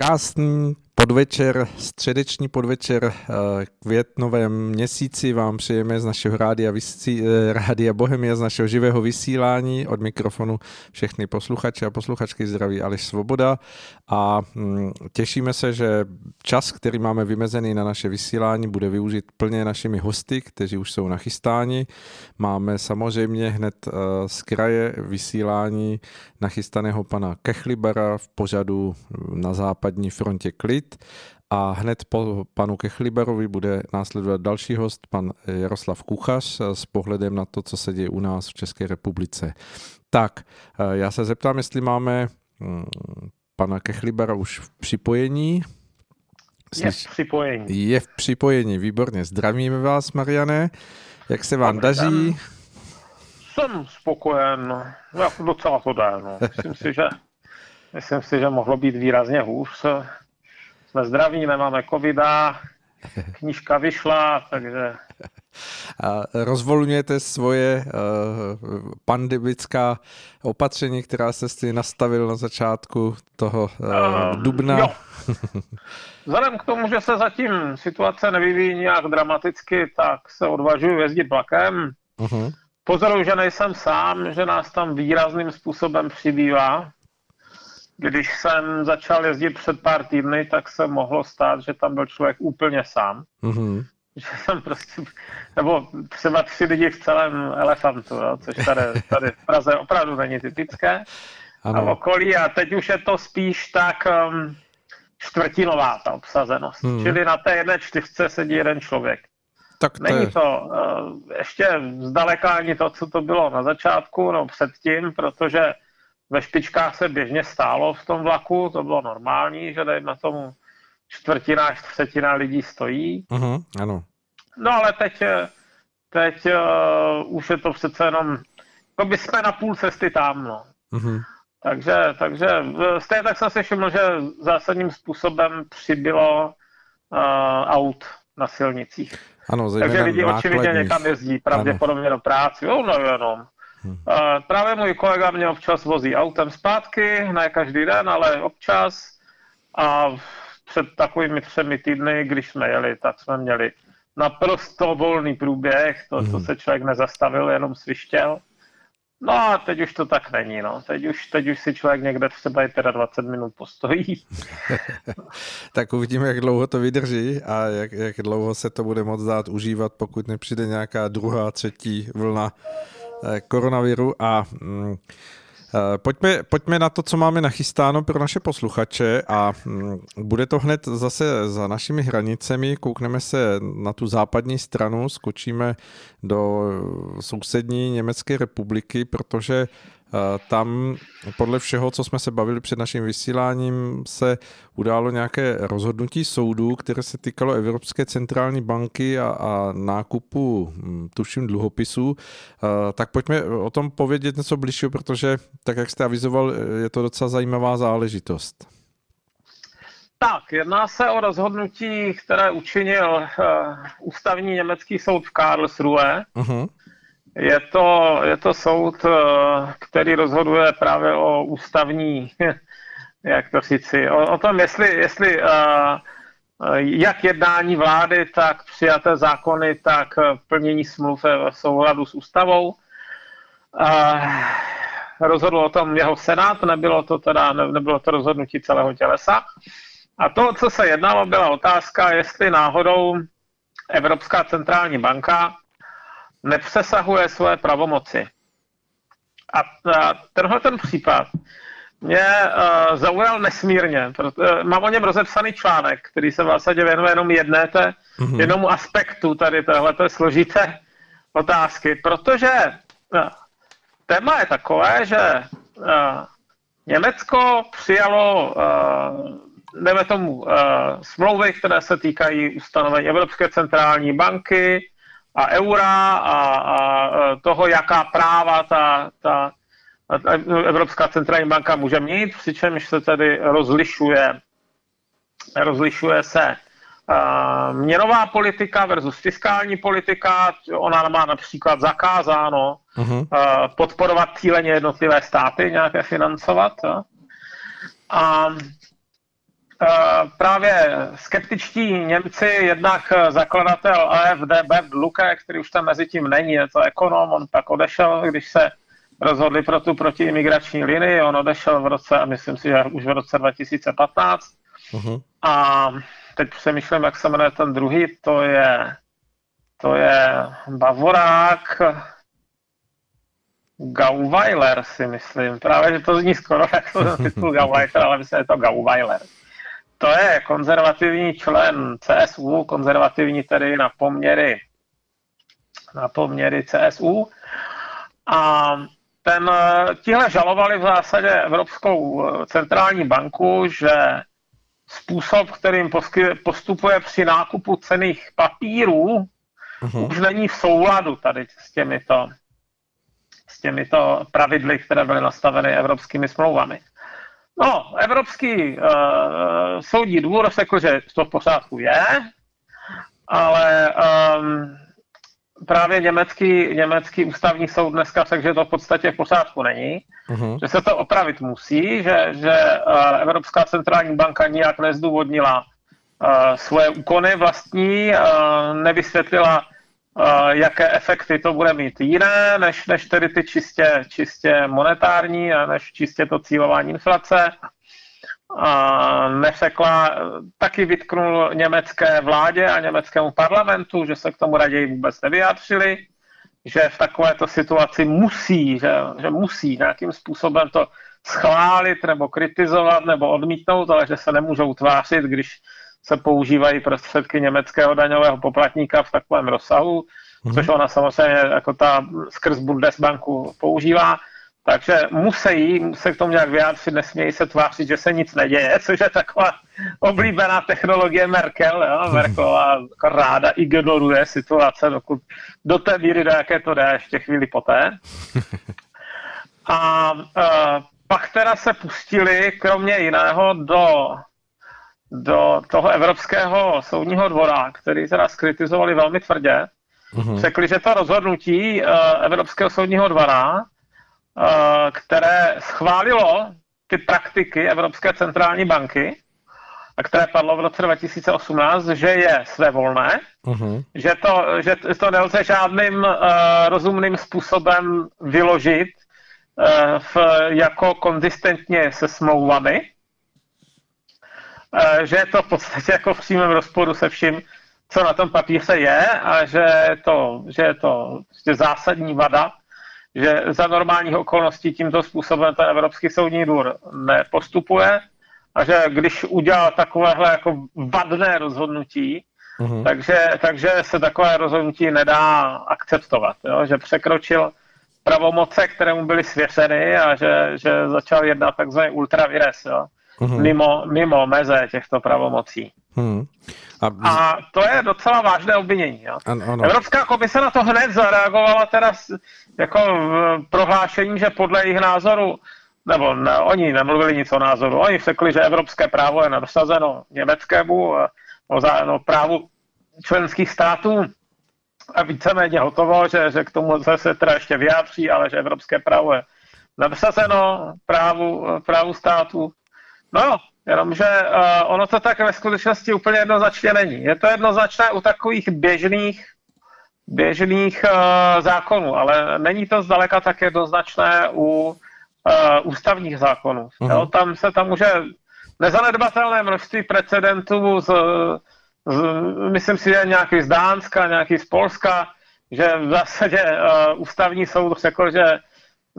Krásný podvečer, středeční podvečer eh, květnovém měsíci vám přejeme z našeho rádia, vysí, eh, rádia Bohemia, z našeho živého vysílání. Od mikrofonu všechny posluchače a posluchačky zdraví Aleš Svoboda a hm, těšíme se, že čas, který máme vymezený na naše vysílání, bude využit plně našimi hosty, kteří už jsou nachystáni. Máme samozřejmě hned eh, z kraje vysílání nachystaného pana Kechlibera v pořadu na západní frontě Klid a hned po panu Kechliberovi bude následovat další host, pan Jaroslav Kuchař, s pohledem na to, co se děje u nás v České republice. Tak, já se zeptám, jestli máme hm, pana Kechlibera už v připojení. Je v připojení. Je v připojení, výborně. Zdravíme vás, Mariane. Jak se vám Dobrý daří? Den. Jsem spokojen, jako docela to jde. No. Myslím si, že myslím si, že mohlo být výrazně hůř jsme zdraví, nemáme covida, knížka vyšla, takže... A rozvolňujete svoje uh, pandemická opatření, která se si nastavil na začátku toho uh, dubna? Jo. Vzhledem k tomu, že se zatím situace nevyvíjí nějak dramaticky, tak se odvažuji jezdit vlakem. Uh-huh. Pozoruju, že nejsem sám, že nás tam výrazným způsobem přibývá. Když jsem začal jezdit před pár týdny, tak se mohlo stát, že tam byl člověk úplně sám. Mm-hmm. Že jsem prostě, nebo třeba tři lidi v celém elefantu, jo, což tady, tady v Praze opravdu není typické. Ano. A okolí a teď už je to spíš tak um, čtvrtinová ta obsazenost. Hmm. Čili na té jedné čtyřce sedí jeden člověk. Tak to Není je... to uh, ještě zdaleka ani to, co to bylo na začátku, no předtím, protože ve špičkách se běžně stálo v tom vlaku, to bylo normální, že na tomu čtvrtina až třetina lidí stojí. Uh-huh, ano. No ale teď, teď uh, už je to přece jenom, jako by jsme na půl cesty tam, no. Uh-huh. Takže, takže stejně tak jsem si všiml, že zásadním způsobem přibylo uh, aut na silnicích. Ano, Takže lidi očividně někam jezdí, pravděpodobně ano. do práce, jo, no jenom. Právě můj kolega mě občas vozí autem zpátky, ne každý den, ale občas. A před takovými třemi týdny, když jsme jeli, tak jsme měli naprosto volný průběh, to, to se člověk nezastavil, jenom svištěl. No a teď už to tak není, no. Teď už, teď už si člověk někde třeba i teda 20 minut postojí. tak uvidíme, jak dlouho to vydrží a jak, jak dlouho se to bude moc dát užívat, pokud nepřijde nějaká druhá, třetí vlna koronaviru a mm, eh, Pojďme, pojďme na to, co máme nachystáno pro naše posluchače a mm, bude to hned zase za našimi hranicemi. Koukneme se na tu západní stranu, skočíme do sousední Německé republiky, protože tam podle všeho, co jsme se bavili před naším vysíláním, se událo nějaké rozhodnutí soudů, které se týkalo Evropské centrální banky a, a nákupu, hm, tuším, dluhopisů. Tak pojďme o tom povědět něco bližšího, protože, tak jak jste avizoval, je to docela zajímavá záležitost. Tak, jedná se o rozhodnutí, které učinil uh, ústavní německý soud v Karlsruhe. Uh-huh. Je to, je to soud, eh, který rozhoduje právě o ústavní, jak to říci, o, o tom, jestli, jestli uh, jak jednání vlády, tak přijaté zákony, tak plnění smluv v souladu s ústavou. Rozhodl o tom jeho senát, nebylo to teda, ne, nebylo to rozhodnutí celého tělesa. A to, co se jednalo, byla otázka, jestli náhodou Evropská centrální banka nepřesahuje své pravomoci. A, tenhle ten případ mě uh, zaujal nesmírně. Proto, uh, mám o něm rozepsaný článek, který se v zásadě věnuje jenom jedné té, mm-hmm. jednomu aspektu tady téhleté složité otázky, protože uh, téma je takové, že uh, Německo přijalo uh, dejme tomu uh, smlouvy, které se týkají ustanovení Evropské centrální banky, a eura a, a toho, jaká práva ta, ta Evropská centrální banka může mít, přičemž se tedy rozlišuje, rozlišuje se uh, měnová politika versus fiskální politika. Ona má například zakázáno uh-huh. uh, podporovat cíleně jednotlivé státy, nějaké financovat. A právě skeptičtí Němci, jednak zakladatel AFD Bert Luke, který už tam mezi tím není, je to ekonom, on pak odešel, když se rozhodli pro tu protiimigrační linii, on odešel v roce, myslím si, že už v roce 2015. Uh-huh. A teď přemýšlím, jak se jmenuje ten druhý, to je, to je Bavorák, Gauweiler si myslím. Právě, že to zní skoro jak to titul Gauweiler, ale myslím, že je to Gauweiler. To je konzervativní člen CSU, konzervativní tedy na poměry na poměry CSU. A ten, tihle žalovali v zásadě Evropskou centrální banku, že způsob, kterým postupuje při nákupu cených papírů, uh-huh. už není v souladu tady s těmito s těmito pravidly, které byly nastaveny evropskými smlouvami. No, Evropský uh, soudní dvůr řekl, že to v pořádku je, ale um, právě německý, německý ústavní soud dneska řekl, že to v podstatě v pořádku není, uh-huh. že se to opravit musí, že, že uh, Evropská centrální banka nijak nezdůvodnila uh, svoje úkony vlastní, uh, nevysvětlila jaké efekty to bude mít jiné, než, než tedy ty čistě, čistě monetární a než čistě to cílování inflace. A neřekla, taky vytknul německé vládě a německému parlamentu, že se k tomu raději vůbec nevyjádřili, že v takovéto situaci musí, že, že musí nějakým způsobem to schválit nebo kritizovat nebo odmítnout, ale že se nemůžou tvářit, když se používají prostředky německého daňového poplatníka v takovém rozsahu, mm-hmm. což ona samozřejmě jako ta skrz Bundesbanku používá. Takže musí se k tomu nějak vyjádřit, nesmějí se tvářit, že se nic neděje, což je taková oblíbená technologie Merkel. Jo? Merkelová ráda ignoruje situace, dokud do té míry, do jaké to jde, ještě chvíli poté. A, a pak teda se pustili, kromě jiného, do do toho Evropského soudního dvora, který teda skritizovali velmi tvrdě, uh-huh. řekli, že to rozhodnutí uh, Evropského soudního dvora, uh, které schválilo ty praktiky Evropské centrální banky, a které padlo v roce 2018, že je svévolné, uh-huh. že, to, že to nelze žádným uh, rozumným způsobem vyložit uh, v, jako konzistentně se smlouvami, Eh, že je to v podstatě jako v přímém rozporu se vším, co na tom papíře je a že je to, že je to prostě zásadní vada, že za normálních okolností tímto způsobem ten Evropský soudní dvůr nepostupuje a že když udělal takovéhle jako vadné rozhodnutí, mm-hmm. takže, takže se takové rozhodnutí nedá akceptovat, jo? že překročil pravomoce, které mu byly svěřeny a že, že začal jednat takzvaný ultravires. Jo? Mm-hmm. mimo, mimo meze těchto pravomocí. Mm. A... a to je docela vážné obvinění. Jo? An, ano. Evropská komise na to hned zareagovala teda jako v prohlášení, že podle jejich názoru, nebo ne, oni nemluvili nic o názoru, oni řekli, že evropské právo je nadosazeno německému o za, no, právu členských států a víceméně hotovo, že, že k tomu se teda ještě vyjádří, ale že evropské právo je nadosazeno právu, právu států. No, jenomže uh, ono to tak ve skutečnosti úplně jednoznačně není. Je to jednoznačné u takových běžných, běžných uh, zákonů, ale není to zdaleka tak jednoznačné u uh, ústavních zákonů. Uh-huh. Jo, tam se tam může nezanedbatelné množství precedentů z, z, myslím si, že nějaký z Dánska, nějaký z Polska, že v zásadě uh, ústavní soud řekl, že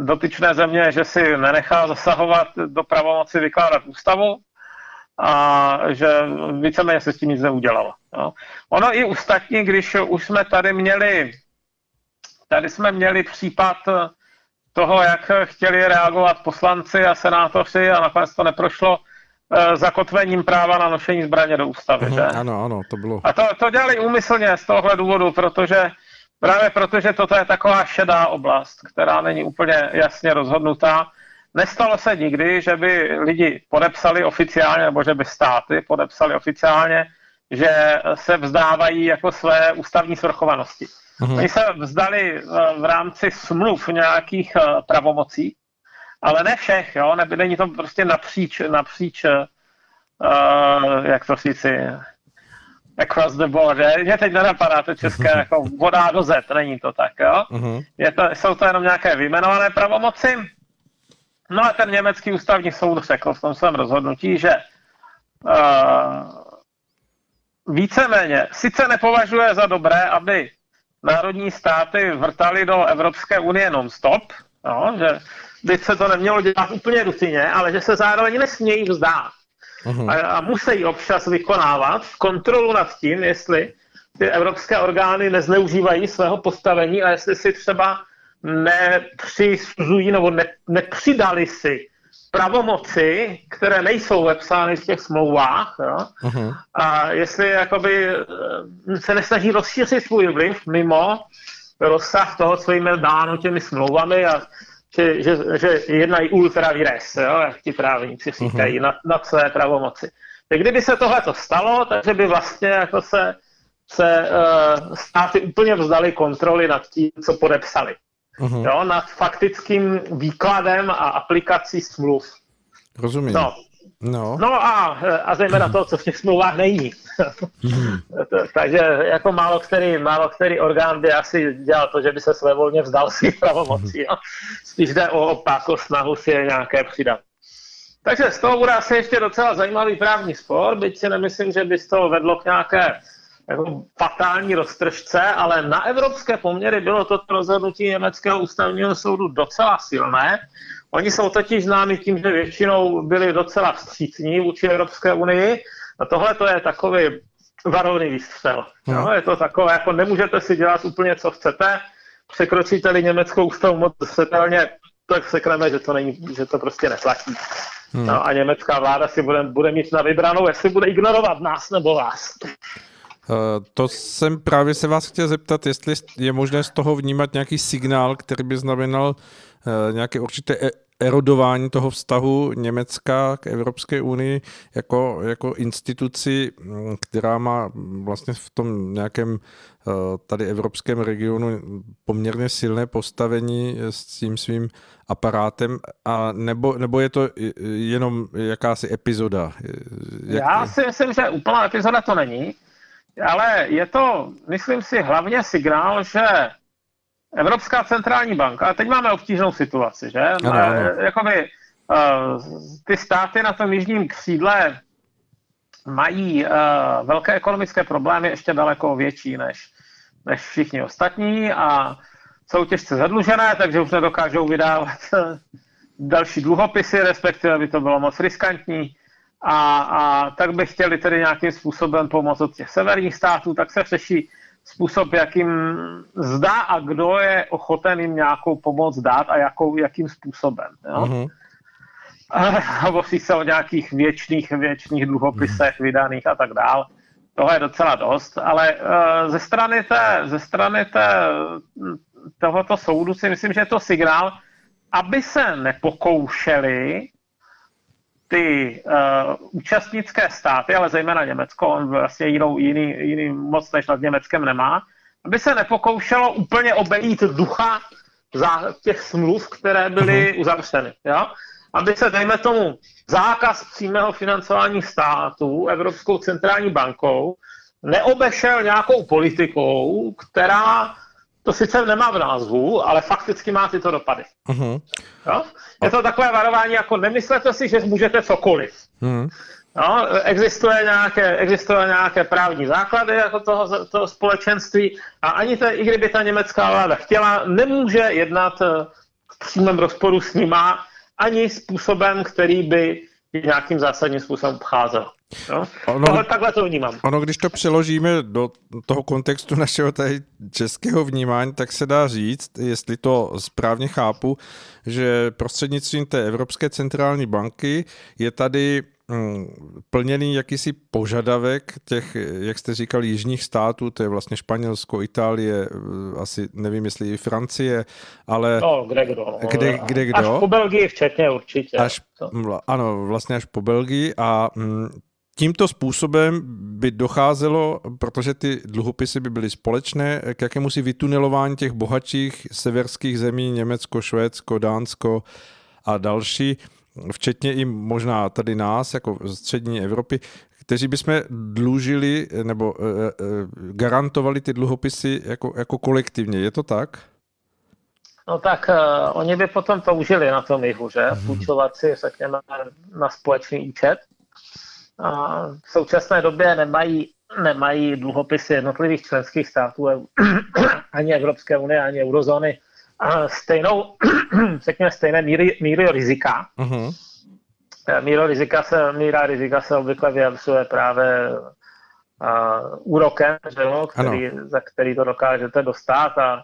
dotyčné země, že si nenechá zasahovat do pravomoci vykládat ústavu a že víceméně se s tím nic neudělalo. No. Ono i ostatní, když už jsme tady měli, tady jsme měli případ toho, jak chtěli reagovat poslanci a senátoři a nakonec to neprošlo eh, zakotvením práva na nošení zbraně do ústavy. Uhum, že? Ano, ano, to bylo. A to, to dělali úmyslně z tohohle důvodu, protože Právě protože toto je taková šedá oblast, která není úplně jasně rozhodnutá. Nestalo se nikdy, že by lidi podepsali oficiálně, nebo že by státy podepsali oficiálně, že se vzdávají jako své ústavní svrchovanosti. Uhum. Oni se vzdali eh, v rámci smluv nějakých eh, pravomocí, ale ne všech, jo? není to prostě napříč, napříč, uh, jak to říci, across the border. Mě teď nenapadá to české jako voda do Z, není to tak, jo? Uh-huh. Je to, jsou to jenom nějaké vyjmenované pravomoci. No a ten německý ústavní soud řekl v tom svém rozhodnutí, že uh, víceméně sice nepovažuje za dobré, aby národní státy vrtali do Evropské unie non-stop, no, že by se to nemělo dělat úplně rutině, ale že se zároveň nesmějí vzdát. Uh-huh. A, a musí občas vykonávat kontrolu nad tím, jestli ty evropské orgány nezneužívají svého postavení a jestli si třeba nepřisuzují nebo ne, nepřidali si pravomoci, které nejsou vepsány v těch smlouvách, jo? Uh-huh. a jestli jakoby eh, se nesnaží rozšířit svůj vliv mimo rozsah toho, co jim je dáno těmi smlouvami a že, že, že jednají ultra vires, jo? jak ti právníci říkají, uh-huh. na, na své pravomoci. Tak kdyby se tohle to stalo, takže by vlastně jako se, se uh, státy úplně vzdali kontroly nad tím, co podepsali uh-huh. jo, nad faktickým výkladem a aplikací smluv. Rozumím. No, No. no a, a zejména to, co v těch smlouvách není. Hmm. Takže jako málo který, málo který orgán by asi dělal to, že by se své volně vzdal svých pravomocí. Hmm. Spíš jde o opáko snahu si je nějaké přidat. Takže z toho bude asi ještě docela zajímavý právní spor, byť si nemyslím, že by z toho vedlo k nějaké jako fatální roztržce, ale na evropské poměry bylo toto rozhodnutí německého ústavního soudu docela silné. Oni jsou totiž známi tím, že většinou byli docela vstřícní vůči Evropské unii a tohle to je takový varovný výstřel. No. No, je to takové, jako nemůžete si dělat úplně, co chcete, překročíte-li německou ústavu moc zřetelně, tak sekneme, že to, není, že to prostě neplatí. Hmm. No, a německá vláda si bude, bude mít na vybranou, jestli bude ignorovat nás nebo vás. Eh, to jsem právě se vás chtěl zeptat, jestli je možné z toho vnímat nějaký signál, který by znamenal nějaké určité e- erodování toho vztahu Německa k Evropské unii jako, jako instituci, mm, která má vlastně v tom nějakém eh, tady evropském regionu poměrně silné postavení s tím svým aparátem, a nebo, nebo je to jenom jakási epizoda? Jak... Já si myslím, že úplná epizoda to není ale je to, myslím si, hlavně signál, že Evropská centrální banka, a teď máme obtížnou situaci, že? Ano, ano. Jakoby, uh, ty státy na tom jižním křídle mají uh, velké ekonomické problémy, ještě daleko větší než, než všichni ostatní a jsou těžce zadlužené, takže už nedokážou vydávat další dluhopisy, respektive by to bylo moc riskantní a, a tak by chtěli tedy nějakým způsobem pomoct od těch severních států, tak se řeší způsob, jakým zdá a kdo je ochoten jim nějakou pomoc dát a jakou, jakým způsobem. Jo? Mm-hmm. Hovoří se o nějakých věčných, věčných dluhopisech mm-hmm. vydaných a tak dál. Toho je docela dost, ale uh, ze strany, té, ze strany té, tohoto soudu si myslím, že je to signál, aby se nepokoušeli ty uh, účastnické státy, ale zejména Německo, on vlastně jinou, jiný, jiný moc než nad Německem nemá, aby se nepokoušelo úplně obejít ducha za těch smluv, které byly uh-huh. uzavřeny. Jo? Aby se, dejme tomu, zákaz přímého financování států Evropskou centrální bankou neobešel nějakou politikou, která to sice nemá v názvu, ale fakticky má tyto dopady. Uh-huh. Jo? Je to takové varování, jako nemyslete si, že můžete cokoliv. Uh-huh. No, existuje, nějaké, existuje nějaké právní základy jako toho, toho společenství a ani to, i kdyby ta německá vláda chtěla, nemůže jednat eh, v přímém rozporu s nima ani způsobem, který by nějakým zásadním způsobem obcházel. No, ono, Tohle, takhle to vnímám. Ono, když to přeložíme do toho kontextu našeho tady českého vnímání, tak se dá říct, jestli to správně chápu, že prostřednictvím té Evropské centrální banky je tady plněný jakýsi požadavek těch, jak jste říkal, jižních států, to je vlastně Španělsko, Itálie, asi nevím, jestli i Francie, ale... No, kde kdo. No. Kde, kde kdo. Až po Belgii včetně určitě. Až, ano, vlastně až po Belgii a hm, tímto způsobem by docházelo, protože ty dluhopisy by byly společné, k jakému si vytunelování těch bohatších severských zemí, Německo, Švédsko, Dánsko a další, včetně i možná tady nás, jako střední Evropy, kteří bychom dlužili nebo e, e, garantovali ty dluhopisy jako, jako kolektivně. Je to tak? No tak uh, oni by potom toužili na tom jihu, že? Mhm. Půjčovat si, řekněme, na společný účet. A v současné době nemají, nemají dluhopisy jednotlivých členských států, ani Evropské unie, ani eurozóny, stejnou, řekněme, stejné míry, míry rizika. Uh-huh. Míra rizika se, míra rizika se obvykle vyjadřuje právě uh, úrokem, že jo, který, za který to dokážete dostat a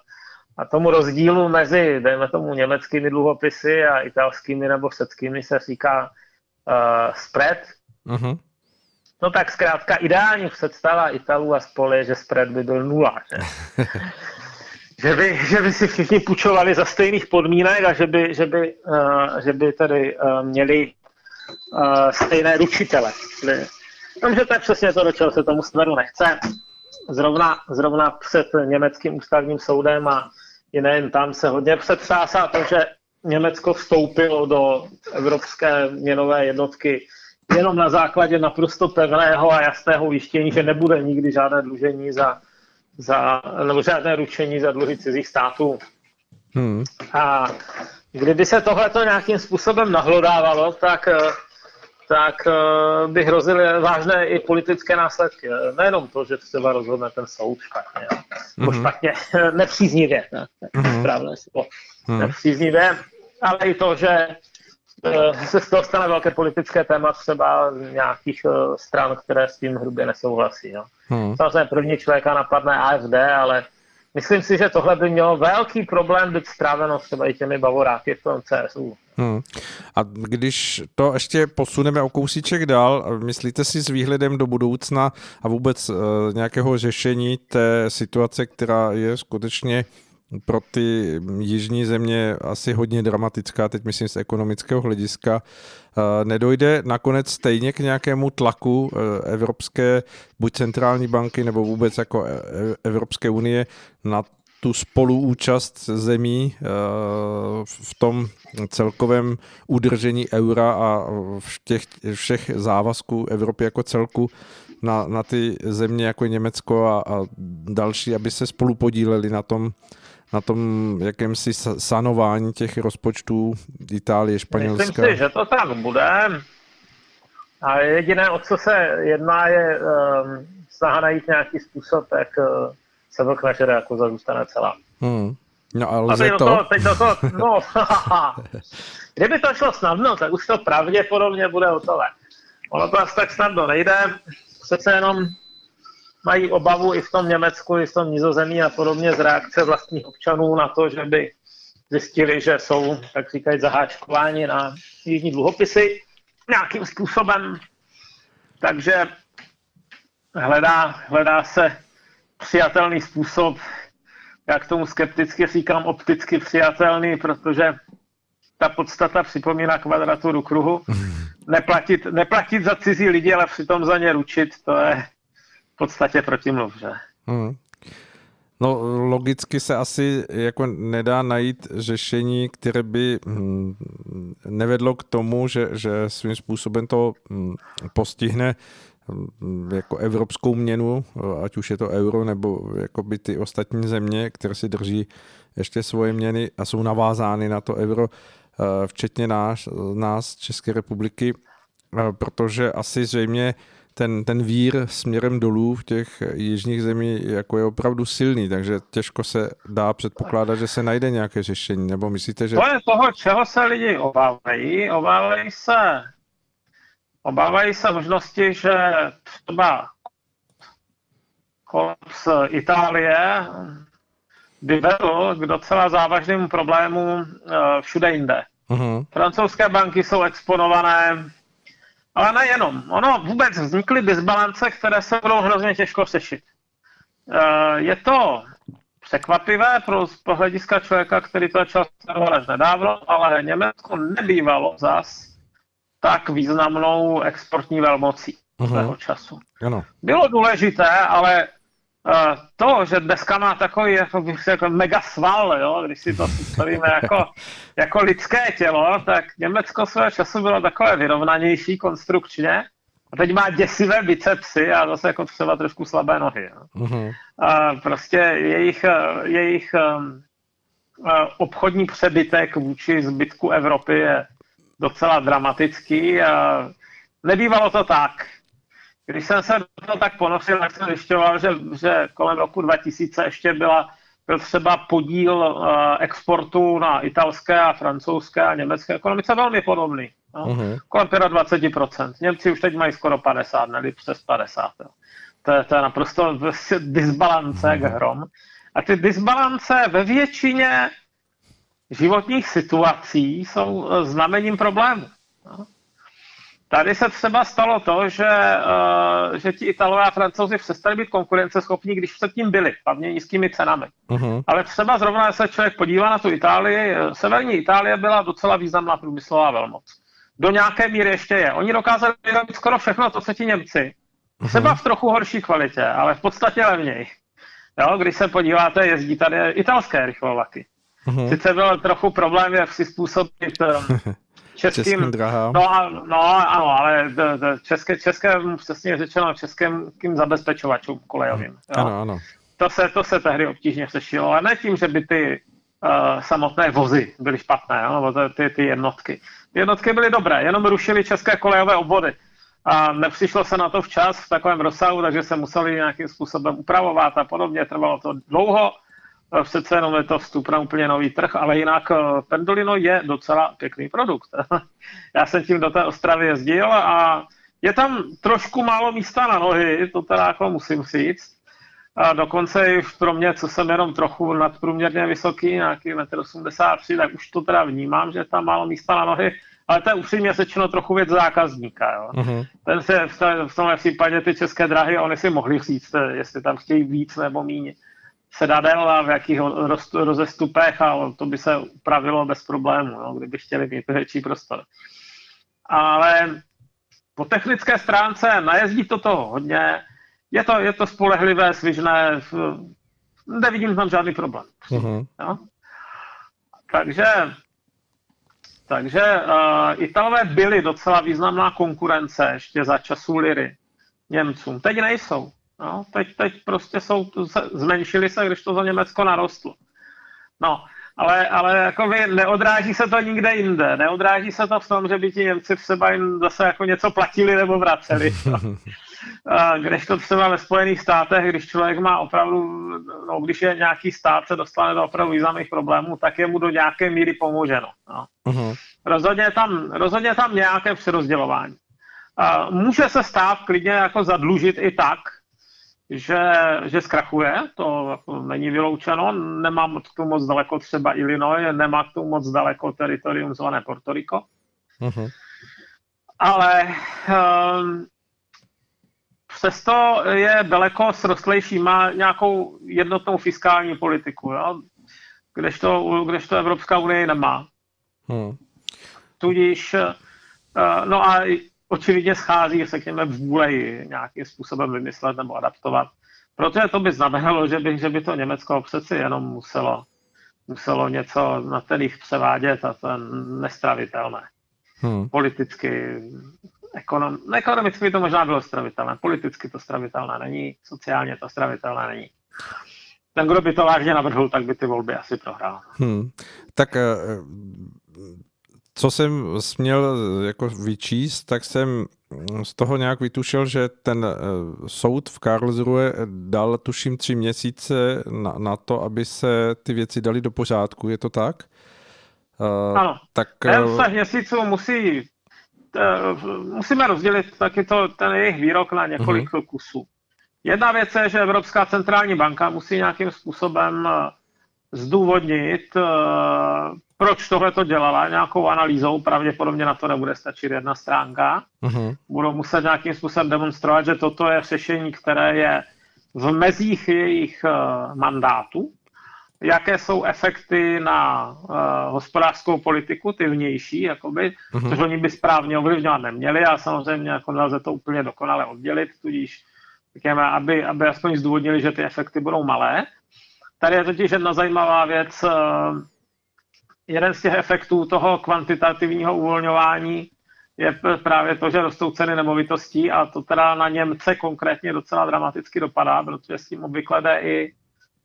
a tomu rozdílu mezi, dejme tomu, německými dluhopisy a italskými nebo řeckými se říká uh, spread. Uh-huh. No tak zkrátka ideální představa Italů a spol je, že spread by byl nula. Že? že, by, že by si všichni půjčovali za stejných podmínek a že by, že by, uh, že by tady uh, měli uh, stejné ručitele. Jenomže to je přesně to, do čeho se tomu smeru nechce. Zrovna, zrovna před německým ústavním soudem a i nejen tam se hodně přetřásá to, že Německo vstoupilo do evropské měnové jednotky jenom na základě naprosto pevného a jasného ujištění, že nebude nikdy žádné dlužení za, za nebo žádné ručení za dluhy cizích států. Hmm. A kdyby se tohleto nějakým způsobem nahlodávalo, tak tak uh, by hrozily vážné i politické následky. Nejenom to, že třeba rozhodne ten soud špatně, nebo mm-hmm. špatně, nepříznivě, ne, mm-hmm. správné slovo, mm-hmm. nepříznivě, ale i to, že se z toho stane velké politické téma třeba nějakých uh, stran, které s tím hrubě nesouhlasí. No. Mm-hmm. Samozřejmě první člověka napadne AFD, ale myslím si, že tohle by mělo velký problém být stráveno třeba i těmi bavoráky v tom CSU. Hmm. A když to ještě posuneme o kousíček dál, myslíte si s výhledem do budoucna a vůbec uh, nějakého řešení té situace, která je skutečně pro ty jižní země asi hodně dramatická, teď myslím z ekonomického hlediska, eh, nedojde nakonec stejně k nějakému tlaku eh, Evropské, buď centrální banky, nebo vůbec jako Evropské unie na tu spoluúčast zemí v tom celkovém udržení eura a v těch, všech závazků Evropy jako celku na, na ty země jako Německo a, a další, aby se spolu podíleli na tom, na tom jakémsi sanování těch rozpočtů Itálie, Španělska. Myslím si, že to tak bude. A jediné, o co se jedná, je um, snaha najít nějaký způsob, jak uh, se vlk nažere, jako zůstane celá. Hmm. No ale lze to? to? Teď to, to no, Kdyby to šlo snadno, tak už to pravděpodobně bude hotové. Ono to asi tak snadno nejde. Přece jenom mají obavu i v tom Německu, i v tom Nizozemí a podobně z reakce vlastních občanů na to, že by zjistili, že jsou, tak říkají, zaháčkováni na jižní dluhopisy nějakým způsobem. Takže hledá, hledá se přijatelný způsob, já k tomu skepticky říkám opticky přijatelný, protože ta podstata připomíná kvadraturu kruhu. Neplatit, neplatit za cizí lidi, ale přitom za ně ručit, to je podstatě protimluv, že? Hmm. No logicky se asi jako nedá najít řešení, které by hm, nevedlo k tomu, že, že svým způsobem to hm, postihne jako evropskou měnu, ať už je to euro nebo jako by ty ostatní země, které si drží ještě svoje měny a jsou navázány na to euro, eh, včetně nás, nás České republiky, eh, protože asi zřejmě ten, ten vír směrem dolů v těch jižních zemí jako je opravdu silný, takže těžko se dá předpokládat, že se najde nějaké řešení, nebo myslíte, že... To je toho, čeho se lidi obávají. Obávají se Obávají se možnosti, že třeba kolaps Itálie by vedl k docela závažným problémům eh, všude jinde. Uh-huh. Francouzské banky jsou exponované, ale nejenom. Ono vůbec vznikly disbalance, které se budou hrozně těžko řešit. Eh, je to překvapivé pro, hlediska člověka, který to začal sledovat až nedávno, ale Německo nebývalo zas tak významnou exportní velmocí uh-huh. svého času. Ano. Bylo důležité, ale to, že dneska má takový jako, jako mega sval, jo, když si to představíme jako, jako lidské tělo, tak Německo svého času bylo takové vyrovnanější konstrukčně a teď má děsivé bicepsy a zase jako třeba trošku slabé nohy. Jo. Uh-huh. A prostě jejich, jejich um, obchodní přebytek vůči zbytku Evropy je docela dramatický a nebývalo to tak. Když jsem se to tak ponosil, tak jsem zjišťoval, že, že kolem roku 2000 ještě byla byl třeba podíl uh, exportu na italské a francouzské a německé ekonomice velmi podobný. No? Uh-huh. Kolem 25%. Němci už teď mají skoro 50, nebo přes 50. Jo. To, je, to je naprosto disbalance uh-huh. hrom. A ty disbalance ve většině životních situací jsou eh, znamením problému. No? Tady se třeba stalo to, že, uh, že ti Italové a Francouzi přestali být konkurenceschopní, když předtím byli, hlavně nízkými cenami. Uh-huh. Ale třeba zrovna, se člověk podívá na tu Itálii, severní Itálie byla docela významná průmyslová velmoc. Do nějaké míry ještě je. Oni dokázali vyrobit skoro všechno to, co ti Němci. Uh-huh. Třeba v trochu horší kvalitě, ale v podstatě levněji. Jo, když se podíváte, jezdí tady italské rychlovlaky. Uh-huh. Sice byl trochu problém, jak si způsobit um, českým, českým drahám. No, no, ano, ale d, d, české, české, přesně řečeno, českým kým zabezpečovačům kolejovým. Jo. Ano, ano. To se, to se tehdy obtížně řešilo, ale ne tím, že by ty uh, samotné vozy byly špatné, jo, nebo ty, ty jednotky. Ty jednotky byly dobré, jenom rušily české kolejové obvody. A nepřišlo se na to včas v takovém rozsahu, takže se museli nějakým způsobem upravovat a podobně. Trvalo to dlouho přece jenom je to vstup na úplně nový trh, ale jinak eh, Pendolino je docela pěkný produkt. Já jsem tím do té Ostravy jezdil a je tam trošku málo místa na nohy, to teda jako musím říct. A dokonce i pro mě, co jsem jenom trochu nadprůměrně vysoký, nějaký 1,83 m, tak už to teda vnímám, že je tam málo místa na nohy, ale to je upřímně řečeno trochu věc zákazníka. Jo. Uh-huh. Ten se v, v tomhle případě ty české dráhy, oni si mohli říct, jestli tam chtějí víc nebo méně sedadel a v jakých rozestupech a to by se upravilo bez problému, no, kdyby chtěli mít větší prostor. Ale po technické stránce najezdí to toho hodně, je to, je to spolehlivé, svižné, nevidím tam žádný problém. Uh-huh. Jo? Takže, takže uh, Italové byli docela významná konkurence ještě za času Liry Němcům. Teď nejsou. No, teď, teď prostě jsou, zmenšili se, když to za Německo narostlo. No, ale, ale jako vy, neodráží se to nikde jinde. Neodráží se to v tom, že by ti Němci třeba jim zase jako něco platili nebo vraceli. když to třeba ve Spojených státech, když člověk má opravdu, no, když je nějaký stát se dostane do opravdu významných problémů, tak je mu do nějaké míry pomoženo. No. Uh-huh. Rozhodně, tam, rozhodně tam nějaké přerozdělování. může se stát klidně jako zadlužit i tak, že, že zkrachuje, to jako není vyloučeno, nemám k tomu moc daleko třeba Illinois, nemá k tomu moc daleko teritorium zvané Puerto Rico. Uh-huh. Ale um, přesto je daleko srostlejší, má nějakou jednotnou fiskální politiku, jo? Kdežto, kdežto Evropská unie nemá. Hmm. Tudíž, uh, no a očividně schází, řekněme, vůle nějakým způsobem vymyslet nebo adaptovat. Protože to by znamenalo, že by, že by to Německo přeci jenom muselo, muselo něco na ten jich převádět a to je nestravitelné. Hmm. Politicky, ekonom, ekonomicky by to možná bylo stravitelné, politicky to stravitelné není, sociálně to stravitelné není. Ten, kdo by to vážně navrhl, tak by ty volby asi prohrál. Hmm. Tak eh, co jsem směl jako vyčíst, tak jsem z toho nějak vytušil, že ten eh, soud v Karlsruhe dal tuším tři měsíce na, na to, aby se ty věci dali do pořádku. Je to tak? Uh, ano. Tak, ten uh, měsíců musí musíme rozdělit taky to, ten jejich výrok na několik uh-huh. kusů. Jedna věc je, že Evropská centrální banka musí nějakým způsobem zdůvodnit, proč tohle to dělala, nějakou analýzou, pravděpodobně na to nebude stačit jedna stránka. Uh-huh. Budou muset nějakým způsobem demonstrovat, že toto je řešení, které je v mezích jejich uh, mandátu, jaké jsou efekty na uh, hospodářskou politiku, ty vnější, jakoby, uh-huh. což oni by správně ovlivňovat neměli a samozřejmě jako nelze to úplně dokonale oddělit, tudíž řekněme, aby, aby aspoň zdůvodnili, že ty efekty budou malé. Tady je totiž jedna zajímavá věc. Eh, jeden z těch efektů toho kvantitativního uvolňování je právě to, že rostou ceny nemovitostí a to teda na Němce konkrétně docela dramaticky dopadá, protože s tím obvykle jde i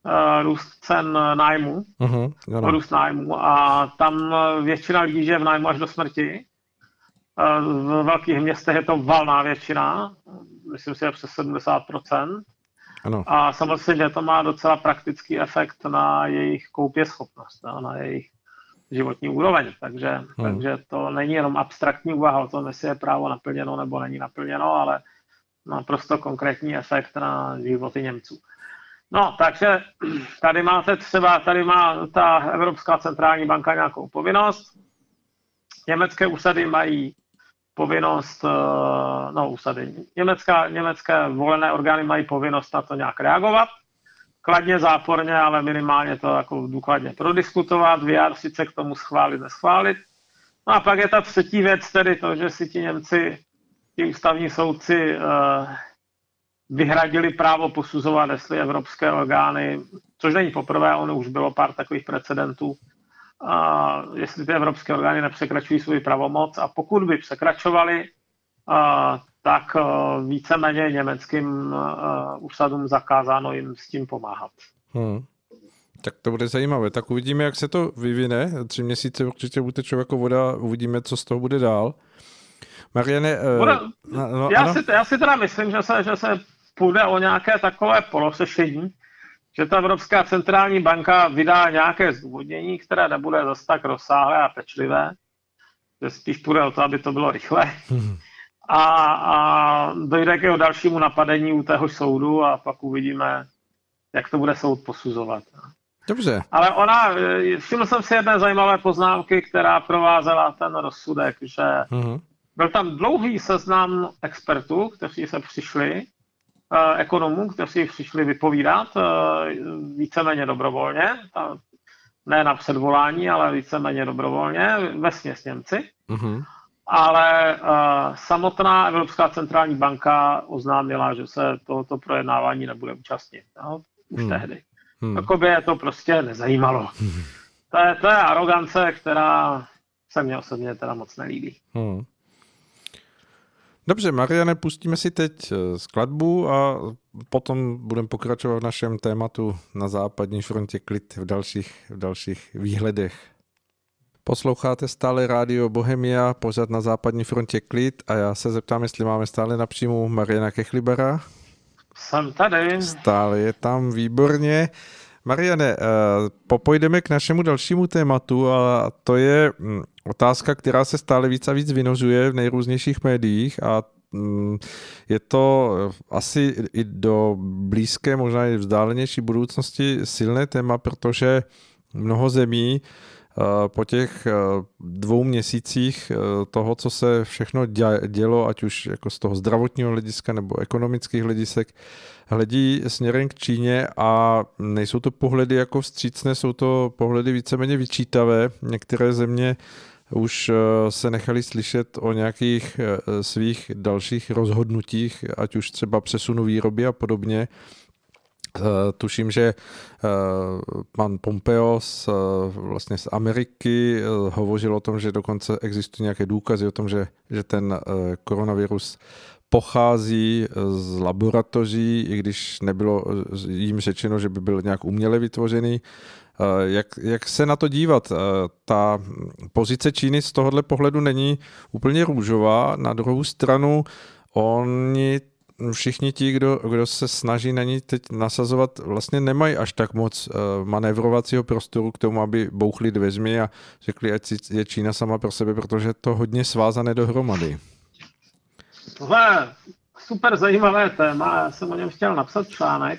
uh, růst cen nájmu, uh-huh, růst nájmu a tam většina lidí žije v nájmu až do smrti. Uh, v velkých městech je to valná většina, myslím si, že přes 70%. Ano. A samozřejmě to má docela praktický efekt na jejich koupě schopnost, na jejich životní úroveň. Takže, hmm. takže to není jenom abstraktní úvaha o tom, jestli je právo naplněno nebo není naplněno, ale naprosto konkrétní efekt na životy Němců. No, takže tady máte třeba, tady má ta Evropská centrální banka nějakou povinnost. Německé úsady mají povinnost, eh, no úsady, německá, německé volené orgány mají povinnost na to nějak reagovat kladně, záporně, ale minimálně to jako důkladně prodiskutovat, vyjádřit se k tomu schválit, neschválit. No a pak je ta třetí věc, tedy to, že si ti Němci, ti ústavní soudci uh, vyhradili právo posuzovat, jestli evropské orgány, což není poprvé, ono už bylo pár takových precedentů, a jestli ty evropské orgány nepřekračují svůj pravomoc a pokud by překračovali, uh, tak eh, víceméně německým eh, úsadům zakázáno jim s tím pomáhat. Hmm. Tak to bude zajímavé. Tak uvidíme, jak se to vyvine. Tři měsíce určitě utečou jako voda. Uvidíme, co z toho bude dál. Mariane... Bude, no, no, já, si, já si teda myslím, že se, že se půjde o nějaké takové polosešení, že ta Evropská centrální banka vydá nějaké zdůvodnění, které nebude zase tak rozsáhlé a pečlivé, že spíš půjde o to, aby to bylo rychle. Hmm a, a dojde k jeho dalšímu napadení u téhož soudu a pak uvidíme, jak to bude soud posuzovat. Dobře. Ale ona, všiml jsem si jedné zajímavé poznámky, která provázela ten rozsudek, že uh-huh. byl tam dlouhý seznam expertů, kteří se přišli, ekonomů, kteří přišli vypovídat eh, víceméně dobrovolně, ne na předvolání, ale víceméně dobrovolně, ve Němci. Uh-huh ale uh, samotná Evropská centrální banka oznámila, že se tohoto projednávání nebude účastnit. No, už hmm. tehdy. Hmm. Jakoby je to prostě nezajímalo. Hmm. To, je, to je arogance, která se mně osobně teda moc nelíbí. Hmm. Dobře, Mariane, pustíme si teď eh, skladbu a potom budeme pokračovat v našem tématu na západní frontě klid v dalších, v dalších výhledech. Posloucháte stále rádio Bohemia, pořád na západní frontě klid a já se zeptám, jestli máme stále na příjmu Mariana Kechlibera. Jsem tady. Stále je tam, výborně. Mariane, eh, popojdeme k našemu dalšímu tématu a to je hm, otázka, která se stále víc a víc vynožuje v nejrůznějších médiích a hm, je to asi i do blízké, možná i vzdálenější budoucnosti silné téma, protože mnoho zemí Eh, po těch eh, dvou měsících eh, toho, co se všechno dělo, ať už jako z toho zdravotního hlediska nebo ekonomických hledisek, hledí směrem k Číně a nejsou to pohledy jako vstřícné, jsou to pohledy víceméně vyčítavé. Některé země už se nechali slyšet o nějakých svých dalších rozhodnutích, ať už třeba přesunu výroby a podobně. Eh, tuším, že eh, pan Pompeo z, eh, vlastně z Ameriky hovořil o tom, že dokonce existují nějaké důkazy o tom, že, že ten koronavirus pochází z laboratoří, i když nebylo jim řečeno, že by byl nějak uměle vytvořený. Jak, jak se na to dívat? Ta pozice Číny z tohohle pohledu není úplně růžová. Na druhou stranu oni všichni ti, kdo, kdo se snaží na ní teď nasazovat, vlastně nemají až tak moc uh, manévrovacího prostoru k tomu, aby bouchli dveřmi a řekli, ať je Čína sama pro sebe, protože to hodně svázané dohromady. Tohle super zajímavé téma, já jsem o něm chtěl napsat článek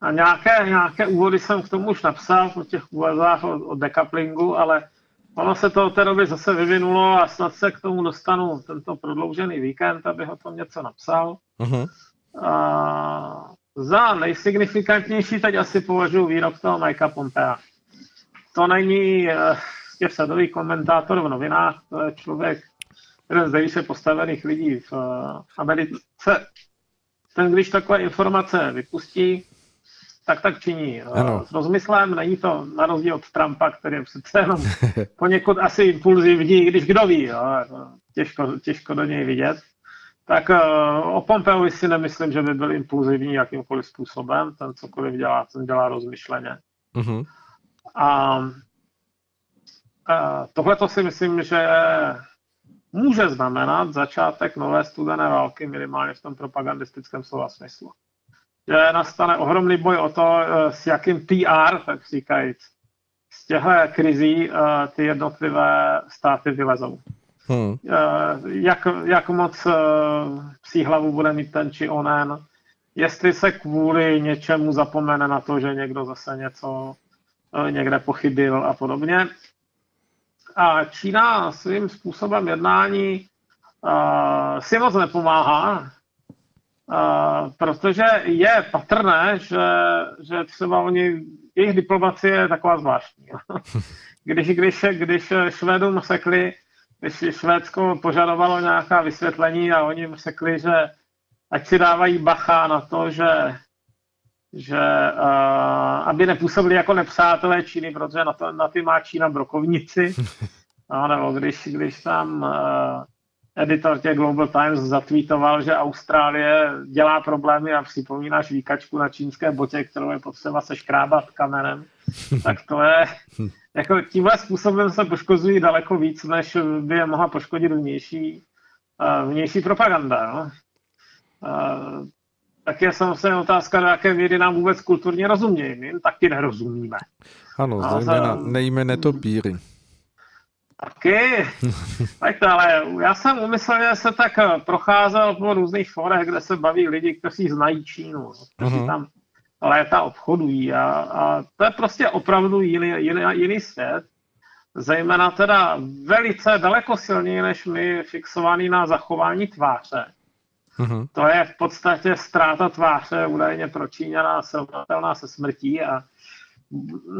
a nějaké, nějaké úvody jsem k tomu už napsal o těch úvazách o, o decouplingu, ale Ono se to od té doby zase vyvinulo a snad se k tomu dostanu tento prodloužený víkend, abych o tom něco napsal. Uh-huh. A za nejsignifikantnější teď asi považuji výrok toho Mikea Pompea. To není uh, sadový komentátor v novinách, to je člověk, jeden z nejvíce postavených lidí v uh, Americe. ten, když takové informace vypustí, tak tak činí. Ano. S rozmyslem není to na rozdíl od Trumpa, který je přece jenom poněkud asi impulzivní, když kdo ví, jo, jako těžko, těžko do něj vidět. Tak uh, o Pompeovi si nemyslím, že by byl impulzivní jakýmkoliv způsobem. Ten cokoliv dělá, ten dělá rozmyšleně. Uh-huh. A uh, tohle to si myslím, že může znamenat začátek nové studené války, minimálně v tom propagandistickém slova smyslu. Nastane ohromný boj o to, eh, s jakým PR, tak říkajíc, z těchto krizí uh, ty jednotlivé státy vylezou. Hmm. Uh, jak, jak moc psí hlavu bude mít ten či onen, jestli se kvůli něčemu zapomene na to, že někdo zase něco někde pochybil a podobně. A Čína svým způsobem jednání uh, si moc nepomáhá, protože je patrné, že, že třeba oni, jejich diplomacie je taková zvláštní. když, když, když Švédům sekli, když Švédsko požadovalo nějaká vysvětlení a oni jim řekli, že ať si dávají bacha na to, že, že uh, aby nepůsobili jako nepřátelé Číny, protože na, to, na ty má Čína brokovnici. No, nebo když, když tam uh, editor těch Global Times zatvítoval, že Austrálie dělá problémy a připomíná švíkačku na čínské botě, kterou je potřeba se škrábat kamenem, tak to je, jako tímhle způsobem se poškozují daleko víc, než by je mohla poškodit vnější, uh, vnější propaganda. No? Tak je samozřejmě otázka, do jaké míry nám vůbec kulturně rozumějí. My jim taky nerozumíme. Ano, zejména nejme netopíry. Taky. tak ale já jsem umyslně se tak procházel po různých forech, kde se baví lidi, kteří znají Čínu, kteří uh-huh. tam léta obchodují a, a to je prostě opravdu jiný, jiný, jiný svět. Zejména teda velice daleko silněji než my fixovaný na zachování tváře. Uh-huh. To je v podstatě ztráta tváře údajně pro Číňana srovnatelná se smrtí a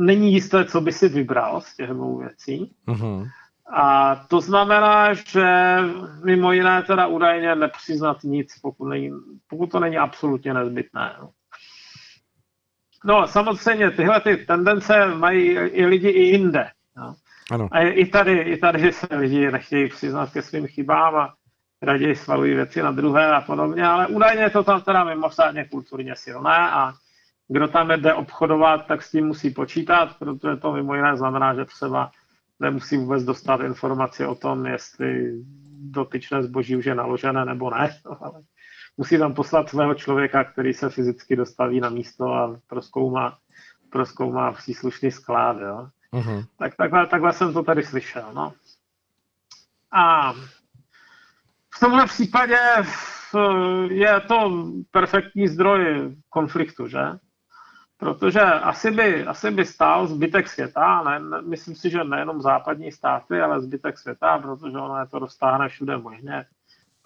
není jisté, co by si vybral z těch dvou věcí. Uh-huh. A to znamená, že mimo jiné teda údajně nepřiznat nic, pokud, není, pokud to není absolutně nezbytné. No. samozřejmě tyhle ty tendence mají i lidi i jinde. No. Ano. A i tady, i tady se lidi nechtějí přiznat ke svým chybám a raději svalují věci na druhé a podobně, ale údajně je to tam teda mimořádně kulturně silné a kdo tam jde obchodovat, tak s tím musí počítat, protože to mimo jiné znamená, že třeba nemusí vůbec dostat informaci o tom, jestli dotyčné zboží už je naložené nebo ne, ale musí tam poslat svého člověka, který se fyzicky dostaví na místo a proskoumá, proskoumá příslušný sklad. Jo. Uh-huh. Tak takhle, takhle jsem to tady slyšel. No. A v tomhle případě je to perfektní zdroj konfliktu, že? Protože asi by, asi by stál zbytek světa, ne, myslím si, že nejenom západní státy, ale zbytek světa, protože ono je to dostáhne všude možně.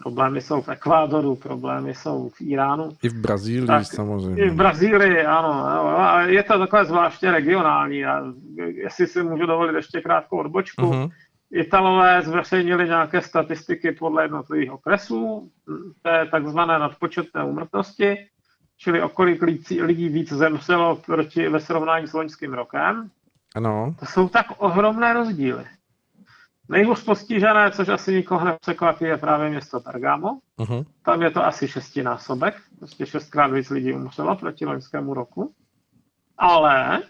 Problémy jsou v Ekvádoru, problémy jsou v Iránu. I v Brazílii tak, samozřejmě. I v Brazílii, ano. A je to takové zvláště regionální. A jestli si můžu dovolit ještě krátkou odbočku, uh-huh. Italové zveřejnili nějaké statistiky podle jednotlivých okresů, to je takzvané nadpočetné úmrtnosti čili o kolik lidí víc zemřelo proti, ve srovnání s loňským rokem. Ano. To jsou tak ohromné rozdíly. Nejhůř postižené, což asi nikoho nepřekvapí, je právě město Bergamo. Uh-huh. Tam je to asi šestinásobek, prostě šestkrát víc lidí umřelo proti loňskému roku. Ale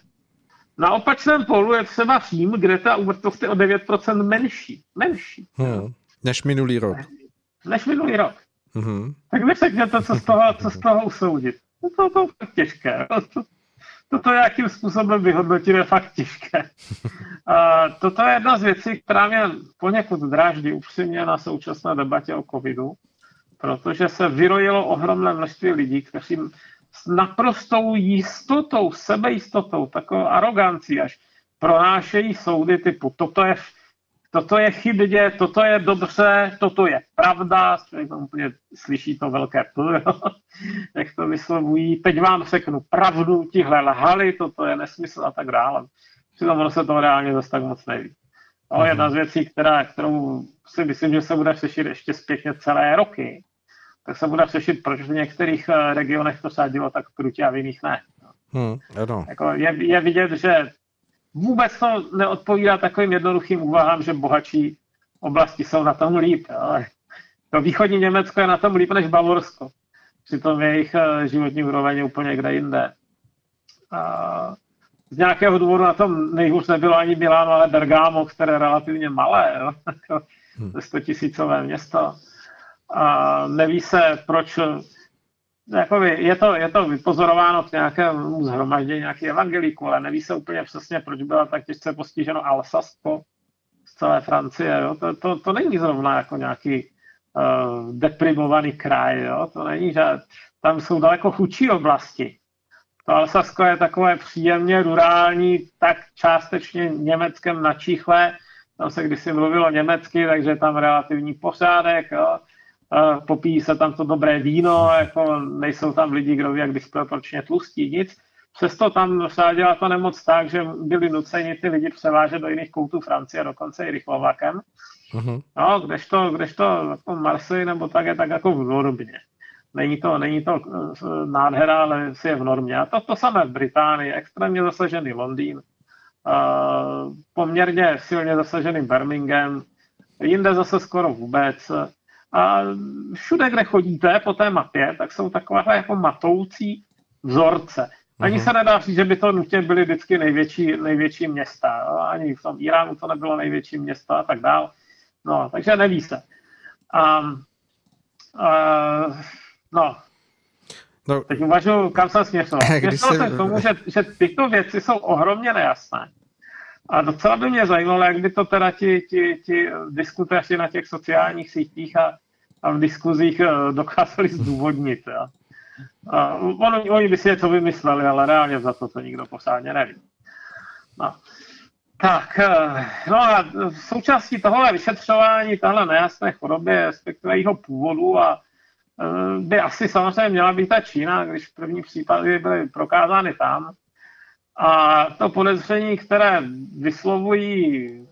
na opačném polu je třeba Řím, kde ta úmrtnost je o 9% menší. Menší. Hmm. Než minulý rok. Než minulý rok. Mm-hmm. Tak mi řekněte, co z toho, co z toho usoudit. No to, to je těžké. To, toto jakým způsobem vyhodnotit je fakt těžké. A toto je jedna z věcí, která mě poněkud dráždí upřímně na současné debatě o covidu, protože se vyrojilo ohromné množství lidí, kteří s naprostou jistotou, sebejistotou, takovou arogancí až pronášejí soudy typu toto je toto je chybně, toto je dobře, toto je pravda, člověk tam úplně slyší to velké P, jak to vyslovují, teď vám řeknu pravdu, tihle lhali, toto je nesmysl a tak dále. Přitom ono se to reálně zase tak moc neví. To je jedna z věcí, která, kterou si myslím, že se bude řešit ještě zpětně celé roky. tak se bude řešit, proč v některých eh, regionech to sadilo tak krutě a v jiných ne. Hmm, ano. Jako je, je vidět, že vůbec to neodpovídá takovým jednoduchým úvahám, že bohatší oblasti jsou na tom líp. Ale to východní Německo je na tom líp než Bavorsko. Přitom jejich eh, životní úroveň je úplně kde jinde. A z nějakého důvodu na tom nejhůř nebylo ani Miláno, ale Bergamo, které je relativně malé, jo? Hmm. 100 tisícové město. A neví se, proč jakoby, je, to, je to vypozorováno v nějakém zhromaždění nějakých evangelíků, ale neví se úplně přesně, proč byla tak těžce postiženo Alsasko z celé Francie. Jo? To, to, to není zrovna jako nějaký uh, deprimovaný kraj. Jo? To není, že tam jsou daleko chudší oblasti. To Alsasko je takové příjemně rurální, tak částečně německém načíchle. Tam se kdysi mluvilo německy, takže tam relativní pořádek. Jo? Popíjí se tam to dobré víno, jako nejsou tam lidi, kdo ví, jak disproporčně tlustí, nic. Přesto tam sáděla to nemoc tak, že byli nuceni ty lidi převážet do jiných koutů Francie, dokonce i rychlovakem. Uh-huh. No, kdežto, kdežto jako Marseille nebo tak je tak jako v normě. Není to, není to eh, nádhera, ale si je v normě. A to, to samé v Británii, extrémně zasažený Londýn, uh, poměrně silně zasažený Birmingham, jinde zase skoro vůbec. A všude, kde chodíte po té mapě, tak jsou takovéhle jako matoucí vzorce. Ani uh-huh. se nedá říct, že by to nutně byly vždycky největší, největší města. Ani v tom Iránu to nebylo největší město a tak dál. No, takže neví se. A, a, no, No, Teď uvažuji, kam jsem směřoval. Směřoval jsem k tomu, že, že tyto věci jsou ohromně nejasné. A docela by mě zajímalo, jak by to teda ti, ti, ti diskutéři na těch sociálních sítích a, a v diskuzích eh, dokázali zdůvodnit. Ja. A oni, oni by si něco vymysleli, ale reálně za to to nikdo pořádně neví. No. Tak, eh, no a součástí tohohle vyšetřování tahle nejasné choroby, respektive jeho původu a eh, by asi samozřejmě měla být ta Čína, když první případy byly prokázány tam, a to podezření, které vyslovují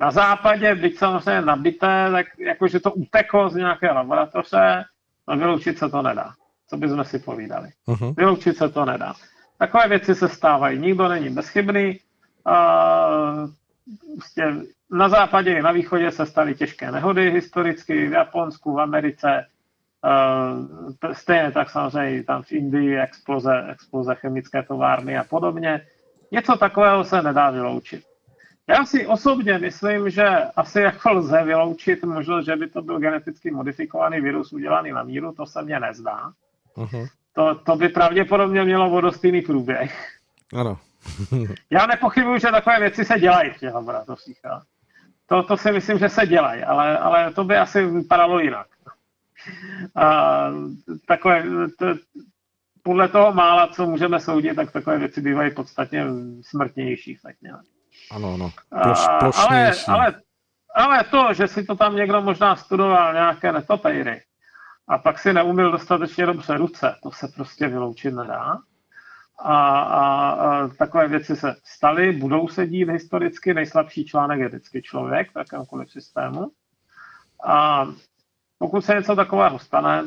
na západě, byť samozřejmě nabité, tak jakože to uteklo z nějaké laboratoře, no vyloučit se to nedá. Co bychom si povídali. Uh-huh. Vyloučit se to nedá. Takové věci se stávají. Nikdo není bezchybný. A, prostě na západě i na východě se staly těžké nehody historicky, v Japonsku, v Americe, stejně tak samozřejmě tam v Indii exploze, exploze chemické továrny a podobně. Něco takového se nedá vyloučit. Já si osobně myslím, že asi jako lze vyloučit možnost, že by to byl geneticky modifikovaný virus udělaný na míru, to se mně nezdá. Uh-huh. To, to by pravděpodobně mělo vodostýný průběh. Ano. Já nepochybuju, že takové věci se dělají v těch laboratořích. To, to si myslím, že se dělají, ale, ale to by asi vypadalo jinak. A takové, to, podle toho mála, co můžeme soudit, tak takové věci bývají podstatně smrtnější. Tak nějak. Ano, ano. Ploš, ale, ale, ale to, že si to tam někdo možná studoval nějaké netopejry a pak si neuměl dostatečně dobře ruce, to se prostě vyloučit nedá. A, a, a takové věci se staly, budou se dít historicky, nejslabší článek je vždycky člověk v jakémkoliv systému. A pokud se něco takového stane,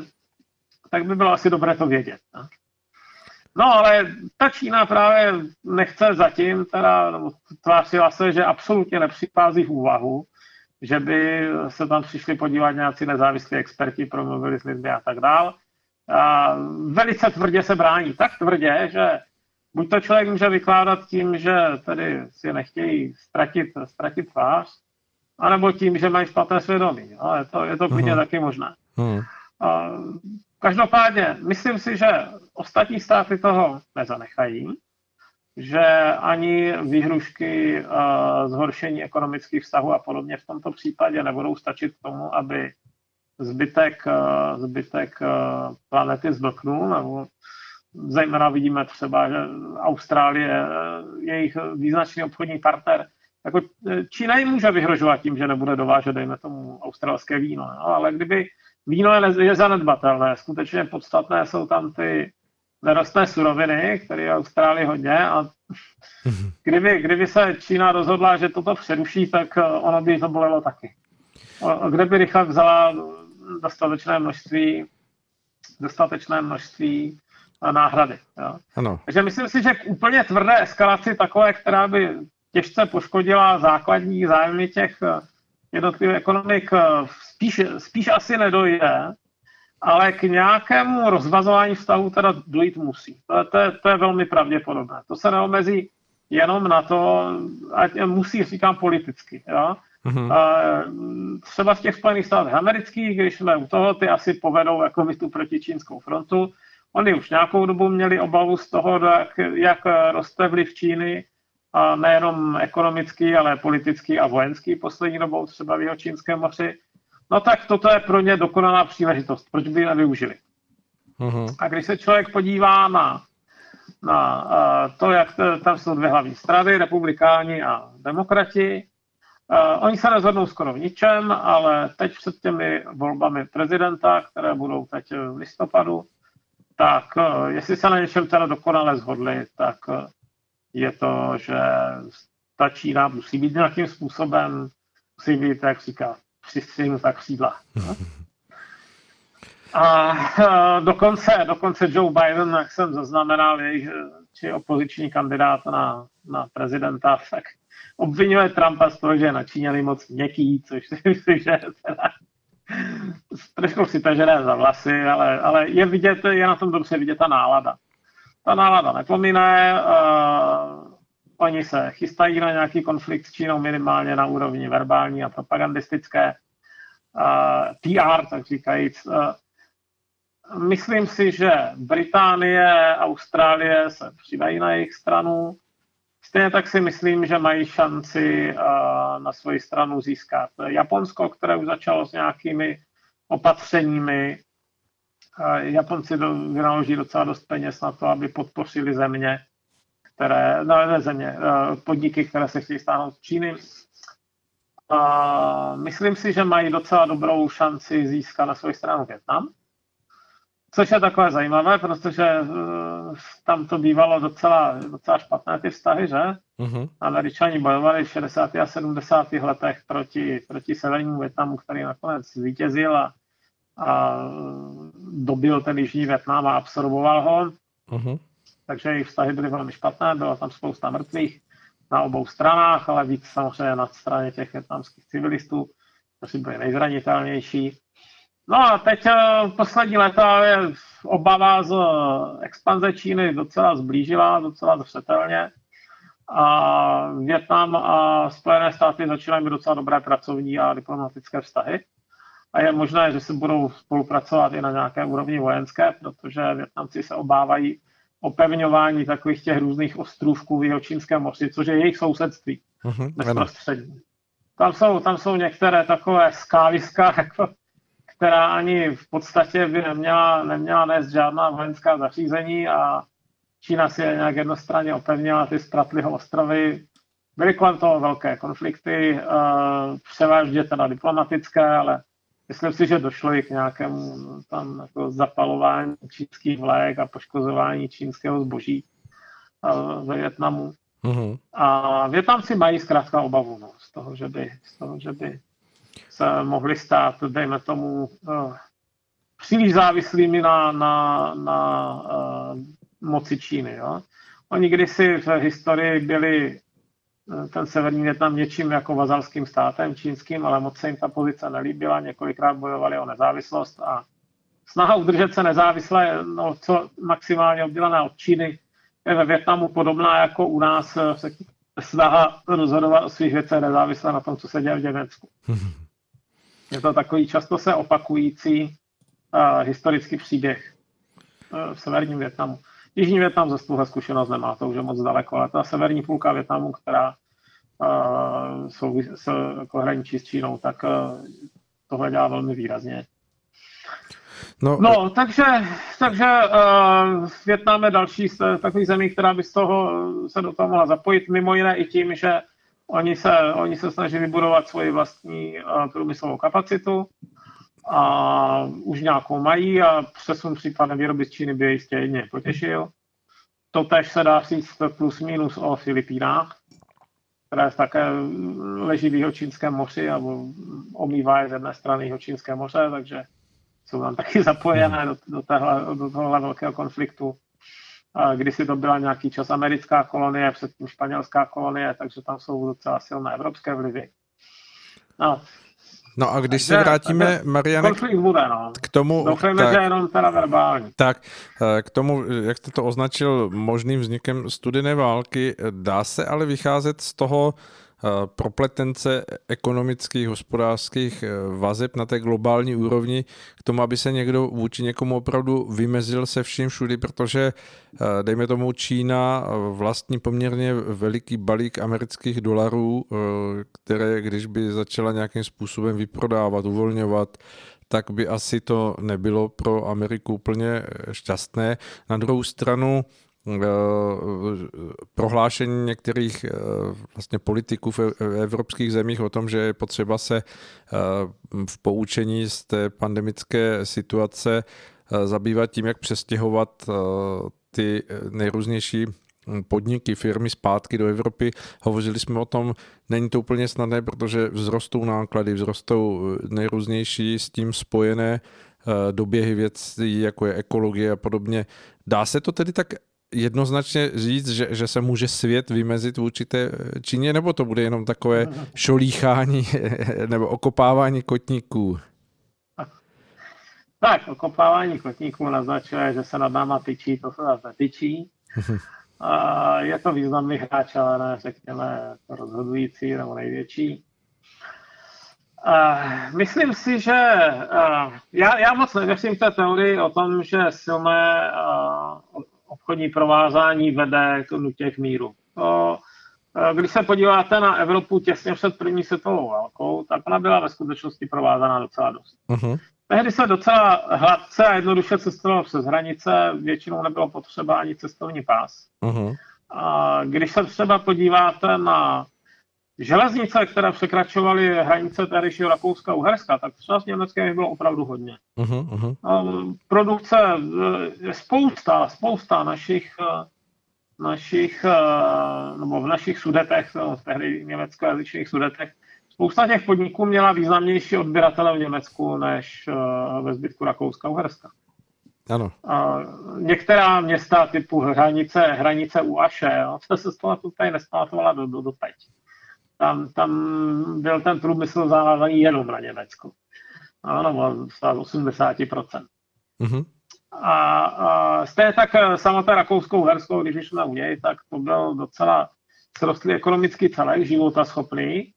tak by bylo asi dobré to vědět. Ne? No ale ta Čína právě nechce zatím, teda tvářila se, že absolutně nepřichází v úvahu, že by se tam přišli podívat nějací nezávislí experti, promluvili s lidmi a tak dál. A velice tvrdě se brání, tak tvrdě, že buď to člověk může vykládat tím, že tedy si nechtějí ztratit, ztratit tvář, anebo tím, že mají špatné svědomí. Ale je to, je to klidně uh-huh. taky možné. Uh-huh. A, každopádně, myslím si, že ostatní státy toho nezanechají, že ani výhrušky uh, zhoršení ekonomických vztahů a podobně v tomto případě nebudou stačit k tomu, aby zbytek, zbytek planety zblknul, nebo zejména vidíme třeba, že Austrálie, jejich význačný obchodní partner, jako e, Čína jim může vyhrožovat tím, že nebude dovážet, dejme tomu, australské víno, no, ale kdyby víno je, je zanedbatelné, skutečně podstatné jsou tam ty nerostné suroviny, které je Austrálii hodně a kdyby, kdyby se Čína rozhodla, že toto přeruší, tak e, ono by to bolelo taky. Kde by rychle vzala dostatečné množství, dostatečné množství náhrady. Jo. Ano. Takže myslím si, že k úplně tvrdé eskalaci takové, která by těžce poškodila základní zájmy těch jednotlivých ekonomik, spíš, spíš asi nedojde, ale k nějakému rozvazování vztahu teda dojít musí. To, to, je, to je velmi pravděpodobné. To se neomezí jenom na to, ať musí, říkám politicky. Jo? Mm-hmm. A, třeba v těch Spojených státech amerických, když jsme u toho, ty asi povedou jako tu proti čínskou frontu. Oni už nějakou dobu měli obavu z toho, jak, jak roste vliv Číny, nejenom ekonomický, ale politický a vojenský poslední dobou třeba v jeho čínském moři. No tak toto je pro ně dokonalá příležitost. Proč by ji nevyužili? Mm-hmm. A když se člověk podívá na, na to, jak tam jsou dvě hlavní strany, republikáni a demokrati, uh, oni se nezhodnou skoro v ničem, ale teď před těmi volbami prezidenta, které budou teď v listopadu, tak uh, jestli se na něčem teda dokonale zhodli, tak uh, je to, že ta Čína musí být nějakým způsobem, musí být, jak říká, přistřihnuta křídla. A dokonce, dokonce Joe Biden, jak jsem zaznamenal, jejich, či opoziční kandidát na, na prezidenta, tak obvinuje Trumpa z toho, že je na Číňany moc měkký, což si myslím, že teda trošku si tažené za vlasy, ale, ale je vidět, je na tom dobře vidět ta nálada. Ta nálada nepomíne, uh, oni se chystají na nějaký konflikt s Čínou minimálně na úrovni verbální a propagandistické. Uh, PR, tak říkajíc. Uh, myslím si, že Británie, Austrálie se přidají na jejich stranu. Stejně tak si myslím, že mají šanci na svoji stranu získat Japonsko, které už začalo s nějakými opatřeními. Japonci do, vynaloží docela dost peněz na to, aby podpořili země, které, no ne země, uh, podniky, které se chtějí stáhnout z Číny. Uh, myslím si, že mají docela dobrou šanci získat na svoji stranu Větnam. Což je takové zajímavé, protože uh, tam to bývalo docela, docela špatné ty vztahy, že? Uh-huh. Američani bojovali v 60. a 70. letech proti, proti severnímu Větnamu, který nakonec zvítězil a, a dobil ten jižní Větnam a absorboval ho. Uh-huh. Takže jejich vztahy byly velmi špatné, bylo tam spousta mrtvých na obou stranách, ale víc samozřejmě na straně těch větnamských civilistů, kteří byli nejzranitelnější. No a teď eh, poslední léta je obava z eh, expanze Číny docela zblížila, docela zřetelně. A Větnam a Spojené státy začínají mít docela dobré pracovní a diplomatické vztahy. A je možné, že se budou spolupracovat i na nějaké úrovni vojenské, protože Větnamci se obávají opevňování takových těch různých ostrůvků v Jihočínském moři, což je jejich sousedství uh-huh, bezprostřední. Tam jsou, tam jsou některé takové skáliska, jako která ani v podstatě by neměla, neměla nést žádná vojenská zařízení a Čína si je nějak jednostranně opevnila ty Spratliho ostrovy. Byly kolem toho velké konflikty, uh, převážně teda diplomatické, ale myslím si, že došlo i k nějakému tam jako zapalování čínských vlajek a poškozování čínského zboží ve Větnamu. Uh-huh. A Větnamci mají zkrátka obavu no, z toho, že by, z toho, že by se mohli stát, dejme tomu, uh, příliš závislými na, na, na uh, moci Číny. Jo? Oni kdysi v historii byli ten severní Větnam něčím jako vazalským státem čínským, ale moc se jim ta pozice nelíbila, několikrát bojovali o nezávislost a snaha udržet se nezávisle, no, co maximálně oddělené od Číny, je ve Větnamu podobná jako u nás snaha rozhodovat o svých věcech nezávisle na tom, co se děje v Německu. Je to takový často se opakující uh, historický příběh uh, v severním Větnamu. Jižní Větnam ze tuhle zkušenost nemá, to už je moc daleko, ale ta severní půlka Větnamu, která uh, souvisí s jako hraničí s Čínou, tak uh, tohle dělá velmi výrazně. No, no takže, takže uh, Větnam je další z takových zemí, která by z toho se do toho mohla zapojit, mimo jiné i tím, že Oni se, oni se snaží vybudovat svoji vlastní uh, průmyslovou kapacitu a už nějakou mají a přesun případně výroby z Číny by jistě jedně potěšil. To tež se dá říct plus minus o Filipínách. která také leží v Jihočínském moři a omývá je z jedné strany Jihočínské moře, takže jsou tam taky zapojené do, do, téhle, do tohle velkého konfliktu. Kdysi to byla nějaký čas americká kolonie, předtím španělská kolonie, takže tam jsou docela silné evropské vlivy. No, No a když se vrátíme, Mariane, no. k tomu... Doufejme, tak, že jenom teda verbální. Tak, eh, k tomu, jak jste to označil možným vznikem studené války, dá se ale vycházet z toho, Eh, propletence ekonomických, hospodářských eh, vazeb na té globální úrovni k tomu, aby se někdo vůči někomu opravdu vymezil se vším všudy, protože eh, dejme tomu Čína vlastní poměrně veliký balík amerických dolarů, které když by začala nějakým způsobem vyprodávat, uvolňovat, tak by asi to nebylo pro Ameriku úplně šťastné. Na druhou stranu Eh, prohlášení některých eh, vlastně politiků v evropských zemích o tom, že je potřeba se eh, v poučení z té pandemické situace zabývat tím, jak přestěhovat ty nejrůznější podniky, firmy zpátky do Evropy. Hovořili jsme o tom, není to úplně snadné, protože vzrostou náklady, vzrostou nejrůznější s tím spojené doběhy věcí, jako je ekologie a podobně. Dá se to tedy tak jednoznačně říct, že, že se může svět vymezit v určité Číně, nebo to bude jenom takové šolíchání nebo okopávání kotníků? Tak, okopávání kotníků naznačuje, že se nad náma tyčí, to se nás netyčí. A je to významný hráč, ale ne, řekněme, to rozhodující nebo největší. Uh, myslím si, že uh, já, já moc nevěřím té teorii o tom, že silné uh, obchodní provázání vede k nutě k míru. To, eh, když se podíváte na Evropu těsně před první světovou válkou, tak ona byla ve skutečnosti provázaná docela dost. Uh-huh. Tehdy se docela hladce a jednoduše cestovalo přes hranice, většinou nebylo potřeba ani cestovní pás. Uh-huh. A když se třeba podíváte na železnice, které překračovaly hranice tehdejšího Rakouska a Uherska, tak třeba s Německém bylo opravdu hodně. Uh-huh, uh-huh. Produkce je eh, spousta, spousta našich, eh, našich eh, nebo v našich sudetech, v tehdy německojazyčných sudetech, spousta těch podniků měla významnější odběratele v Německu než ve zbytku Rakouska a Uherska. Ano. A některá města typu hranice, hranice u Aše, jo, se z toho tady nespamatovala do, do, do teď tam, tam byl ten průmysl zavázaný jenom na Německo. Ano, stát 80%. Mm-hmm. A, a stejně tak eh, samotné rakouskou herskou, když jsme u něj, tak to byl docela srostlý ekonomický celek, života schopný.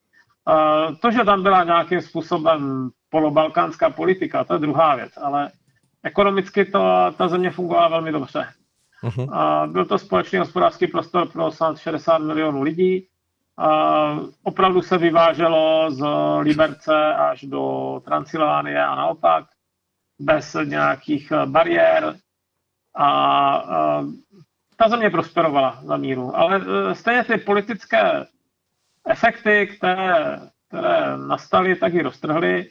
A to, že tam byla nějakým způsobem polobalkánská politika, to je druhá věc, ale ekonomicky to, ta země fungovala velmi dobře. Uh-huh. A byl to společný hospodářský prostor pro 60 milionů lidí, opravdu se vyváželo z Liberce až do Transylvánie a naopak, bez nějakých bariér. A, ta země prosperovala za míru. Ale e, stejně ty politické efekty, které, které nastaly, tak i roztrhly.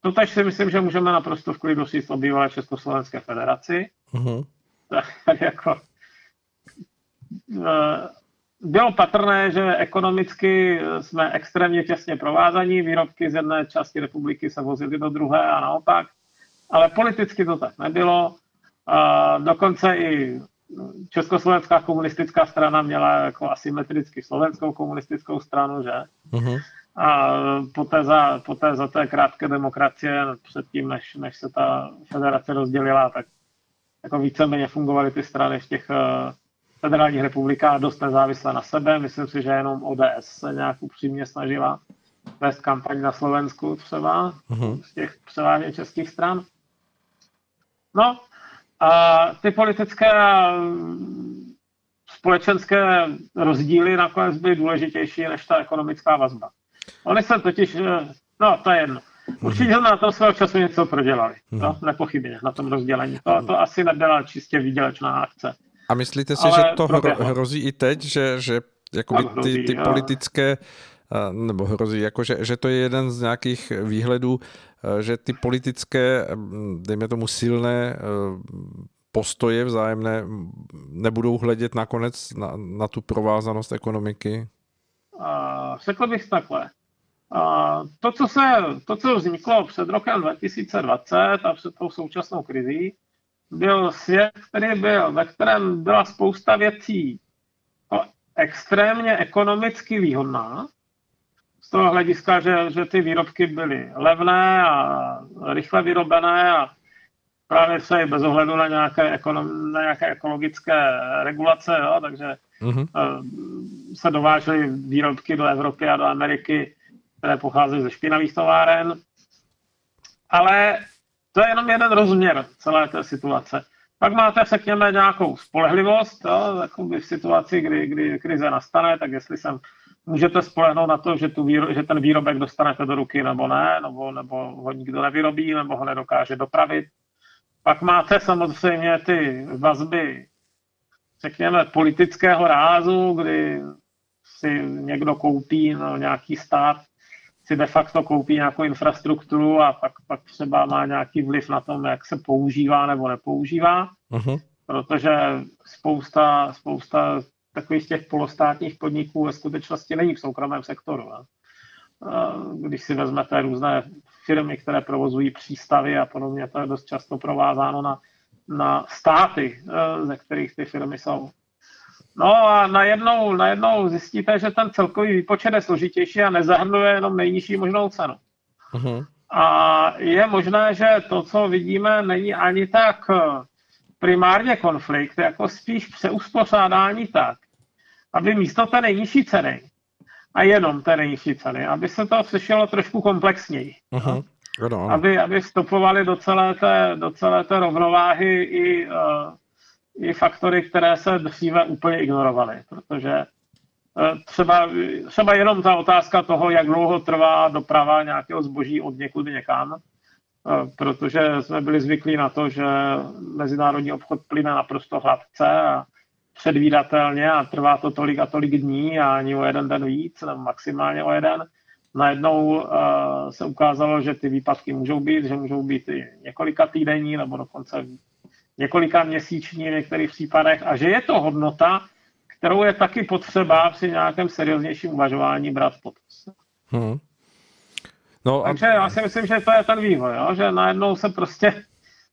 To teď si myslím, že můžeme naprosto v klidu říct o bývalé Československé federaci. Uh-huh. Tak, tak jako e, bylo patrné, že ekonomicky jsme extrémně těsně provázaní, výrobky z jedné části republiky se vozily do druhé a naopak, ale politicky to tak nebylo. A dokonce i Československá komunistická strana měla jako asymetricky slovenskou komunistickou stranu, že? Uh-huh. A poté za, poté za té krátké demokracie, předtím, než, než se ta federace rozdělila, tak jako víceméně fungovaly ty strany v těch federální republika dost nezávislá na sebe. Myslím si, že jenom ODS se nějak upřímně snažila vést kampaň na Slovensku třeba uh-huh. z těch převážně českých stran. No a ty politické a společenské rozdíly nakonec byly důležitější než ta ekonomická vazba. Oni se totiž, eh, no to je jedno, Určitě na to svého času něco prodělali, no, nepochybně, na tom rozdělení. To, to asi nebyla čistě výdělečná akce. A myslíte si, Ale že to proběhlo. hrozí i teď, že, že jakoby hrozí, ty, ty politické, nebo hrozí, jako že, že to je jeden z nějakých výhledů, že ty politické, dejme tomu silné postoje vzájemné nebudou hledět nakonec na, na tu provázanost ekonomiky? řekl bych takhle. To co, se, to, co vzniklo před rokem 2020 a před tou současnou krizí, byl svět, který byl, ve kterém byla spousta věcí extrémně ekonomicky výhodná, z toho hlediska, že, že ty výrobky byly levné a rychle vyrobené a právě se bez ohledu na nějaké, ekonom, na nějaké ekologické regulace, jo, takže mm-hmm. se dovážely výrobky do Evropy a do Ameriky, které pocházejí ze špinavých továren. Ale to je jenom jeden rozměr celé té situace. Pak máte, řekněme, nějakou spolehlivost, jo, v situaci, kdy, kdy krize nastane, tak jestli jsem můžete spolehnout na to, že, tu výro, že ten výrobek dostanete do ruky nebo ne, nebo, nebo ho nikdo nevyrobí, nebo ho nedokáže dopravit. Pak máte samozřejmě ty vazby, řekněme, politického rázu, kdy si někdo koupí no, nějaký stát, si de facto koupí nějakou infrastrukturu a pak, pak třeba má nějaký vliv na tom, jak se používá nebo nepoužívá. Uh-huh. Protože spousta, spousta takových těch polostátních podniků ve skutečnosti není v soukromém sektoru. Ne? Když si vezmete různé firmy, které provozují přístavy a podobně, to je dost často provázáno na, na státy, e, ze kterých ty firmy jsou. No a najednou, najednou zjistíte, že ten celkový výpočet je složitější a nezahrnuje jenom nejnižší možnou cenu. Uh-huh. A je možné, že to, co vidíme, není ani tak primárně konflikt, jako spíš přeuspořádání tak, aby místo té nejnižší ceny a jenom té nejnižší ceny, aby se to slyšelo trošku komplexněji. Uh-huh. No. Aby, aby vstupovali do celé té, do celé té rovnováhy i, uh, i faktory, které se dříve úplně ignorovaly, protože uh, třeba, třeba jenom ta otázka toho, jak dlouho trvá doprava nějakého zboží od někud někam, uh, protože jsme byli zvyklí na to, že mezinárodní obchod plyne naprosto hladce a předvídatelně a trvá to tolik a tolik dní a ani o jeden den víc, nebo maximálně o jeden. Najednou uh, se ukázalo, že ty výpadky můžou být, že můžou být i několika týdenní nebo dokonce několika měsíční v některých případech a že je to hodnota, kterou je taky potřeba při nějakém serióznějším uvažování brát v potaz. Hmm. No a... Takže já si myslím, že to je ten vývoj, jo? že najednou se prostě,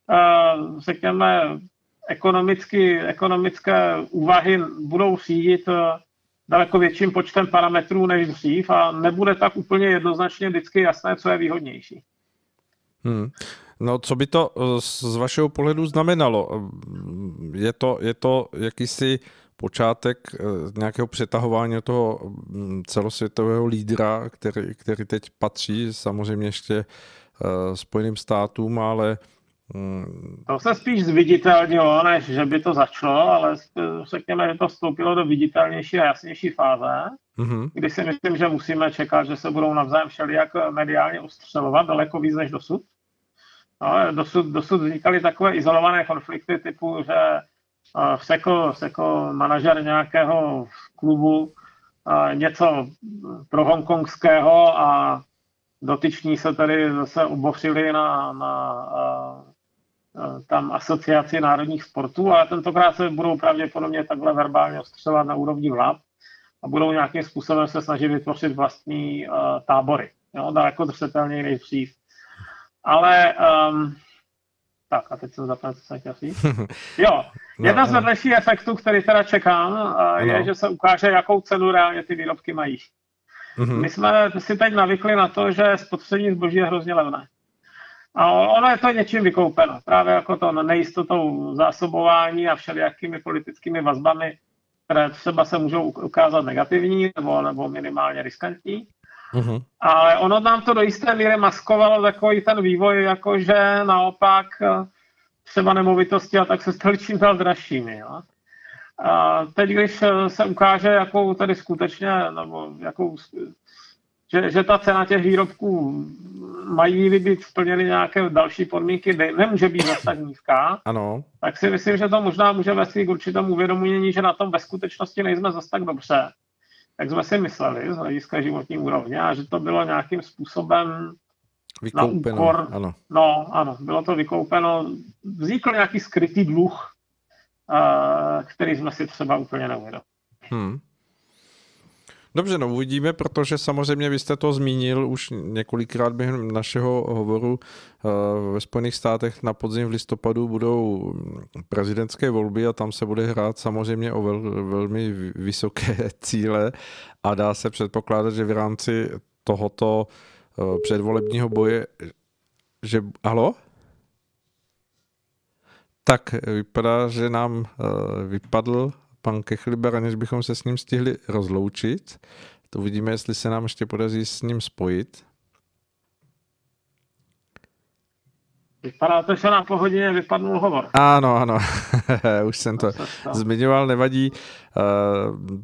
uh, řekněme, ekonomicky, ekonomické úvahy budou řídit eh, daleko větším počtem parametrů než dřív a nebude tak úplně jednoznačně vždycky jasné, co je výhodnější. Hmm. No, co by to eh, z vašeho pohledu znamenalo? Je to, je to jakýsi počátek eh, nějakého přetahování toho hm, celosvětového lídra, který, který teď patří samozřejmě ještě Spojeným státům, ale Hmm. To se spíš zviditelnilo, než že by to začalo, ale řekněme, že to vstoupilo do viditelnější a jasnější fáze, mm-hmm. kdy si myslím, že musíme čekat, že se budou navzájem všelijak mediálně ostřelovat daleko víc než dosud. No, dosud, dosud vznikaly takové izolované konflikty typu, že vsekl, vsekl manažer nějakého klubu něco pro hongkongského a dotyční se tady zase obořili na, na tam asociaci národních sportů, ale tentokrát se budou pravděpodobně takhle verbálně ostřelovat na úrovni vlád a budou nějakým způsobem se snažit vytvořit vlastní uh, tábory. Jo, daleko zřetelněji než dřív. Ale um, tak a teď jsem zapomněl, co jsem chtěl říct. Jo, no, jedna no, z vedlejších efektů, který teda čekám, uh, je, no. že se ukáže, jakou cenu reálně ty výrobky mají. Mm-hmm. My jsme si teď navykli na to, že spotřební zboží je hrozně levné. A ono je to něčím vykoupeno. Právě jako to nejistotou zásobování a všelijakými politickými vazbami, které třeba se můžou ukázat negativní nebo, nebo minimálně riskantní. Uh-huh. Ale ono nám to do jisté míry maskovalo takový ten vývoj, jakože naopak eh, třeba nemovitosti a tak se staly čím dál dražšími. Jo? A teď, když eh, se ukáže, jakou tady skutečně, nebo jakou že, že ta cena těch výrobků mají být splněny nějaké další podmínky, nemůže být zase tak nízká, ano. tak si myslím, že to možná může vést k určitému uvědomění, že na tom ve skutečnosti nejsme zase tak dobře, jak jsme si mysleli z hlediska životní úrovně a že to bylo nějakým způsobem vykoupeno, na úkor. Ano. No, ano, bylo to vykoupeno. Vznikl nějaký skrytý dluh, uh, který jsme si třeba úplně neuvědomili. Hmm. Dobře, no uvidíme, protože samozřejmě vy jste to zmínil už několikrát během našeho hovoru. Eh, ve Spojených státech na podzim v listopadu budou prezidentské volby a tam se bude hrát samozřejmě o vel, velmi vysoké cíle a dá se předpokládat, že v rámci tohoto eh, předvolebního boje, že... Halo? Tak vypadá, že nám eh, vypadl pan Kechliber, než bychom se s ním stihli rozloučit. To uvidíme, jestli se nám ještě podaří s ním spojit. Vypadá to, že na po hodině vypadnul hovor. Ano, ano, už jsem to zmiňoval, nevadí. Uh,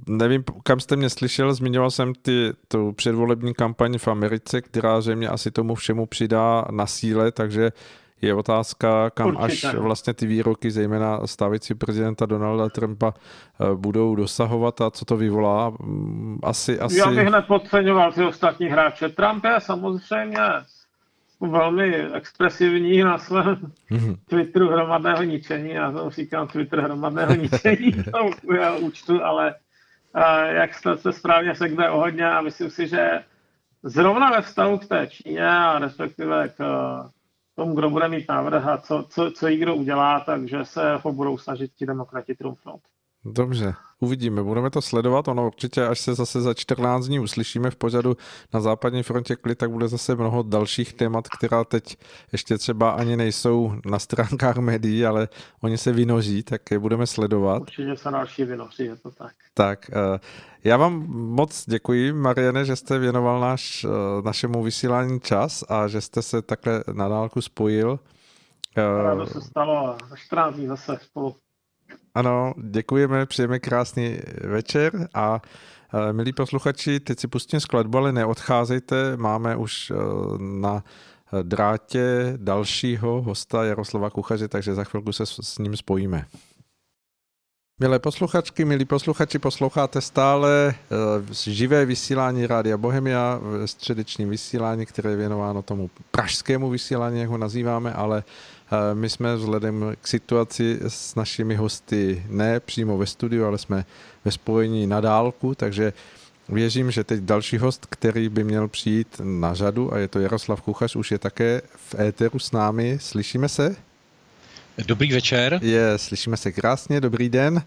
nevím, kam jste mě slyšel, zmiňoval jsem ty, tu předvolební kampaň v Americe, která zřejmě asi tomu všemu přidá na síle, takže je otázka, kam Určitě. až vlastně ty výroky, zejména stávající prezidenta Donalda Trumpa, eh, budou dosahovat a co to vyvolá. Mm, asi, asi... Já bych nepodceňoval ty ostatní hráče. Trump je samozřejmě velmi expresivní na svém mm-hmm. Twitteru hromadného ničení. Já to říkám Twitter hromadného ničení jeho účtu, ale uh, jak jste se správně sekde o hodně a myslím si, že zrovna ve vztahu k té Číně a respektive k tomu, kdo bude mít návrh a co, co, co jí kdo udělá, takže se ho budou snažit ti demokrati trumfnout. Dobře, uvidíme, budeme to sledovat, ono určitě, až se zase za 14 dní uslyšíme v pořadu na západní frontě klid, tak bude zase mnoho dalších témat, která teď ještě třeba ani nejsou na stránkách médií, ale oni se vynoží, tak je budeme sledovat. Určitě se další vynoží, je to tak. Tak, uh, já vám moc děkuji, Mariane, že jste věnoval náš, eh, našemu vysílání čas a že jste se takhle na dálku spojil. Rádo se stalo 14 dní zase spolu. Ano, děkujeme, přejeme krásný večer a eh, milí posluchači, teď si pustím skladbu, ale neodcházejte, máme už eh, na drátě dalšího hosta Jaroslava Kuchaře, takže za chvilku se s ním spojíme. Milé posluchačky, milí posluchači, posloucháte stále uh, živé vysílání Rádia Bohemia v středečním vysílání, které je věnováno tomu pražskému vysílání, jak ho nazýváme, ale my jsme vzhledem k situaci s našimi hosty ne přímo ve studiu, ale jsme ve spojení na dálku, takže věřím, že teď další host, který by měl přijít na řadu, a je to Jaroslav Kuchař, už je také v éteru s námi. Slyšíme se? Dobrý večer. Je, slyšíme se krásně, dobrý den.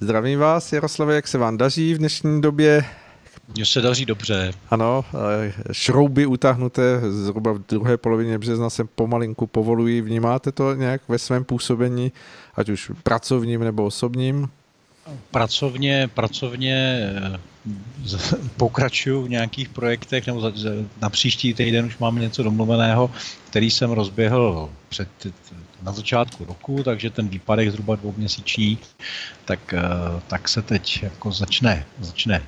Zdravím vás, Jaroslave, jak se vám daří v dnešní době? Mně se daří dobře. Ano, šrouby utáhnuté zhruba v druhé polovině března se pomalinku povolují. Vnímáte to nějak ve svém působení, ať už pracovním nebo osobním? Pracovně, pracovně eh, pokračuju v nějakých projektech, nebo na příští týden už máme něco domluveného, který jsem rozběhl před na začátku roku, takže ten výpadek zhruba dvouměsíční, tak, eh, tak se teď jako začne, začne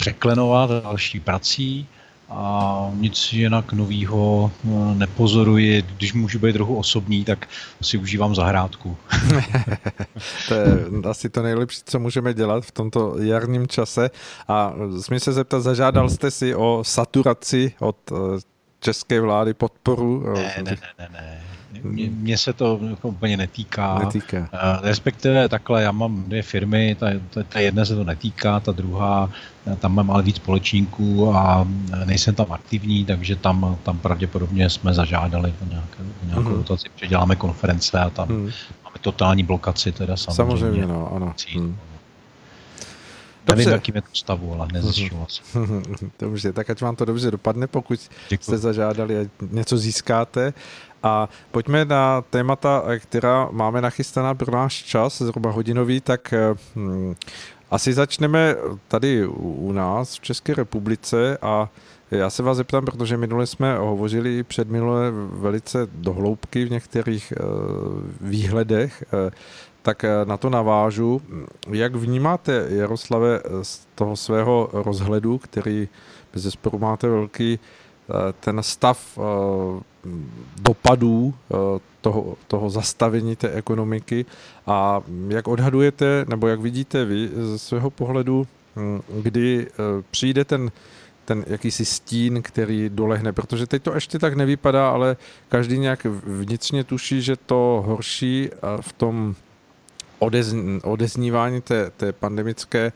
překlenovat další prací a nic jinak novýho eh, nepozoruji. Když můžu být trochu osobní, tak si užívám zahrádku. to je asi to nejlepší, co můžeme dělat v tomto jarním čase. A smím se zeptat, zažádal jste si o saturaci od eh, české vlády podporu? Ne, ne, ne, ne. ne. Mně se to jako úplně netýká. netýká. Uh, respektive takhle, já mám dvě firmy, ta, ta, ta jedna se to netýká, ta druhá, tam mám ale víc společníků a nejsem tam aktivní, takže tam, tam pravděpodobně jsme zažádali o nějakou, nějakou mm-hmm. dotaci, protože děláme konference a tam mm. máme totální blokaci teda samozřejmě. Samozřejmě, no, ano. Mm. Dobře. Nevím, jakým je to stavu, ale nezjišťuji asi. Dobře, tak ať vám to dobře dopadne, pokud Děkuji. jste zažádali a něco získáte. A pojďme na témata, která máme nachystaná pro náš čas, zhruba hodinový, tak hm, asi začneme tady u nás v České republice a já se vás zeptám, protože minule jsme hovořili před minule velice dohloubky v některých uh, výhledech, tak na to navážu. Jak vnímáte, Jaroslave, z toho svého rozhledu, který bez zesporu máte velký, ten stav dopadů eh, toho, toho zastavení té ekonomiky. A jak odhadujete, nebo jak vidíte vy ze svého pohledu, hm, kdy eh, přijde ten, ten jakýsi stín, který dolehne, protože teď to ještě tak nevypadá, ale každý nějak vnitřně tuší, že to horší v tom odeznívání té, té pandemické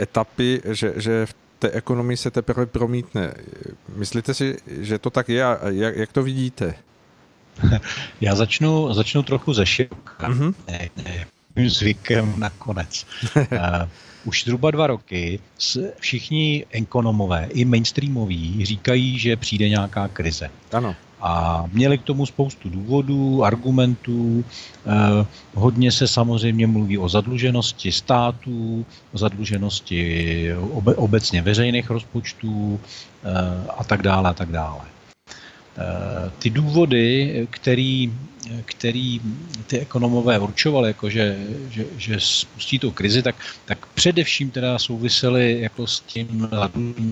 etapy, že, že v té ekonomii se teprve promítne. Myslíte si, že to tak je a jak, jak to vidíte? Já začnu, začnu trochu ze široka. Mm-hmm. Ne, ne, zvykem nakonec. uh, už zhruba dva roky všichni ekonomové, i mainstreamoví, říkají, že přijde nějaká krize. Ano. A měli k tomu spoustu důvodů, argumentů. Eh, hodně se samozřejmě mluví o zadluženosti států, o zadluženosti obe, obecně veřejných rozpočtů eh, a tak dále a tak dále. Eh, ty důvody, který, který ty ekonomové určovali, jako že, že, že spustí tu krizi, tak, tak především teda souvisely jako s tím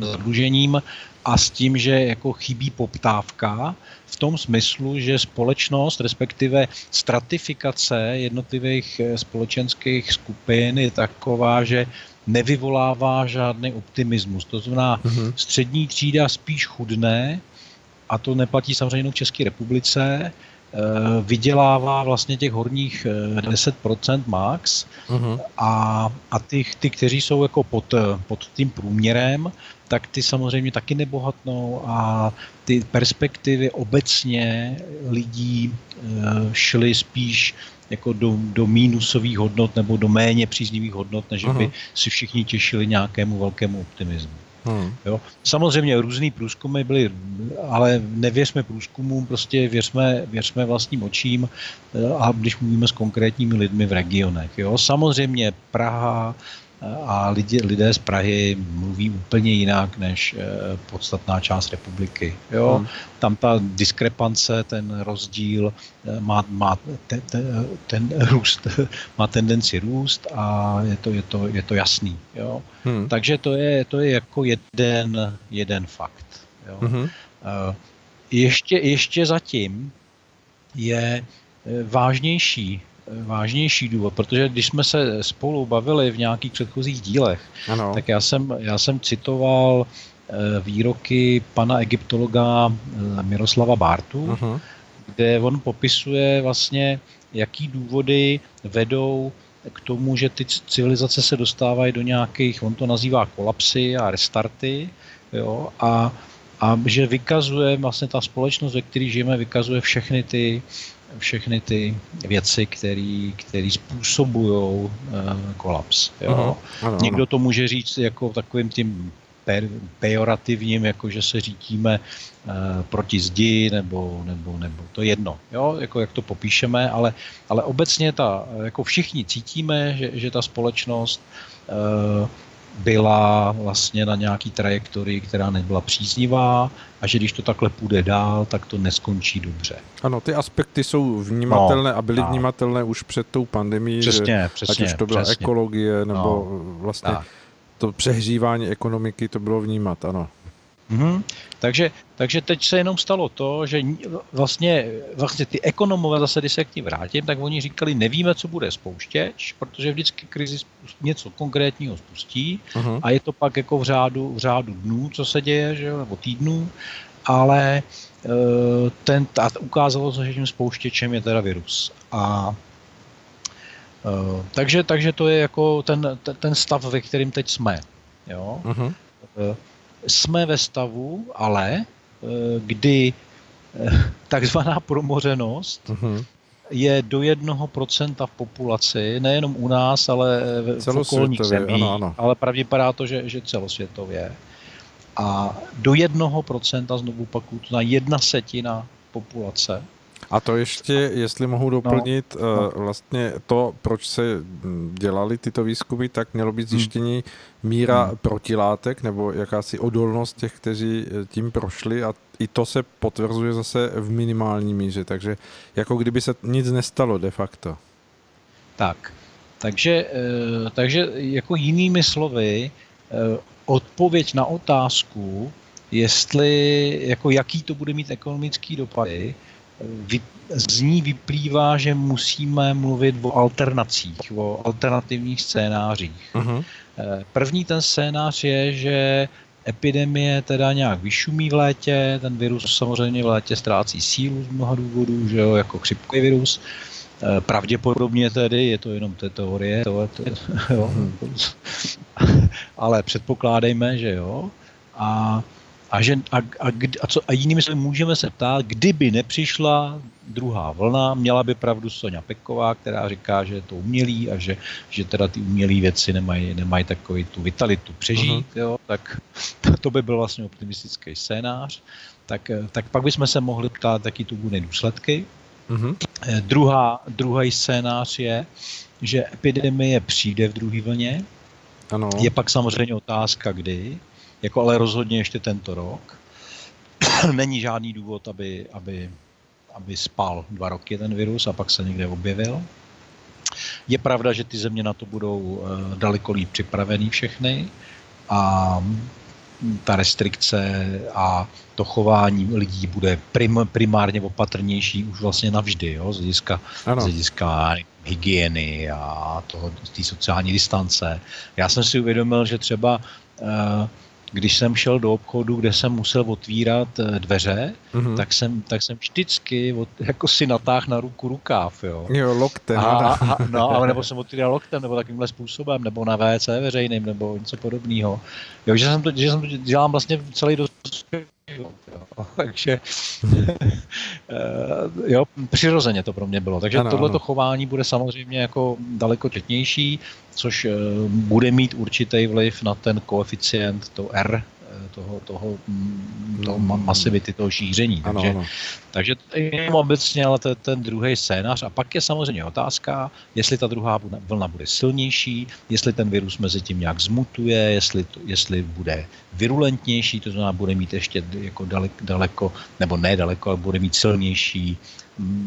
zadlužením a s tím, že jako chybí poptávka v tom smyslu, že společnost, respektive stratifikace jednotlivých eh, společenských skupin je taková, že nevyvolává žádný optimismus. To znamená, mm-hmm. střední třída spíš chudne, a to neplatí samozřejmě v České republice, vydělává vlastně těch horních 10% eh, max uh-huh. a, a ty, ty, kteří jsou jako pod, pod tím průměrem, tak ty samozřejmě taky nebohatnou a ty perspektivy obecně lidí eh, šly spíš jako do, do mínusových hodnot nebo do méně příznivých hodnot, než uh-huh. by si všichni těšili nějakému velkému optimismu. Hmm. Jo. Samozřejmě různý průzkumy byly, ale nevěřme průzkumům, prostě věřme, věřme vlastním očím eh, a když mluvíme s konkrétními lidmi v regionech. Jo. Samozřejmě Praha, a lidi, lidé z Prahy mluví úplně jinak než eh, podstatná část republiky. Jo? Hmm. Tam ta diskrepance, ten rozdíl eh, má, má te, te, ten růst, má tendenci růst a je to, je to, je to jasný. Jo? Hmm. Takže to je, to je jako jeden, jeden fakt. Jo? Hmm. Ještě, ještě zatím je vážnější vážnější důvod, protože když jsme se spolu bavili v nějakých předchozích dílech, ano. tak já jsem, já jsem citoval eh, výroky pana egyptologa eh, Miroslava Bartu, uh-huh. kde on popisuje vlastně, jaký důvody vedou k tomu, že ty civilizace se dostávají do nějakých, on to nazývá kolapsy a restarty, jo, a, a že vykazuje vlastně ta společnost, ve které žijeme, vykazuje všechny ty všechny ty věci, které způsobují uh, kolaps. Jo? Uh-huh. Ano, Někdo to může říct jako takovým tím pejorativním, jako že se řítíme uh, proti zdi, nebo, nebo, nebo to jedno, jo? Jako jak to popíšeme, ale, ale obecně ta, jako všichni cítíme, že, že ta společnost uh, byla vlastně na nějaký trajektorii, která nebyla příznivá a že když to takhle půjde dál, tak to neskončí dobře. Ano, ty aspekty jsou vnímatelné no, a byly a... vnímatelné už před tou pandemí, přesně, že, přesně, ať už to byla přesně. ekologie nebo no, vlastně tak. to přehřívání ekonomiky, to bylo vnímat, ano. Mm-hmm. Takže, takže teď se jenom stalo to, že vlastně, vlastně ty ekonomové, zase když se k ním vrátím, tak oni říkali, nevíme, co bude spouštěč, protože vždycky krizi něco konkrétního spustí uh-huh. a je to pak jako v řádu, v řádu dnů, co se děje, že jo, nebo týdnů, ale e, ten, a ukázalo se, že tím spouštěčem je teda virus. A e, takže, takže to je jako ten, ten stav, ve kterým teď jsme. Jo? Uh-huh. Jsme ve stavu, ale eh, kdy eh, takzvaná promořenost uh-huh. je do jednoho procenta v populaci, nejenom u nás, ale v okolních zemích, ano, ano. ale pravděpodobně to, že, že celosvětově. A do jednoho procenta, znovu pokud na jedna setina populace a to ještě, jestli mohu doplnit, no, no. vlastně to, proč se dělali tyto výzkumy, tak mělo být hmm. zjištění míra hmm. protilátek nebo jakási odolnost těch, kteří eh, tím prošli a i to se potvrzuje zase v minimální míře, takže jako kdyby se nic nestalo de facto. Tak, takže, eh, takže jako jinými slovy, odpověď na otázku, jestli, jako jaký to bude mít ekonomický dopady, z ní vyplývá, že musíme mluvit o alternacích, o alternativních scénářích. Uh-huh. První ten scénář je, že epidemie teda nějak vyšumí v létě, ten virus samozřejmě v létě ztrácí sílu z mnoha důvodů, že jo, jako chřipkový virus, Pravděpodobně tedy, je to jenom té teorie, to, to, jo, ale předpokládejme, že jo. A a, že, a, a, a, co, a jinými slovy můžeme se ptát, kdyby nepřišla druhá vlna, měla by pravdu Sonja Peková, která říká, že je to umělý a že, že teda ty umělé věci nemají, nemají takový tu vitalitu přežít, uh-huh. jo, tak to by byl vlastně optimistický scénář. Tak, tak pak bychom se mohli ptát, jaký tu bude důsledky. Uh-huh. Druhá, druhý scénář je, že epidemie přijde v druhé vlně. Ano. Je pak samozřejmě otázka, kdy jako ale rozhodně ještě tento rok. Není žádný důvod, aby, aby, aby spal dva roky ten virus a pak se někde objevil. Je pravda, že ty země na to budou uh, daleko líp připravený všechny a ta restrikce a to chování lidí bude prim, primárně opatrnější už vlastně navždy, jo, z hlediska, z hlediska hygieny a toho, té sociální distance. Já jsem si uvědomil, že třeba uh, když jsem šel do obchodu, kde jsem musel otvírat eh, dveře, mm-hmm. tak, jsem, tak jsem vždycky od, jako si natáhl na ruku rukáv, jo. Jo, loktem. A, a, no, ale nebo jsem otvíral loktem, nebo takovýmhle způsobem, nebo na WC veřejným, nebo něco podobného. Jo, že jsem to, že jsem to dělám vlastně celý Jo, takže eh, jo, přirozeně to pro mě bylo. Takže tohleto chování bude samozřejmě jako daleko četnější, což eh, bude mít určitý vliv na ten koeficient, to R, toho, toho, mm, toho masivity, toho šíření. Ano, takže, ano. takže jenom obecně, ale to, ten druhý scénář. A pak je samozřejmě otázka, jestli ta druhá vlna bude silnější, jestli ten virus mezi tím nějak zmutuje, jestli, to, jestli bude virulentnější, to znamená, bude mít ještě jako daleko, daleko nebo ne daleko, ale bude mít silnější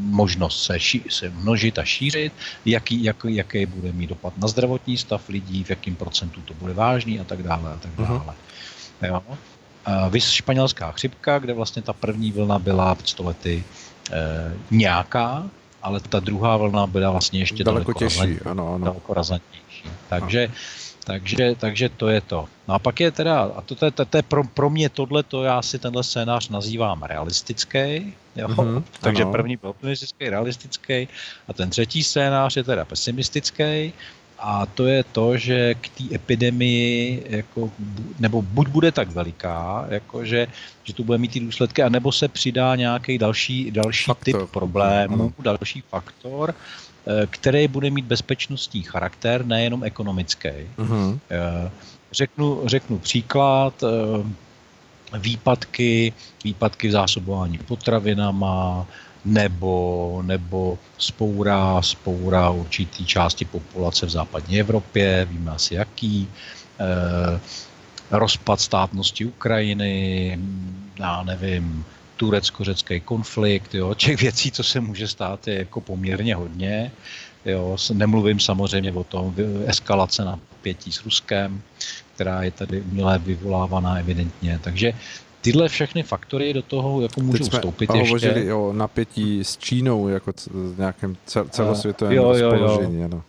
možnost se, ší, se množit a šířit, jaký, jak, jaký bude mít dopad na zdravotní stav lidí, v jakém procentu to bude vážný a tak dále a tak mhm. dále. Uh-huh. Jo. Vys španělská chřipka, kde vlastně ta první vlna byla před stolety e, nějaká, ale ta druhá vlna byla vlastně ještě daleko, daleko těžší, ano, ano. daleko razantnější. Takže, takže, takže to je to. No a pak je teda, a to, to, to, to je pro, pro mě tohle, to já si tenhle scénář nazývám realistický, jo? Mm-hmm, takže ano. první byl optimistický, realistický a ten třetí scénář je teda pesimistický a to je to, že k té epidemii, jako, nebo buď bude tak veliká, jako že, že tu bude mít ty důsledky, anebo se přidá nějaký další, další faktor. typ problémů, ano. další faktor, eh, který bude mít bezpečnostní charakter, nejenom ekonomický. Uh-huh. Řeknu, řeknu příklad, eh, výpadky, výpadky v zásobování potravinama, nebo, nebo spoura, spoura určitý části populace v západní Evropě, víme asi jaký, eh, rozpad státnosti Ukrajiny, já nevím, turecko-řecký konflikt, jo, těch věcí, co se může stát, je jako poměrně hodně. Jo, nemluvím samozřejmě o tom eskalace napětí s Ruskem, která je tady uměle vyvolávaná evidentně. Takže tyhle všechny faktory do toho jako můžou Teď vstoupit ještě. hovořili o napětí s Čínou jako v nějakém celosvětovém jo, jo, rozpoložení. Jo.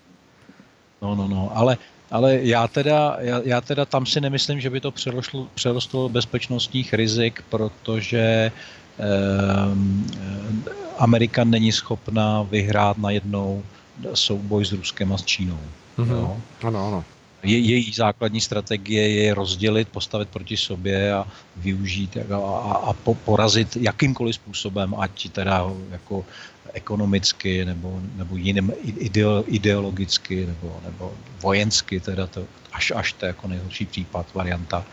No, no, no, ale, ale já, teda, já, já teda tam si nemyslím, že by to přerostlo, přerostlo bezpečnostních rizik, protože eh, Amerika není schopná vyhrát najednou souboj s Ruskem a s Čínou. Mm-hmm. Jo? Ano, ano je, její základní strategie je rozdělit, postavit proti sobě a využít a, a, a po, porazit jakýmkoliv způsobem, ať teda jako ekonomicky nebo, nebo jiným ideo, ideologicky nebo, nebo vojensky, teda to, až, až to jako nejhorší případ, varianta,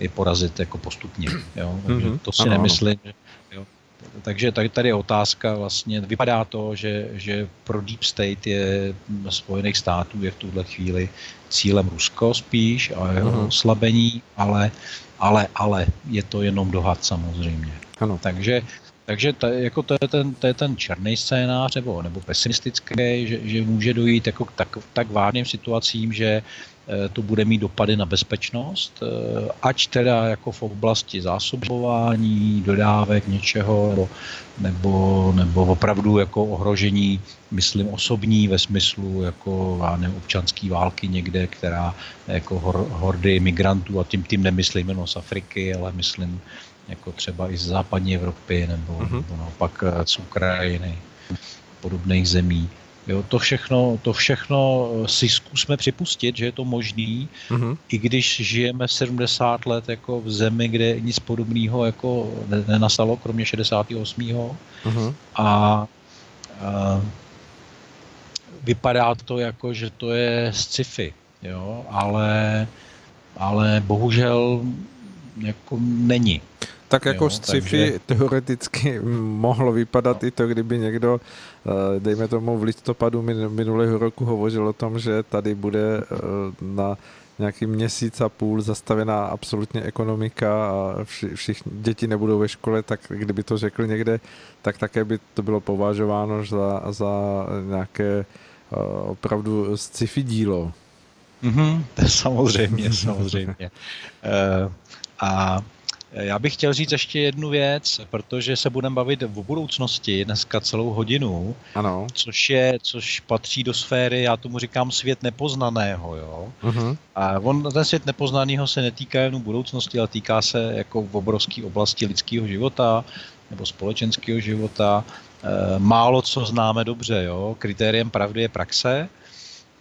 je porazit jako postupně. Jo? Takže mm-hmm. to si ano, nemyslím, ano. Takže tady, tady je otázka vlastně, vypadá to, že, že pro Deep State je Spojených států je v tuhle chvíli cílem Rusko spíš a jeho uh-huh. oslabení, ale, ale, ale je to jenom dohad samozřejmě. Ano. Takže takže to, jako to, je ten, to je ten černý scénář nebo, nebo pesimistický, že, že může dojít jako k tak, tak vážným situacím, že to bude mít dopady na bezpečnost, eh, ať teda jako v oblasti zásobování, dodávek něčeho, nebo, nebo, nebo opravdu jako ohrožení, myslím osobní ve smyslu jako nevím, občanské války někde, která jako hor, hordy migrantů, a tím, tím nemyslím jenom z Afriky, ale myslím jako třeba i z západní Evropy, nebo, uh-huh. nebo naopak eh, z Ukrajiny, podobných zemí Jo, to všechno, to všechno si zkusme připustit, že je to možný, mm-hmm. i když žijeme 70 let jako v zemi, kde nic podobného jako nenastalo, kromě 68. Mm-hmm. A, a vypadá to jako, že to je sci-fi, jo, ale, ale bohužel jako není. Tak jako jo, sci-fi takže... teoreticky mohlo vypadat no. i to, kdyby někdo, eh, dejme tomu v listopadu minulého roku hovořil o tom, že tady bude eh, na nějaký měsíc a půl zastavená absolutně ekonomika a vši, všichni děti nebudou ve škole, tak kdyby to řekl někde, tak také by to bylo považováno za, za nějaké uh, opravdu sci-fi dílo. Mm-hmm, samozřejmě, samozřejmě. Uh, a já bych chtěl říct ještě jednu věc, protože se budeme bavit v budoucnosti dneska celou hodinu, ano. Což, je, což patří do sféry, já tomu říkám svět nepoznaného. Jo? Uh-huh. A on, ten svět nepoznaného se netýká jen budoucnosti, ale týká se jako v obrovské oblasti lidského života nebo společenského života. E, málo co známe dobře. Jo? Kritériem pravdy je praxe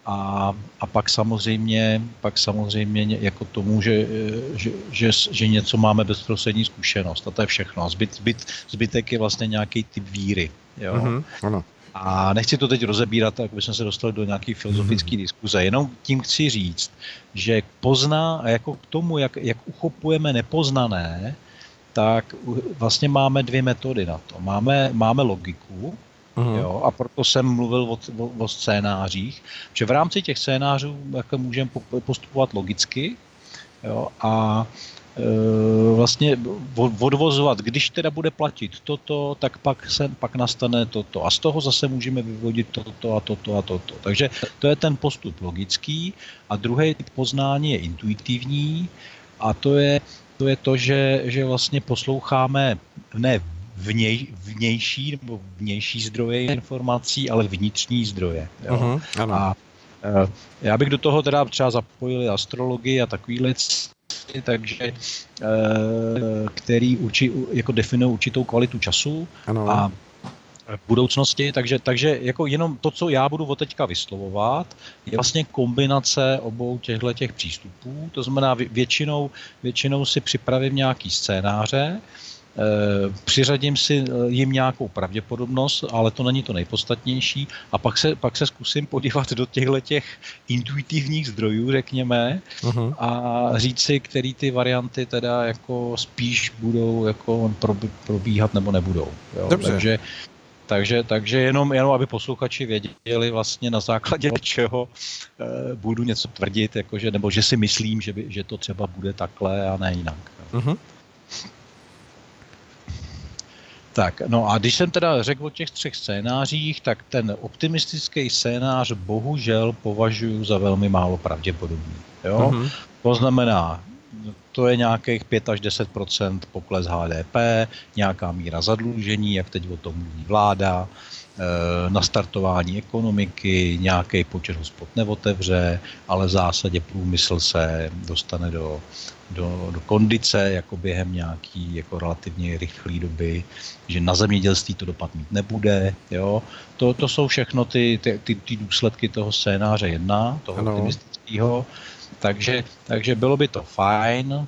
a, a pak samozřejmě, pak samozřejmě jako tomu, že, že, že, že něco máme bezprostřední zkušenost a to je všechno. Zbyt, zbyt, zbytek je vlastně nějaký typ víry. Jo? Mm-hmm, ano. A nechci to teď rozebírat, tak bychom se dostali do nějaké filozofické mm-hmm. diskuze. Jenom tím chci říct, že pozná, jako k tomu, jak, jak uchopujeme nepoznané, tak vlastně máme dvě metody na to. Máme, máme logiku, Uh-huh. Jo, a proto jsem mluvil o, o, o scénářích, že v rámci těch scénářů jako můžeme postupovat logicky jo, a e, vlastně odvozovat, když teda bude platit toto, tak pak, se, pak nastane toto. A z toho zase můžeme vyvodit toto a toto a toto. Takže to je ten postup logický. A druhý typ poznání je intuitivní a to je to, je to že, že vlastně posloucháme ne vněj, vnější nebo vnější zdroje informací, ale vnitřní zdroje. Jo? Uh-huh, ano. A uh, já bych do toho teda třeba zapojil astrologii a takový věci, takže uh, který učí, jako definují určitou kvalitu času ano. a budoucnosti, takže, takže jako jenom to, co já budu od teďka vyslovovat, je vlastně kombinace obou těchto těch přístupů, to znamená většinou, většinou si připravím nějaký scénáře, přiřadím si eh, jim nějakou pravděpodobnost, ale to není to nejpodstatnější a pak se, pak se zkusím podívat do těchto těch intuitivních zdrojů, řekněme, uh-huh. a říct si, který ty varianty teda jako spíš budou jako probíhat nebo nebudou. Jo? Dobře. Takže takže, takže jenom, jenom, aby posluchači věděli vlastně na základě čeho e, budu něco tvrdit, jakože, nebo že si myslím, že, by, že to třeba bude takhle a ne jinak. Uh-huh. Tak, no a když jsem teda řekl o těch třech scénářích, tak ten optimistický scénář bohužel považuji za velmi málo pravděpodobný. Jo? Mm-hmm. To znamená, to je nějakých 5 až 10% pokles HDP, nějaká míra zadlužení, jak teď o tom mluví vláda, nastartování ekonomiky, nějaký počet hospod neotevře, ale v zásadě průmysl se dostane do do, do kondice jako během nějaký jako relativně rychlé doby, že na zemědělství to dopad mít nebude. Jo? To, to jsou všechno ty, ty, ty, ty důsledky toho scénáře jedna, toho ano. optimistického. Takže, takže bylo by to fajn,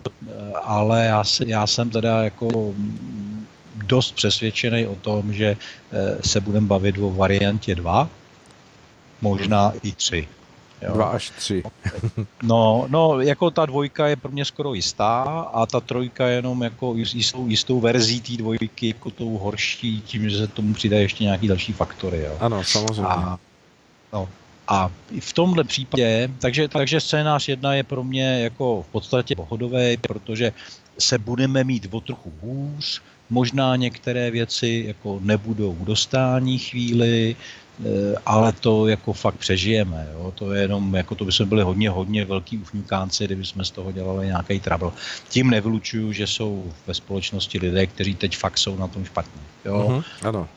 ale já, já jsem teda jako dost přesvědčený o tom, že eh, se budeme bavit o variantě 2, možná i 3. Jo. Dva až tři. no, no, jako ta dvojka je pro mě skoro jistá a ta trojka je jenom jako jistou, jistou verzí té dvojky, jako tou horší, tím, že se tomu přidají ještě nějaký další faktory. Jo. Ano, samozřejmě. A, no, a v tomhle případě, takže, takže scénář jedna je pro mě jako v podstatě pohodový, protože se budeme mít o trochu hůř, možná některé věci jako nebudou k dostání chvíli, Eh, ale to jako fakt přežijeme. Jo? To je jenom, jako to by jsme byli hodně, hodně velký ufňukánci, kdyby jsme z toho dělali nějaký trouble. Tím nevylučuju, že jsou ve společnosti lidé, kteří teď fakt jsou na tom špatně. Jo? Uh-huh, ano.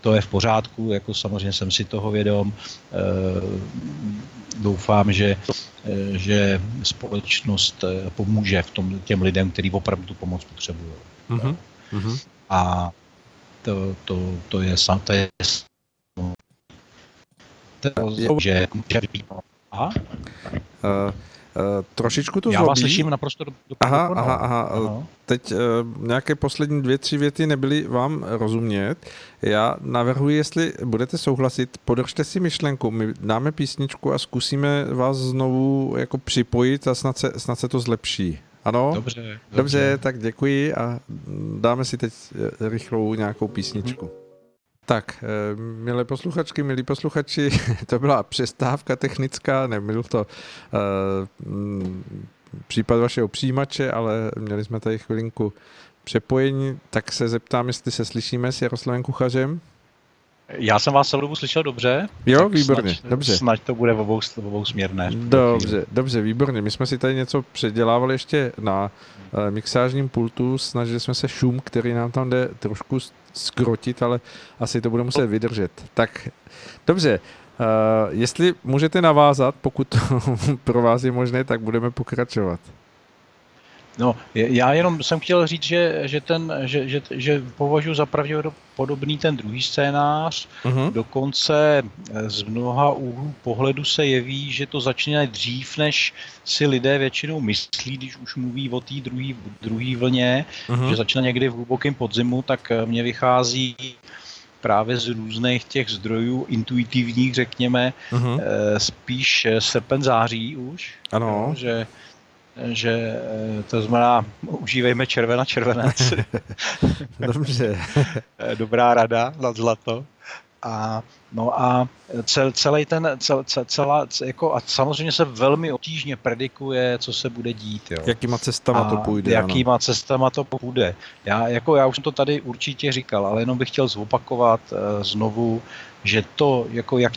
To je v pořádku, jako samozřejmě jsem si toho vědom. E, doufám, že, e, že společnost pomůže v tom těm lidem, kteří opravdu tu pomoc potřebují. Uh-huh, uh-huh. A to, to, to, je, to je že Aha. Uh, Uh, trošičku to Já zlobí. vás slyším naprosto do, do aha, aha, aha, aha. Teď uh, nějaké poslední dvě, tři věty nebyly vám rozumět. Já navrhuji, jestli budete souhlasit, podržte si myšlenku, my dáme písničku a zkusíme vás znovu jako připojit a snad se, snad se to zlepší. Ano? Dobře, dobře. Dobře, tak děkuji a dáme si teď rychlou nějakou písničku. Mm-hmm. Tak, eh, milé posluchačky, milí posluchači, to byla přestávka technická, nebyl to uh, případ vašeho přijímače, ale měli jsme tady chvilinku přepojení, tak se zeptám, jestli se slyšíme s Jaroslavem Kuchařem. Já jsem vás celou dobu slyšel dobře. Jo, výborně, snad, dobře. Snad to bude obou, obou směrné. Dobře, dobře, výborně. My jsme si tady něco předělávali ještě na uh, mixážním pultu, snažili jsme se šum, který nám tam jde trošku skrotit, ale asi to bude muset vydržet. Tak dobře, uh, jestli můžete navázat, pokud to pro vás je možné, tak budeme pokračovat. No, já jenom jsem chtěl říct, že, že, ten, že, že, že považuji za pravděpodobný ten druhý scénář. Uh-huh. Dokonce eh, z mnoha úhlů pohledu se jeví, že to začne dřív, než si lidé většinou myslí, když už mluví o té druhé vlně, uh-huh. že začne někdy v hlubokém podzimu, tak eh, mně vychází právě z různých těch zdrojů intuitivních, řekněme, uh-huh. spíš srpen září už. Ano. že že eh, to znamená, užívejme červená červenec. Dobře. Dobrá rada na zlato. A, no a cel, celý ten, cel, celá, jako, a samozřejmě se velmi obtížně predikuje, co se bude dít. Jo. Jakýma cestama a to půjde. Jakýma ano. cestama to půjde. Já, jako, já už jsem to tady určitě říkal, ale jenom bych chtěl zopakovat uh, znovu, že to, jako jak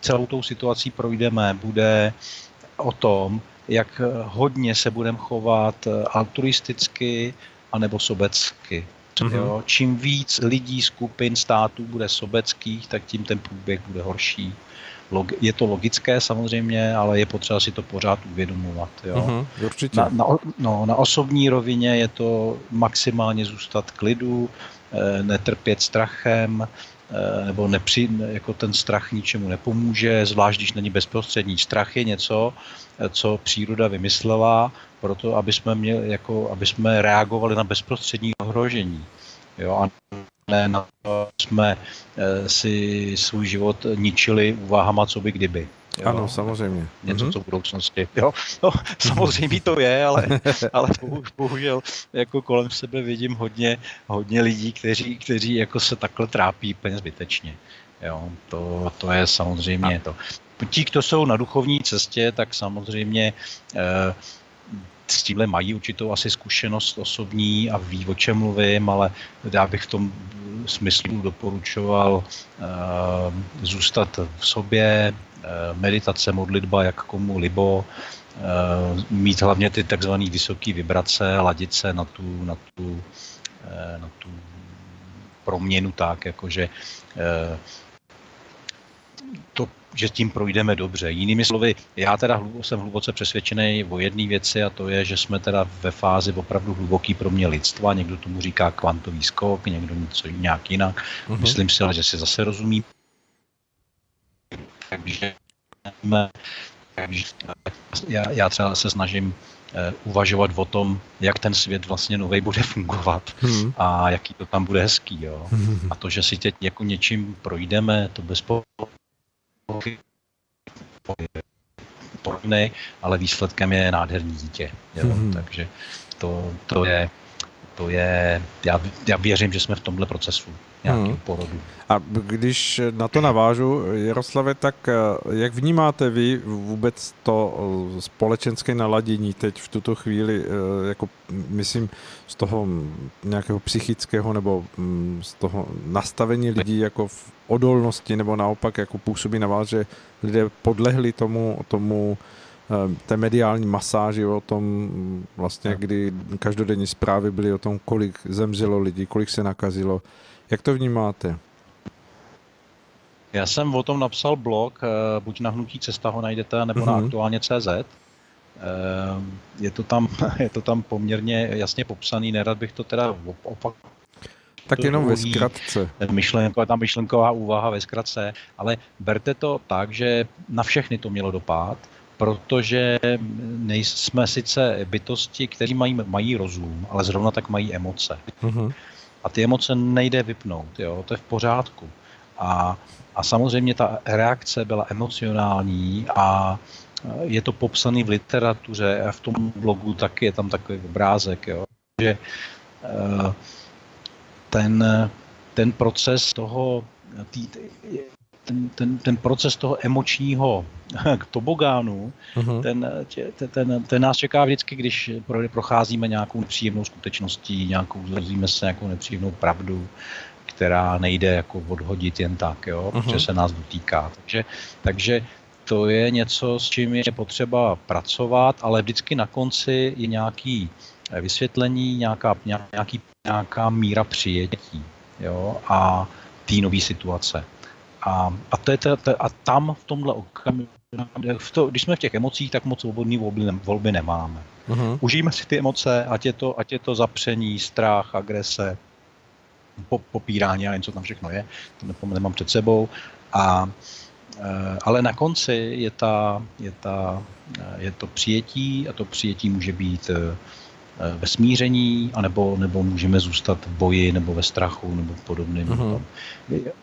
celou tou situací projdeme, bude o tom, jak hodně se budeme chovat eh, altruisticky anebo sobecky. Mm-hmm. Jo? Čím víc lidí, skupin, států bude sobeckých, tak tím ten průběh bude horší. Je to logické samozřejmě, ale je potřeba si to pořád uvědomovat. Jo? Mm-hmm, určitě. Na, na, no, na osobní rovině je to maximálně zůstat klidu, eh, netrpět strachem, Eh, nebo nepři, jako ten strach ničemu nepomůže, zvlášť když není bezprostřední. Strach je něco, eh, co příroda vymyslela, proto aby jsme, měli, jako, aby jsme reagovali na bezprostřední ohrožení. Jo, a ne na to, jsme eh, si svůj život ničili úvahama, co by kdyby. Jo. Ano, samozřejmě. Něco, mm-hmm. co v budoucnosti. Jo, no, samozřejmě to je, ale, ale bohužel jako kolem sebe vidím hodně, hodně lidí, kteří, kteří jako se takhle trápí úplně zbytečně. Jo, to, to je samozřejmě to. Ti, kdo jsou na duchovní cestě, tak samozřejmě eh, s tímhle mají určitou asi zkušenost osobní a ví, o čem mluvím, ale já bych v tom smyslu doporučoval eh, zůstat v sobě, meditace, modlitba, jak komu libo, eh, mít hlavně ty takzvané vysoké vibrace, ladit se na tu, na tu, eh, na tu proměnu tak, jakože to, že tím projdeme dobře. Jinými slovy, já teda jsem hluboce přesvědčený o jedné věci a to je, že jsme teda ve fázi opravdu hluboký pro mě lidstva. Někdo tomu říká kvantový skok, někdo něco nějak jinak. Uh-huh. Myslím si, že si zase rozumí takže já, já třeba se snažím uh, uvažovat o tom, jak ten svět vlastně nový bude fungovat hmm. a jaký to tam bude hezký. Jo. Hmm. A to, že si teď jako něčím projdeme, to bez podobný, ale výsledkem je nádherný dítě. Jo. Hmm. Takže to, to je to je, já, já věřím, že jsme v tomhle procesu nějakým hmm. porodu. A když na to navážu, Jaroslave, tak eh, jak vnímáte vy vůbec to eh, společenské naladění teď v tuto chvíli, eh, jako myslím z toho nějakého psychického nebo mm, z toho nastavení lidí jako v odolnosti nebo naopak jako působí na vás, že lidé podlehli tomu, tomu té mediální masáži o tom vlastně, kdy každodenní zprávy byly o tom, kolik zemřelo lidí, kolik se nakazilo. Jak to vnímáte? Já jsem o tom napsal blog, eh, buď na Hnutí cesta ho najdete, nebo mm-hmm. na mhm. aktuálně CZ. Ehm, je to, tam, je to tam poměrně jasně popsaný, nerad bych to teda opak Tak jenom ve zkratce. Myšlenko, ta myšlenková úvaha ve zkratce, ale berte to tak, že na všechny to mělo dopad, protože nejsme sice bytosti, kteří mají, mají rozum, ale zrovna tak mají emoce. Uh-huh. A ty emoce nejde vypnout, jo? to je v pořádku. A, a samozřejmě ta reakce byla emocionální a je to popsaný v literatuře a v tom blogu taky je tam takový obrázek, jo? že uh, ten, ten proces toho, tý, ten, ten, ten proces toho emočního tobogánu, uh-huh. ten, ten, ten, ten nás čeká vždycky, když procházíme nějakou nepříjemnou skutečností, nějakou, dozvíme se nějakou nepříjemnou pravdu, která nejde jako odhodit jen tak, jo, uh-huh. protože se nás dotýká. Takže, takže to je něco, s čím je potřeba pracovat, ale vždycky na konci je nějaký vysvětlení, nějaká, nějaký, nějaká míra přijetí jo, a té nové situace. A, a, to je to, to, a tam v tomhle okamžiku, v to, když jsme v těch emocích, tak moc svobodný volby, volby nemáme. Uh-huh. Užijeme si ty emoce, ať je to, ať je to zapření, strach, agrese, po, popírání a něco tam všechno je, to nemám před sebou. A, e, ale na konci je, ta, je, ta, je to přijetí a to přijetí může být Eh, ve smíření, anebo, nebo můžeme zůstat v boji nebo ve strachu nebo podobným. Uh-huh.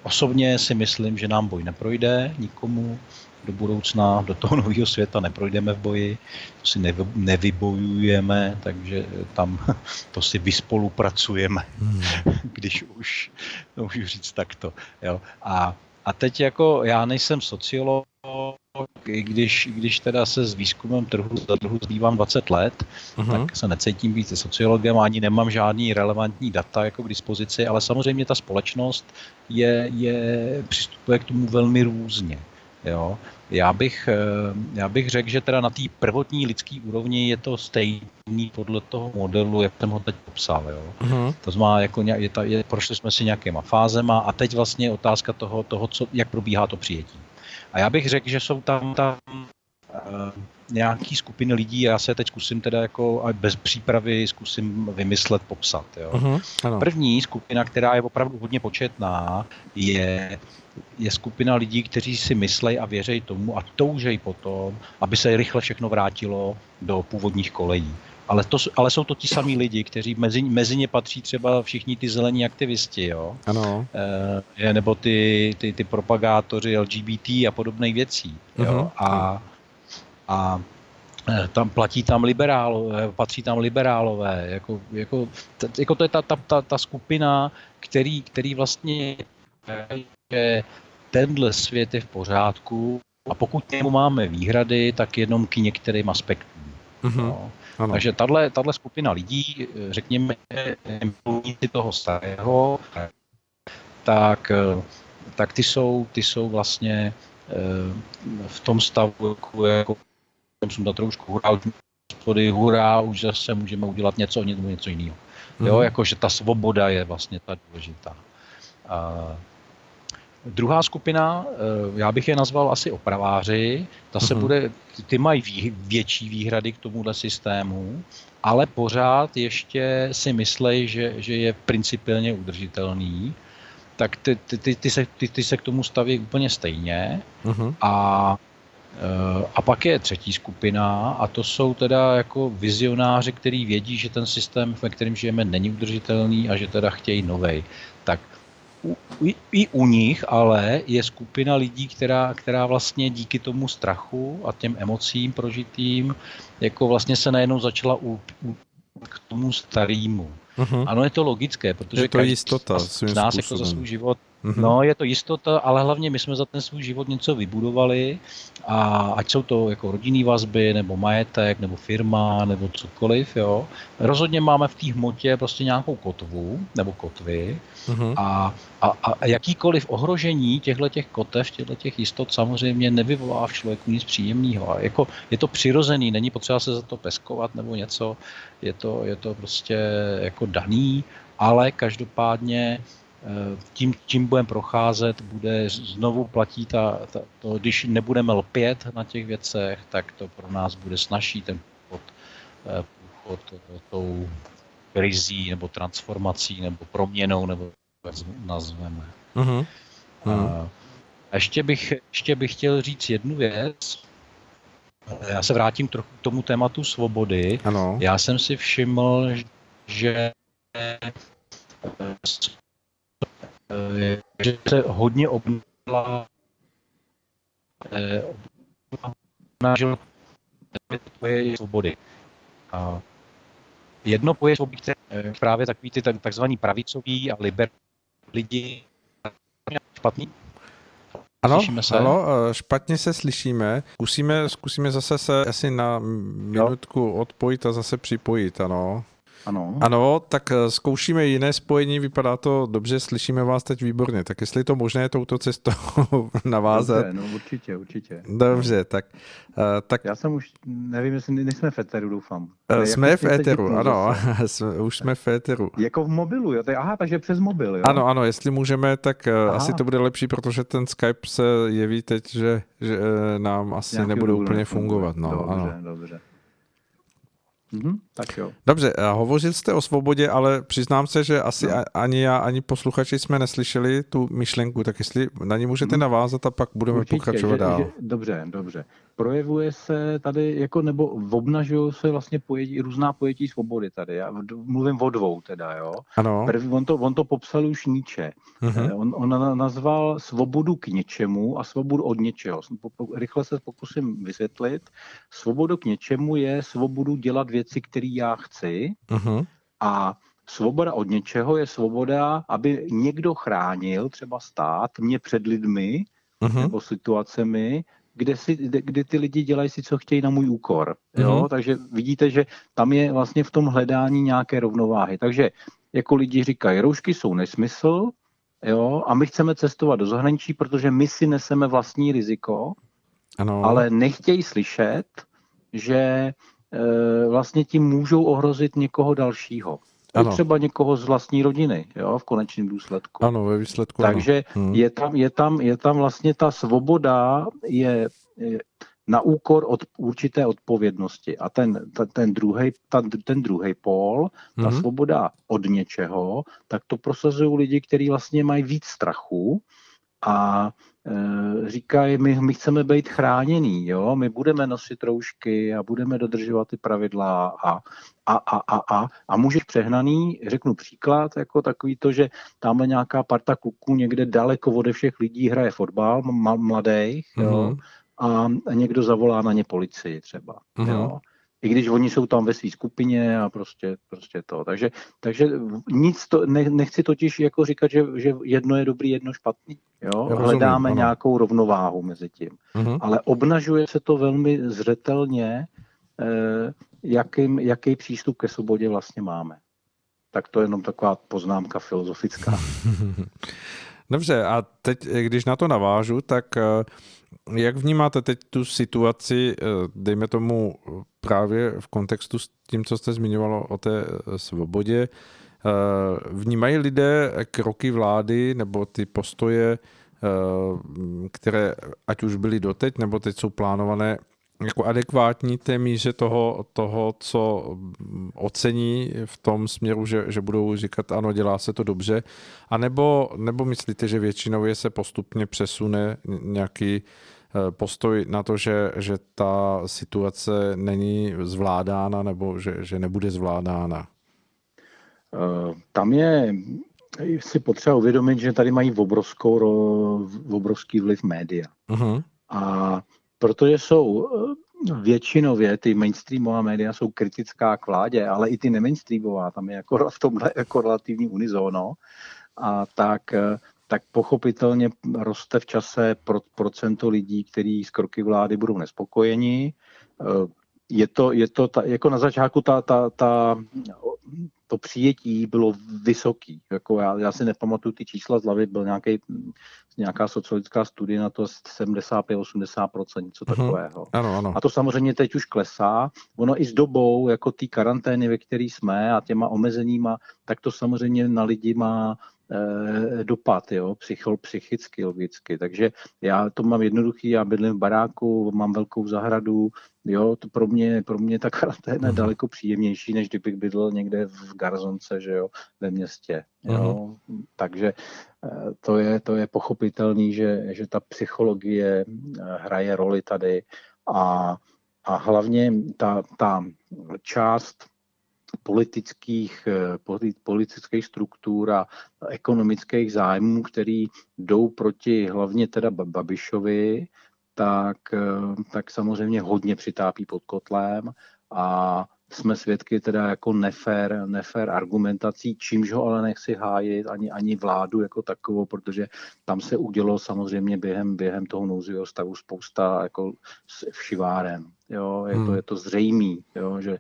Osobně si myslím, že nám boj neprojde nikomu do budoucna, do toho nového světa neprojdeme v boji, to si nevy, nevybojujeme, takže tam to si vyspolupracujeme, hmm. když už, to můžu říct takto. Jo. A, a teď jako já nejsem sociolog, když, když teda se s výzkumem trhu za trhu zbývám 20 let, uh-huh. tak se necítím být sociologem, ani nemám žádný relevantní data jako k dispozici, ale samozřejmě ta společnost je, je přistupuje k tomu velmi různě. Jo. Já, bych, eh, já bych řekl, že teda na té prvotní lidské úrovni je to stejný podle toho modelu, jak jsem ho teď popsal. Jo. Uh-huh. To znamená, jako je, ta, je, prošli jsme si nějakýma fázema a teď vlastně je otázka toho, toho co, jak probíhá to přijetí. A já bych řekl, že jsou tam, tam uh, nějaký skupiny lidí, já se teď zkusím teda jako bez přípravy zkusím vymyslet, popsat. Jo. Uh-huh, První skupina, která je opravdu hodně početná, je, je skupina lidí, kteří si myslejí a věří tomu a toužejí potom, aby se rychle všechno vrátilo do původních kolejí. Ale, to, ale jsou to ti samí lidi, kteří mezi, mezi ně patří třeba všichni ty zelení aktivisti, jo? Ano. E, nebo ty, ty, ty propagátoři LGBT a podobných věcí. Jo? Uh-huh. A, a eh, tam platí tam liberálové, patří tam liberálové, jako, jako, t, jako to je ta, ta, ta, ta skupina, který, který vlastně že tenhle svět je v pořádku a pokud k němu máme výhrady, tak jenom k některým aspektům. Uh-huh. No. Ano. Takže tahle, skupina lidí, řekněme, milovníci toho starého, tak, tak ty, jsou, ty jsou vlastně eh, v tom stavu, jako, jako jsem na trošku hurá, hospody, hurá, už zase můžeme udělat něco, něco, něco jiného. Jo, mm. jakože ta svoboda je vlastně ta důležitá. A, Druhá skupina, eh, já bych je nazval asi opraváři, ta se uh-huh. bude, ty mají vý, větší výhrady k tomuhle systému, ale pořád ještě si myslej, že, že je principiálně udržitelný, tak ty, ty, ty, ty, se, ty, ty se k tomu staví úplně stejně. Uh-huh. A, eh, a pak je třetí skupina a to jsou teda jako vizionáři, kteří vědí, že ten systém, ve kterém žijeme, není udržitelný a že teda chtějí novej. I, i u nich ale je skupina lidí, která, která vlastně díky tomu strachu a těm emocím prožitým, jako vlastně se najednou začala u, u, k tomu starému. Uh-huh. Ano, je to logické, protože je to jistota z nás jako za svůj život Mm-hmm. No, je to jistota, ale hlavně my jsme za ten svůj život něco vybudovali a ať jsou to jako rodinný vazby, nebo majetek, nebo firma, nebo cokoliv, jo. Rozhodně máme v té hmotě prostě nějakou kotvu, nebo kotvy mm-hmm. a, a, a jakýkoliv ohrožení těchto těch kotev, těchto těch jistot samozřejmě nevyvolá v člověku nic příjemného. Jako, je to přirozený, není potřeba se za to peskovat nebo něco, je to, je to prostě jako daný, ale každopádně Eh, tím, tím budeme procházet, bude znovu platí ta, ta, to, když nebudeme lpět na těch věcech, tak to pro nás bude snažší ten průchod, eh, průchod tou krizí nebo transformací nebo proměnou, nebo jak nazveme. Uh-huh. Uh-huh. A ještě bych, ještě bych chtěl říct jednu věc. Já se vrátím trochu k tomu tématu svobody. Ano. Já jsem si všiml, že že se hodně obnovila obnažil svobody. A jedno pojetí svobody, které právě takový ty takzvaný pravicoví a liber lidi špatný? Ano, se? ano, eh, špatně se slyšíme. Zkusíme, zkusíme zase se asi na minutku odpojit a zase připojit, ano. Ano. Ano, tak eh, zkoušíme jiné spojení, vypadá to dobře, slyšíme vás teď výborně. Tak jestli je to možné touto cestou navázat. Dobře, no určitě, určitě. Dobře, tak, uh, tak... Já jsem už, nevím, jestli nejsme v Eteru, doufám. Uh, jsme jako v Eteru, ano, už jsme v Eteru. Jako v mobilu, jo? Aha, takže přes mobil, jo? Ano, ano, jestli můžeme, tak uh, asi to bude lepší, protože ten Skype se jeví teď, že, že nám asi Nějaký nebude úplně fungovat. No, dobře, ano. dobře. Mm-hmm, tak jo. Dobře, hovořil jste o svobodě, ale přiznám se, že asi no. ani já, ani posluchači jsme neslyšeli tu myšlenku, tak jestli na ní můžete mm. navázat a pak budeme Určitě, pokračovat že, dál. Že, dobře, dobře. Projevuje se tady, jako nebo obnažují se vlastně pojetí, různá pojetí svobody tady. Já mluvím o dvou teda, jo. Ano. Prvý, on, to, on to popsal už Níče. Mm-hmm. On, on nazval svobodu k něčemu a svobodu od něčeho. Rychle se pokusím vysvětlit. Svobodu k něčemu je svobodu dělat věci, které já chci. Uh-huh. A svoboda od něčeho je svoboda, aby někdo chránil, třeba stát, mě před lidmi uh-huh. nebo situacemi, kde, si, kde ty lidi dělají si, co chtějí na můj úkor. Jo? Uh-huh. Takže vidíte, že tam je vlastně v tom hledání nějaké rovnováhy. Takže jako lidi říkají, roušky jsou nesmysl, jo, a my chceme cestovat do zahraničí, protože my si neseme vlastní riziko, ano. ale nechtějí slyšet, že Eh, vlastně tím můžou ohrozit někoho dalšího. Ano. třeba někoho z vlastní rodiny, jo, v konečném důsledku. Ano, ve výsledku. Takže ano. Hmm. Je, tam, je, tam, je tam vlastně ta svoboda je, je na úkor od určité odpovědnosti. A ten, ten, ten druhý ten druhý pól, ta hmm. svoboda od něčeho, tak to prosazují lidi, kteří vlastně mají víc strachu a říkají, my, my chceme být chráněný, jo? my budeme nosit roušky a budeme dodržovat ty pravidla a, a, a, a, a, a můžeš přehnaný, řeknu příklad, jako takový to, že tamhle nějaká parta kluků někde daleko ode všech lidí hraje fotbal, mladých, jo? Mm-hmm. a někdo zavolá na ně policii třeba. Mm-hmm. Jo? I když oni jsou tam ve své skupině a prostě, prostě to. Takže, takže nic to, ne, nechci totiž jako říkat, že, že jedno je dobrý, jedno špatný. Jo? Rozumím, Hledáme ano. nějakou rovnováhu mezi tím. Uh-huh. Ale obnažuje se to velmi zřetelně, eh, jakým, jaký přístup ke svobodě vlastně máme. Tak to je jenom taková poznámka filozofická. Dobře, a teď, když na to navážu, tak eh, jak vnímáte teď tu situaci, eh, dejme tomu právě v kontextu s tím, co jste zmiňovalo o té eh, svobodě, vnímají lidé kroky vlády nebo ty postoje, které ať už byly doteď, nebo teď jsou plánované jako adekvátní té míře toho, toho, co ocení v tom směru, že, že budou říkat, ano, dělá se to dobře, a nebo, myslíte, že většinově se postupně přesune nějaký eh, postoj na to, že, že ta situace není zvládána nebo že, že nebude zvládána? Eh, tam je si potřeba uvědomit, že tady mají obrovskou, obrovský vliv média. Uh-huh. A protože jsou eh, většinově ty mainstreamová média jsou kritická k vládě, ale i ty nemainstreamová, tam je jako v tomhle jako relativní unizóno, a tak, eh, tak pochopitelně roste v čase pro, procento lidí, kteří z kroky vlády budou nespokojeni. Eh, je to, je to ta, jako na začátku ta, ta, ta to přijetí bylo vysoký. Jako já, já si nepamatuju ty čísla z hlavy, byl nějaký, nějaká sociologická studie na to 75-80%, něco mhm. takového. Mm-hmm. Ano, ano. A to samozřejmě teď už klesá. Ono i s dobou, jako té karantény, ve které jsme a těma omezeníma, tak to samozřejmě na lidi má dopad, jo, psycho, psychicky, logicky. Takže já to mám jednoduchý, já bydlím v baráku, mám velkou zahradu, jo, to pro mě, pro mě ta karanténa je mhm. daleko příjemnější, než kdybych bydlel někde v Garzonce, že jo, ve městě, jo. Uh-huh. Takže eh, to je, to je pochopitelný, že, že ta psychologie hraje roli tady a, a hlavně ta, ta část politických, eh, politických struktur a ekonomických zájmů, který jdou proti hlavně teda Babišovi, tak, eh, tak samozřejmě hodně přitápí pod kotlem a jsme svědky teda jako nefér, nefér argumentací, čímž ho ale nechci hájit ani, ani vládu jako takovou, protože tam se udělo samozřejmě během, během toho nouzového stavu spousta jako všivárem. Jo, je, to, hmm. je to zřejmý, jo, že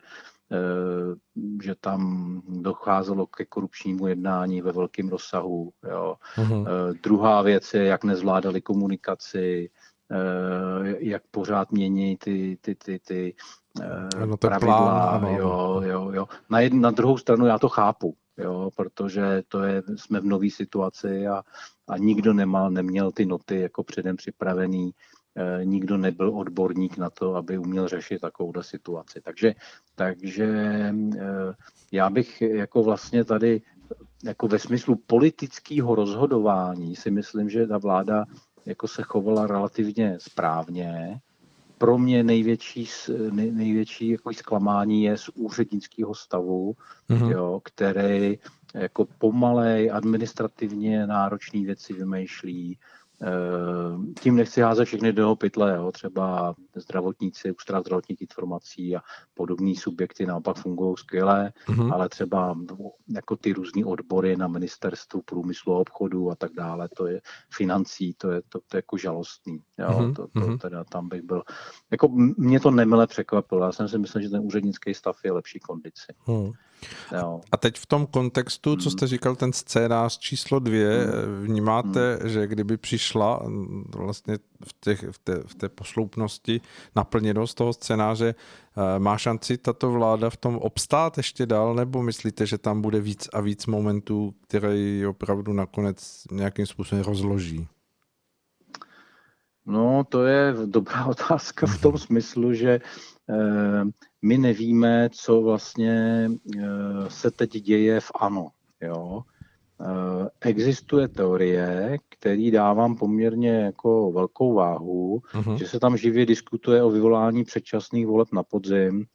že tam docházelo ke korupčnímu jednání ve velkém rozsahu. Jo. Uh-huh. Druhá věc je, jak nezvládali komunikaci, eh, jak pořád mění ty, ty, ty, ty ano, pravidla. Plán, ano. Jo, jo, jo. Na, jednu, na druhou stranu já to chápu, jo, protože to je, jsme v nové situaci a, a nikdo nemal, neměl ty noty jako předem připravený Eh, nikdo nebyl odborník na to, aby uměl řešit takovou situaci. Takže, takže eh, já bych jako vlastně tady jako ve smyslu politického rozhodování si myslím, že ta vláda jako se chovala relativně správně. Pro mě největší, největší jako zklamání je z úřednického stavu, mm-hmm. jo, který jako pomalej, administrativně náročné věci vymýšlí, Eh, tím nechci házet všechny do pytle, jo. třeba zdravotníci, ústav zdravotních informací a podobní subjekty naopak fungují skvěle, mm-hmm. ale třeba jako ty různé odbory na ministerstvu průmyslu a obchodu a tak dále, to je financí, to je, to, to je jako žalostný. Jo. Mm-hmm. To, to, mhm. teda tam bych byl. Jako mě to nemile překvapilo, já jsem si myslel, že ten úřednický stav je lepší kondici. Mm. Jo. A teď v tom kontextu, co jste říkal, ten scénář číslo dvě, hmm. vnímáte, hmm. že kdyby přišla vlastně v, těch, v, té, v té posloupnosti naplněnost toho scénáře, eh, má šanci tato vláda v tom obstát ještě dál, nebo myslíte, že tam bude víc a víc momentů, které ji opravdu nakonec nějakým způsobem rozloží? No, to je dobrá otázka v tom smyslu, že Eh, my nevíme, co vlastně eh, se teď děje v ANO. Jo? Eh, existuje teorie, který dávám poměrně jako velkou váhu, uh-huh. že se tam živě diskutuje o vyvolání předčasných voleb na podzim,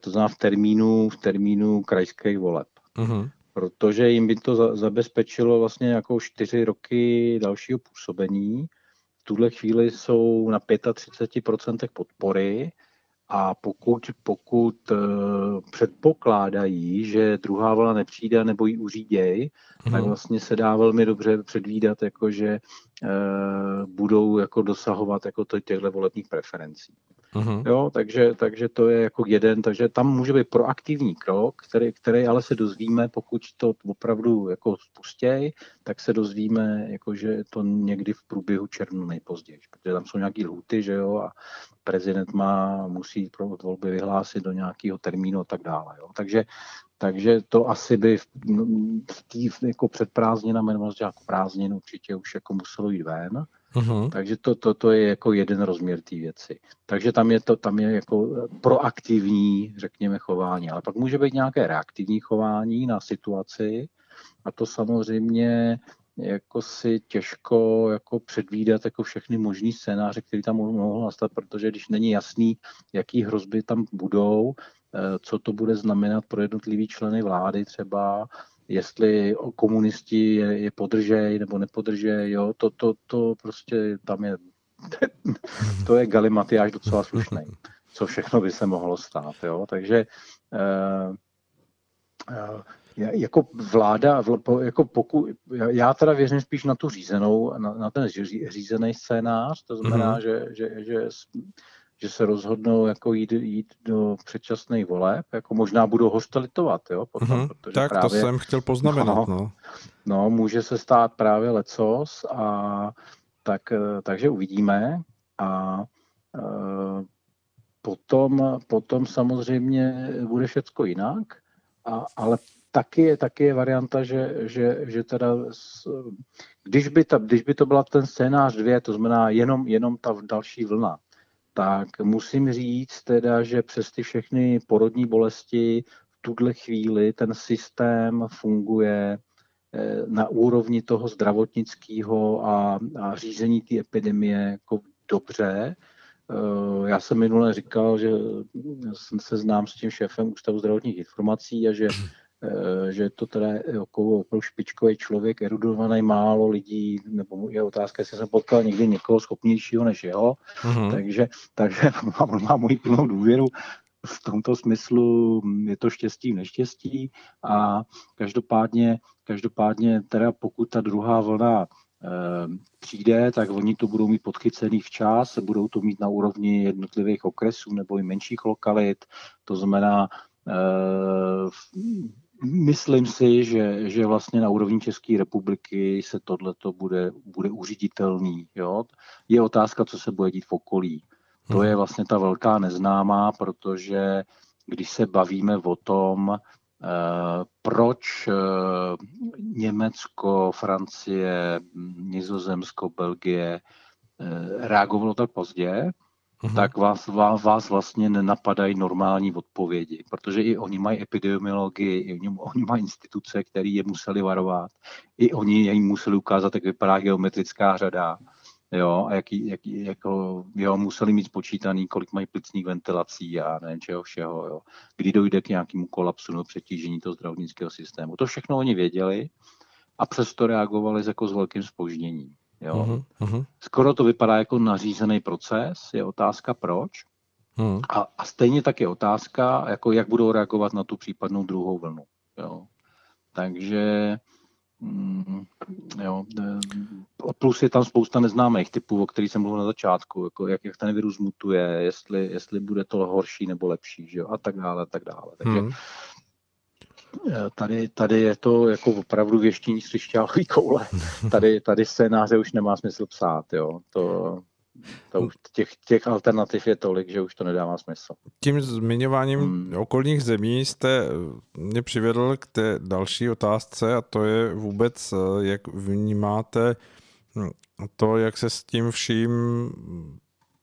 to znamená v termínu, v termínu krajských voleb. Uh-huh. Protože jim by to za, zabezpečilo vlastně jako čtyři roky dalšího působení. V tuhle chvíli jsou na 35% podpory, a pokud, pokud uh, předpokládají, že druhá vlna nepřijde nebo ji uříděj, hmm. tak vlastně se dá velmi dobře předvídat, jako že uh, budou jako dosahovat jako těchto volebních preferencí. Uh-huh. Jo, takže, takže to je jako jeden, takže tam může být proaktivní krok, který, který ale se dozvíme, pokud to opravdu jako spustěj, tak se dozvíme, jako, že to někdy v průběhu června nejpozději, protože tam jsou nějaký lhuty, že jo, a prezident má, musí pro volby vyhlásit do nějakého termínu a tak dále. Jo. Takže, takže to asi by v, v tý, jako před prázdninami nebo jako prázdnin určitě už jako muselo jít ven. Uh-huh. Takže to, to, to je jako jeden rozměr té věci. Takže tam je to tam je jako proaktivní, řekněme, chování. Ale pak může být nějaké reaktivní chování na situaci a to samozřejmě jako si těžko jako předvídat jako všechny možný scénáře, které tam mohou nastat, protože když není jasný, jaký hrozby tam budou, eh, co to bude znamenat pro jednotlivý členy vlády třeba, jestli komunisti je, je podržej nebo nepodržej, jo, to, to, to prostě tam je, to je galimatiáž docela slušný, co všechno by se mohlo stát, jo, takže uh, uh, jako vláda, jako pokud, já teda věřím spíš na tu řízenou, na, na ten řízený scénář, to znamená, mm-hmm. že, že, že že se rozhodnou jako jít, jít do předčasných voleb, jako možná budou ho litovat, jo, potom, mm-hmm, protože tak právě, to jsem chtěl poznamenat, no, no. No, může se stát právě lecos a tak, eh, takže uvidíme a e, potom, potom samozřejmě bude všecko jinak, a, ale taky je, taky je varianta, že, že, že teda s, když, by ta, když by to byla ten scénář dvě, to znamená jenom, jenom ta další vlna, tak musím říct teda, že přes ty všechny porodní bolesti v tuhle chvíli ten systém funguje eh, na úrovni toho zdravotnického a, a řízení té epidemie jako dobře. Eh, já jsem minule říkal, že jsem se znám s tím šéfem Ústavu zdravotních informací a že, že to teda jako opravdu špičkový člověk, erudovaný málo lidí, nebo je otázka, jestli jsem potkal někdy někoho schopnějšího než jeho, uh-huh. takže, takže mám, mám můj plnou důvěru. V tomto smyslu je to štěstí neštěstí a každopádně, každopádně teda pokud ta druhá vlna Ehm, přijde, tak oni to budou mít podchycený včas, budou to mít na úrovni jednotlivých okresů nebo i menších lokalit. To znamená, ehm, myslím si, že, že vlastně na úrovni České republiky se tohleto bude, bude uřiditelný. Jo? Je otázka, co se bude dít v okolí. To je mhm. vlastně ta velká neznámá, protože když se bavíme o tom, Eh, proč eh, Německo, Francie, Nizozemsko, Belgie eh, reagovalo tak pozdě, uh-huh. tak vás, vás, vás vlastně nenapadají normální odpovědi, protože i oni mají epidemiologii, i oni, oni mají instituce, které je museli varovat, i oni jim museli ukázat, jak vypadá geometrická řada jo, a jaký, jaký, jako, jo, museli mít spočítaný, kolik mají plicních ventilací a nevím čeho všeho, jo. Kdy dojde k nějakému kolapsu nebo přetížení toho zdravotnického systému. To všechno oni věděli a přesto reagovali jako s velkým spožděním. Jo. Uh-huh, Skoro to vypadá jako nařízený proces, je otázka proč. Uh-huh. A, a stejně tak je otázka, jako jak budou reagovat na tu případnou druhou vlnu. Jo. Takže Mm, jo, plus je tam spousta neznámých typů, o kterých jsem mluvil na začátku, jako jak, jak ten virus mutuje, jestli, jestli bude to horší nebo lepší, že jo, a tak dále, a tak dále. Takže hmm. Eh, tady, tady je to jako opravdu věštění z křišťálový koule. Tady, tady scénáře už nemá smysl psát, jo. To, to už těch, těch alternativ je tolik, že už to nedává smysl. Tím zmiňováním hmm. okolních zemí jste eh, mě přivedl k té další otázce a to je vůbec, eh, jak vnímáte hm, to, jak se s tím vším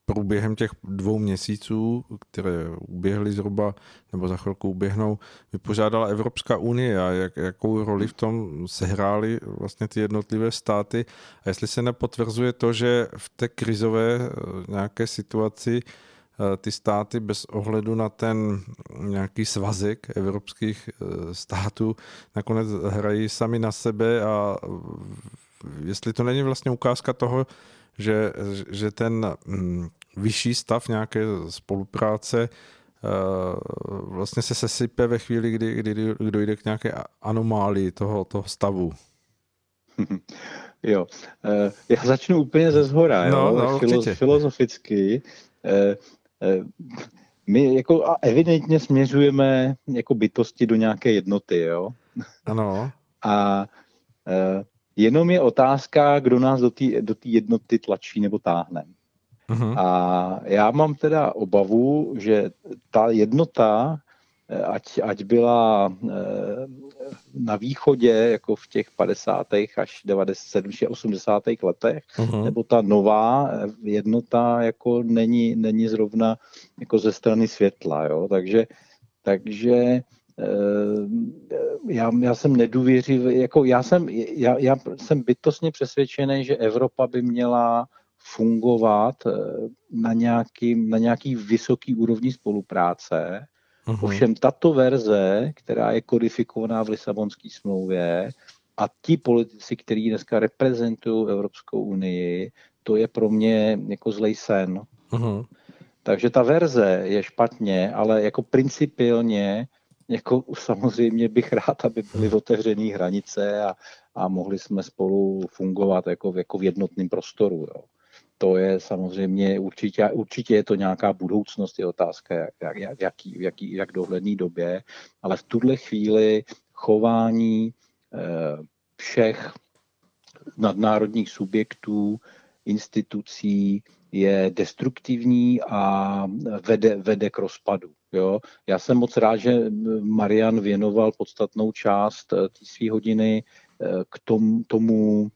průběhem těch dvou měsíců, které uběhly zhruba, nebo za chvilku uběhnou, vypořádala Evropská unie a jak, jakou roli v tom sehrály vlastně ty jednotlivé státy. A jestli se nepotvrzuje to, že v té krizové eh, nějaké situaci eh, ty státy bez ohledu na ten nějaký svazek evropských eh, států nakonec hrají sami na sebe a jestli to není vlastně ukázka toho, že, že ten mm, vyšší stav nějaké spolupráce eh, vlastně se sesype ve chvíli, kdy, kdy dojde k nějaké anomálii toho, toho stavu. Jo, eh, já začnu úplně ze zhora, no, jo, no, Filo, filozoficky. Eh, my jako a evidentně směřujeme jako bytosti do nějaké jednoty, jo. Ano. A Jenom je otázka, kdo nás do té do jednoty tlačí nebo táhne. Uh-huh. A já mám teda obavu, že ta jednota, eh, ať, ať byla eh, na východě, jako v těch 50. až 90, 80. letech, uh-huh. nebo ta nová eh, jednota jako není, není zrovna jako ze strany světla. Jo? Takže, takže já, já jsem nedůvěřivý, jako já jsem, já, já jsem bytostně přesvědčený, že Evropa by měla fungovat eh, na nějaký, na nějaký vysoký úrovni spolupráce. Uh-huh. Ovšem tato verze, která je kodifikovaná v Lisabonské smlouvě a ti politici, kteří dneska reprezentují Evropskou unii, to je pro mě jako zlej sen. Uh-huh. Takže ta verze je špatně, ale jako principiálně jako samozřejmě bych rád, aby byly otevřené hranice a, a mohli jsme spolu fungovat jako, jako v jednotném prostoru. Jo. To je samozřejmě určitě, určitě je to nějaká budoucnost, je otázka, jak, jak, jaký, jaký, jak dohledný době, ale v tuhle chvíli chování eh, všech nadnárodních subjektů, institucí, je destruktivní a vede, vede k rozpadu. Jo? Já jsem moc rád, že Marian věnoval podstatnou část té své hodiny k tom, tomu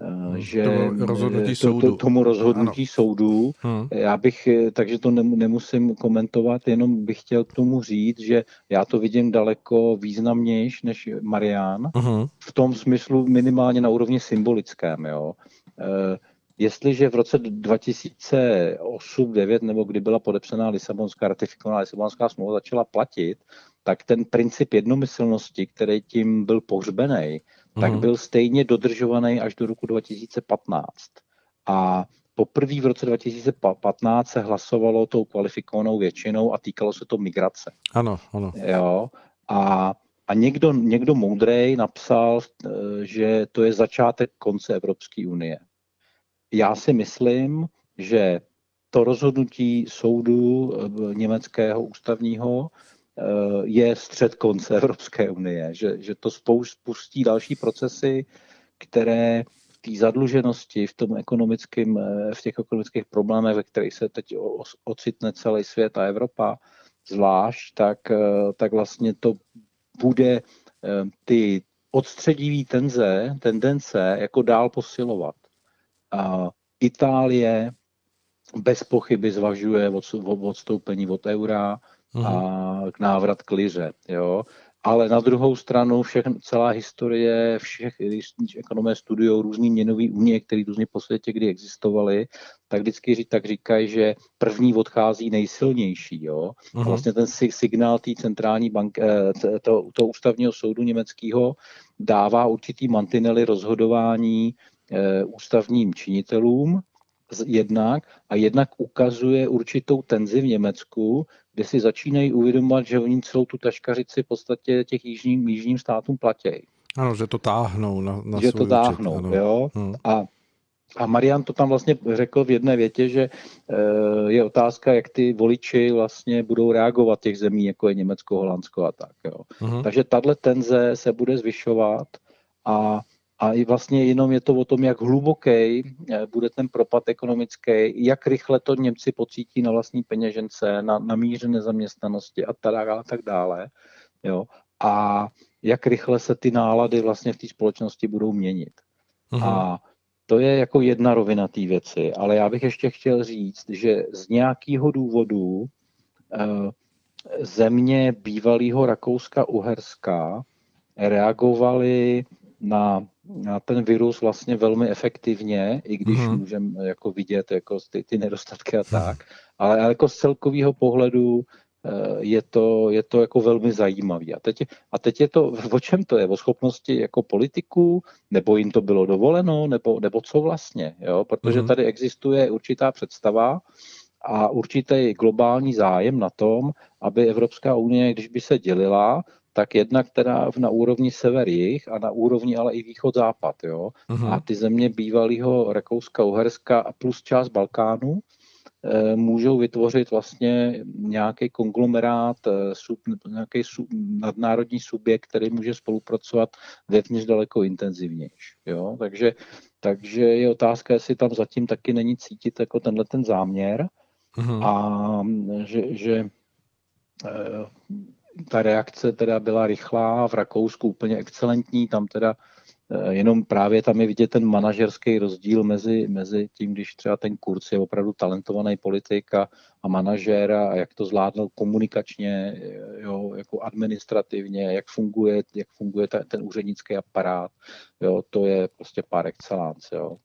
Hmm, že to rozhodnutí to, to, tomu rozhodnutí ano. soudu. Hmm. Já bych, takže to nemusím komentovat, jenom bych chtěl k tomu říct, že já to vidím daleko významnější než Marian, hmm. v tom smyslu minimálně na úrovni symbolickém. Jo. E, jestliže v roce 2008-2009, nebo kdy byla podepsaná Lisabonská, ratifikovaná Lisabonská smlouva, začala platit, tak ten princip jednomyslnosti, který tím byl pohřbený, tak mhm. byl stejně dodržovaný až do roku 2015. A poprvé v roce 2015 se hlasovalo tou kvalifikovanou většinou a týkalo se to migrace. Ano, ano. Jo, a, a někdo, někdo moudrej napsal, eh, že to je začátek konce Evropské unie. Já si myslím, že to rozhodnutí soudu eh, německého ústavního Eh, je střed konce Evropské unie, že, že to spustí další procesy, které v té zadluženosti, v tom ekonomickém, eh, v těch ekonomických problémech, ve kterých se teď ocitne celý svět a Evropa zvlášť, tak, tak vlastně to bude ty odstředivý tenze, tendence jako dál posilovat. Itálie bez pochyby zvažuje odstoupení od eura, a mhm. k návrat k liře. Jo? Ale na druhou stranu všechn, celá historie všech, když ekonomé studují různý měnový unie, které různě po světě kdy existovaly, tak vždycky tak říkají, že první odchází nejsilnější. Jo? Uh-huh. A mhm. vlastně ten signál té centrální banky, eh, to, to ústavního soudu německého dává určitý mantinely rozhodování ústavním činitelům, jednak a jednak ukazuje určitou tenzi v Německu, kde si začínají uvědomovat, že oni celou tu taškařici v podstatě těch jižním, jižním státům platí. Ano, že to táhnou na, na Že to táhnou, účet, jo. Hmm. A, a Marian to tam vlastně řekl v jedné větě, že e, je otázka, jak ty voliči vlastně budou reagovat těch zemí, jako je Německo, Holandsko a tak. Jo. Hmm. Takže tahle tenze se bude zvyšovat a a i vlastně jenom je to o tom, jak hluboký eh, bude ten propad ekonomický, jak rychle to Němci pocítí na vlastní peněžence, na, na míře nezaměstnanosti a tak, a tak dále. Jo. A jak rychle se ty nálady vlastně v té společnosti budou měnit. Uh-huh. A to je jako jedna rovina té věci, ale já bych ještě chtěl říct, že z nějakého důvodu eh, země bývalého Rakouska-Uherska reagovaly na ten virus vlastně velmi efektivně, i když mm-hmm. můžeme jako vidět jako ty, ty nedostatky a tak, ale jako z celkového pohledu eh, je to, je to jako velmi zajímavý. A teď, a teď je to, o čem to je? O schopnosti jako politiků, nebo jim to bylo dovoleno, nebo, nebo co vlastně? Jo? Protože mm-hmm. tady existuje určitá představa a určitý globální zájem na tom, aby Evropská unie, když by se dělila, tak jednak teda na úrovni sever-jih a na úrovni ale i východ-západ. Jo? Uh-huh. A ty země bývalého Rakouska, Uherska a plus část Balkánu e, můžou vytvořit vlastně nějaký konglomerát, e, sub, nějaký sub, nadnárodní subjekt, který může spolupracovat vevnitř daleko intenzivnější. Jo? Takže, takže je otázka, jestli tam zatím taky není cítit jako tenhle ten záměr uh-huh. a že, že e, ta reakce teda byla rychlá, v Rakousku úplně excelentní, tam teda eh, jenom právě tam je vidět ten manažerský rozdíl mezi, mezi tím, když třeba ten kurz je opravdu talentovaný politik a, a manažér a jak to zvládl komunikačně, eh, jo, jako administrativně, jak funguje, jak funguje ta, ten úřednický aparát, jo, to je prostě par excellence, jo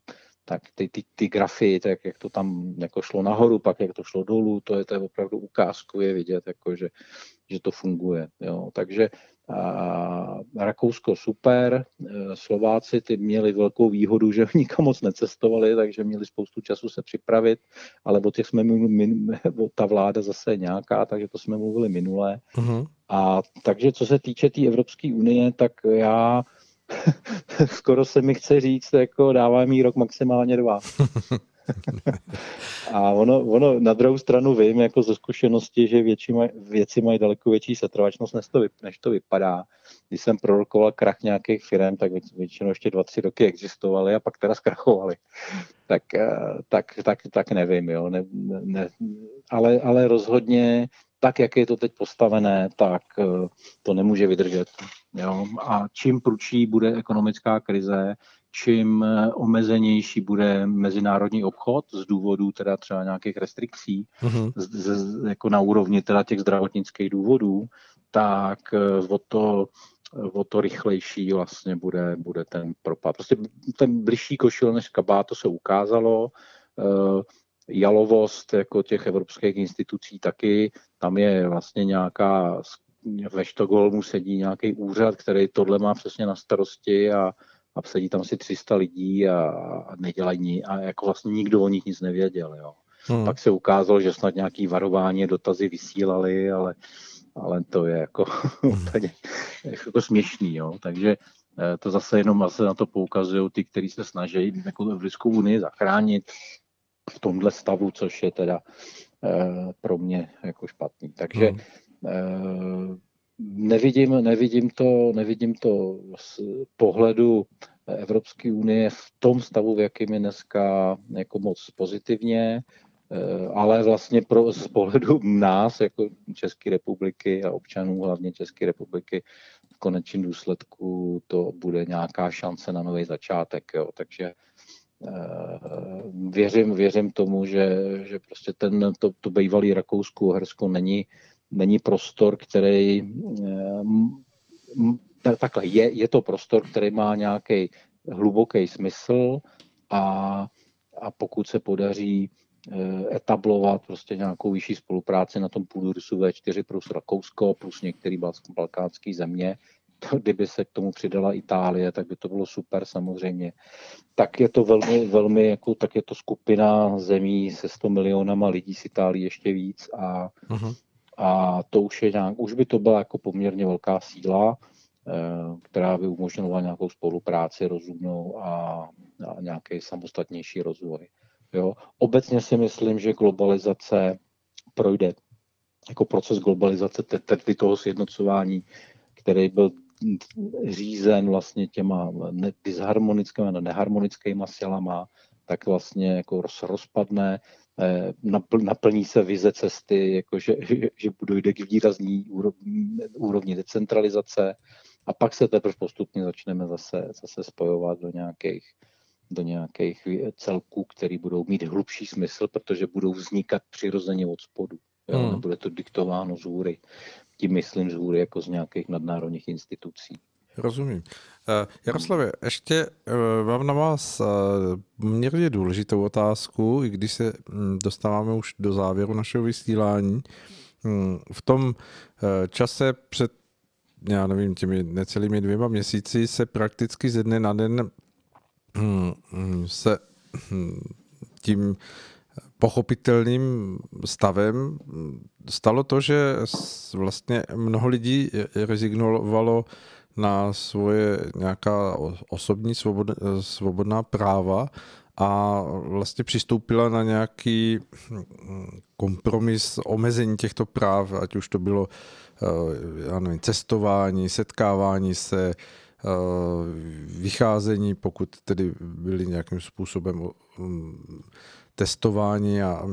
tak ty, ty, ty grafy, tak jak to tam jako šlo nahoru, pak jak to šlo dolů, to je, to je opravdu ukázkově vidět, jako že, že to funguje. Jo. Takže a Rakousko super, e, Slováci ty měli velkou výhodu, že nikam moc necestovali, takže měli spoustu času se připravit, ale o těch jsme mluvili, ta vláda zase nějaká, takže to jsme mluvili minule. Uh-huh. A takže co se týče té tý Evropské unie, tak já skoro se mi chce říct, jako dává mi rok maximálně dva. a ono, ono na druhou stranu vím jako ze zkušenosti, že větší maj, věci mají daleko větší setrvačnost, než to, než to vypadá. Když jsem prorokoval krach nějakých firm, tak většinou ještě dva, tři roky existovaly a pak teda zkrachovaly. Tak, eh, tak, tak, tak nevím, jo. Ne, ne, ale, ale rozhodně tak, jak je to teď postavené, tak eh, to nemůže vydržet. Jo? A čím prudší bude ekonomická krize, čím eh, omezenější bude mezinárodní obchod z důvodu teda třeba nějakých restrikcí, mm-hmm. z, z, jako na úrovni teda těch zdravotnických důvodů, tak eh, o to, o to rychlejší vlastně bude, bude ten propad. Prostě ten bližší košil než kabát, to se ukázalo. Jalovost jako těch evropských institucí taky, tam je vlastně nějaká, ve Štokholmu sedí nějaký úřad, který tohle má přesně na starosti a, a sedí tam asi 300 lidí a, a nedělají nic a jako vlastně nikdo o nich nic nevěděl, jo. Hmm. Pak se ukázalo, že snad nějaký varování, dotazy vysílali, ale, ale to je jako úplně jako směšný, jo. Takže eh, to zase jenom zase na to poukazují ty, kteří se snaží jako Evropskou unii zachránit v tomhle stavu, což je teda pro mě jako špatný. Takže hmm. Eh, nevidím, nevidím, to, nevidím to z pohledu Evropské unie v tom stavu, v jakým je dneska jako moc pozitivně, eh, ale vlastně pro, z pohledu nás, jako České republiky a občanů hlavně České republiky, v konečném důsledku to bude nějaká šance na nový začátek. Jo. Takže Eh, věřím, věřím tomu, že, že prostě ten, to, to bývalý Rakousko, Uhersko není, není prostor, který eh, takhle, je, je to prostor, který má nějaký hluboký smysl a, a pokud se podaří eh, etablovat prostě nějakou vyšší spolupráci na tom půdorysu V4 plus Rakousko plus některé balkánské země, kdyby se k tomu přidala Itálie, tak by to bylo super samozřejmě. Tak je to velmi, velmi jako, tak je to skupina zemí se 100 milionama lidí z Itálie ještě víc a, uh-huh. a to už je nějak, už by to byla jako poměrně velká síla, eh, která by umožňovala nějakou spolupráci rozumnou a, a nějaký samostatnější rozvoj. Jo. Obecně si myslím, že globalizace projde jako proces globalizace, tedy toho sjednocování, který byl řízen vlastně těma disharmonickými a neharmonickými silama, tak vlastně jako rozpadne, eh, naplní se vize cesty, jako že, že dojde k výrazný úrovni decentralizace a pak se teprve postupně začneme zase, zase spojovat do nějakých, do nějakých celků, které budou mít hlubší smysl, protože budou vznikat přirozeně od spodu. Jo? Hmm. Nebude to diktováno z hůry tím myslím z hůry jako z nějakých nadnárodních institucí. Rozumím. Uh, Jaroslavě, ještě uh, mám na vás uh, poměrně důležitou otázku, i když se um, dostáváme už do závěru našeho vysílání. Um, v tom čase před, já nevím, těmi necelými dvěma měsíci se prakticky ze dne na den um, se tím pochopitelným stavem. Stalo to, že vlastně mnoho lidí rezignovalo na svoje nějaká osobní svobodná práva a vlastně přistoupila na nějaký kompromis omezení těchto práv, ať už to bylo eh, já nevím, cestování, setkávání se, vycházení, pokud tedy byly nějakým způsobem testování a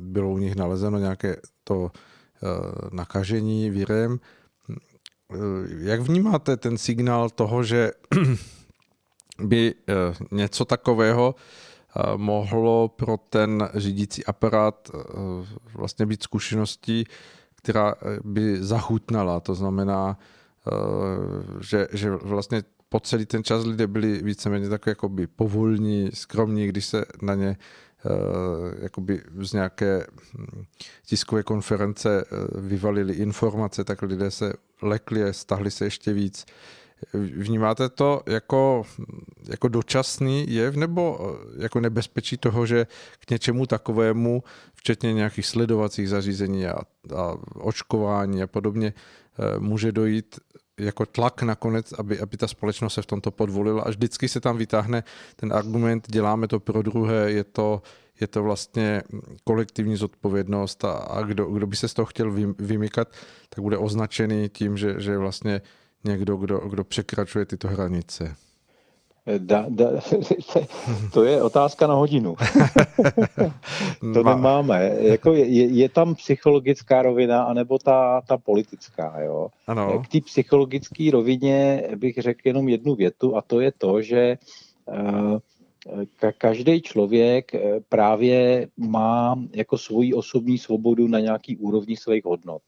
bylo u nich nalezeno nějaké to eh, nakažení virem. Eh, jak vnímáte ten signál toho, že by eh, něco takového mohlo pro ten řídící aparát vlastně být zkušeností, která by zachutnala. To znamená, že, že vlastně po celý ten čas lidé byli víceméně tak jakoby povolní, skromní, když se na ně Eh, jakoby z nějaké hm, tiskové konference eh, vyvalili informace, tak lidé se lekli a stahli se ještě víc. Vnímáte to jako, jako dočasný jev nebo eh, jako nebezpečí toho, že k něčemu takovému, včetně nějakých sledovacích zařízení a, a očkování a podobně, může dojít jako tlak nakonec, aby, aby ta společnost se v tomto podvolila? A vždycky se tam vytáhne ten argument, děláme to pro druhé, je to, je to vlastně kolektivní zodpovědnost a, a kdo, kdo by se z toho chtěl vymykat, tak bude označený tím, že, že je vlastně někdo, kdo, kdo překračuje tyto hranice. Da, da, to je otázka na hodinu. to nemáme. Jako je, je tam psychologická rovina, anebo ta, ta politická. Jo? Ano. K té psychologické rovině bych řekl jenom jednu větu a to je to, že uh, každý člověk eh, právě má jako svoji osobní svobodu na nějaký úrovni svých hodnot.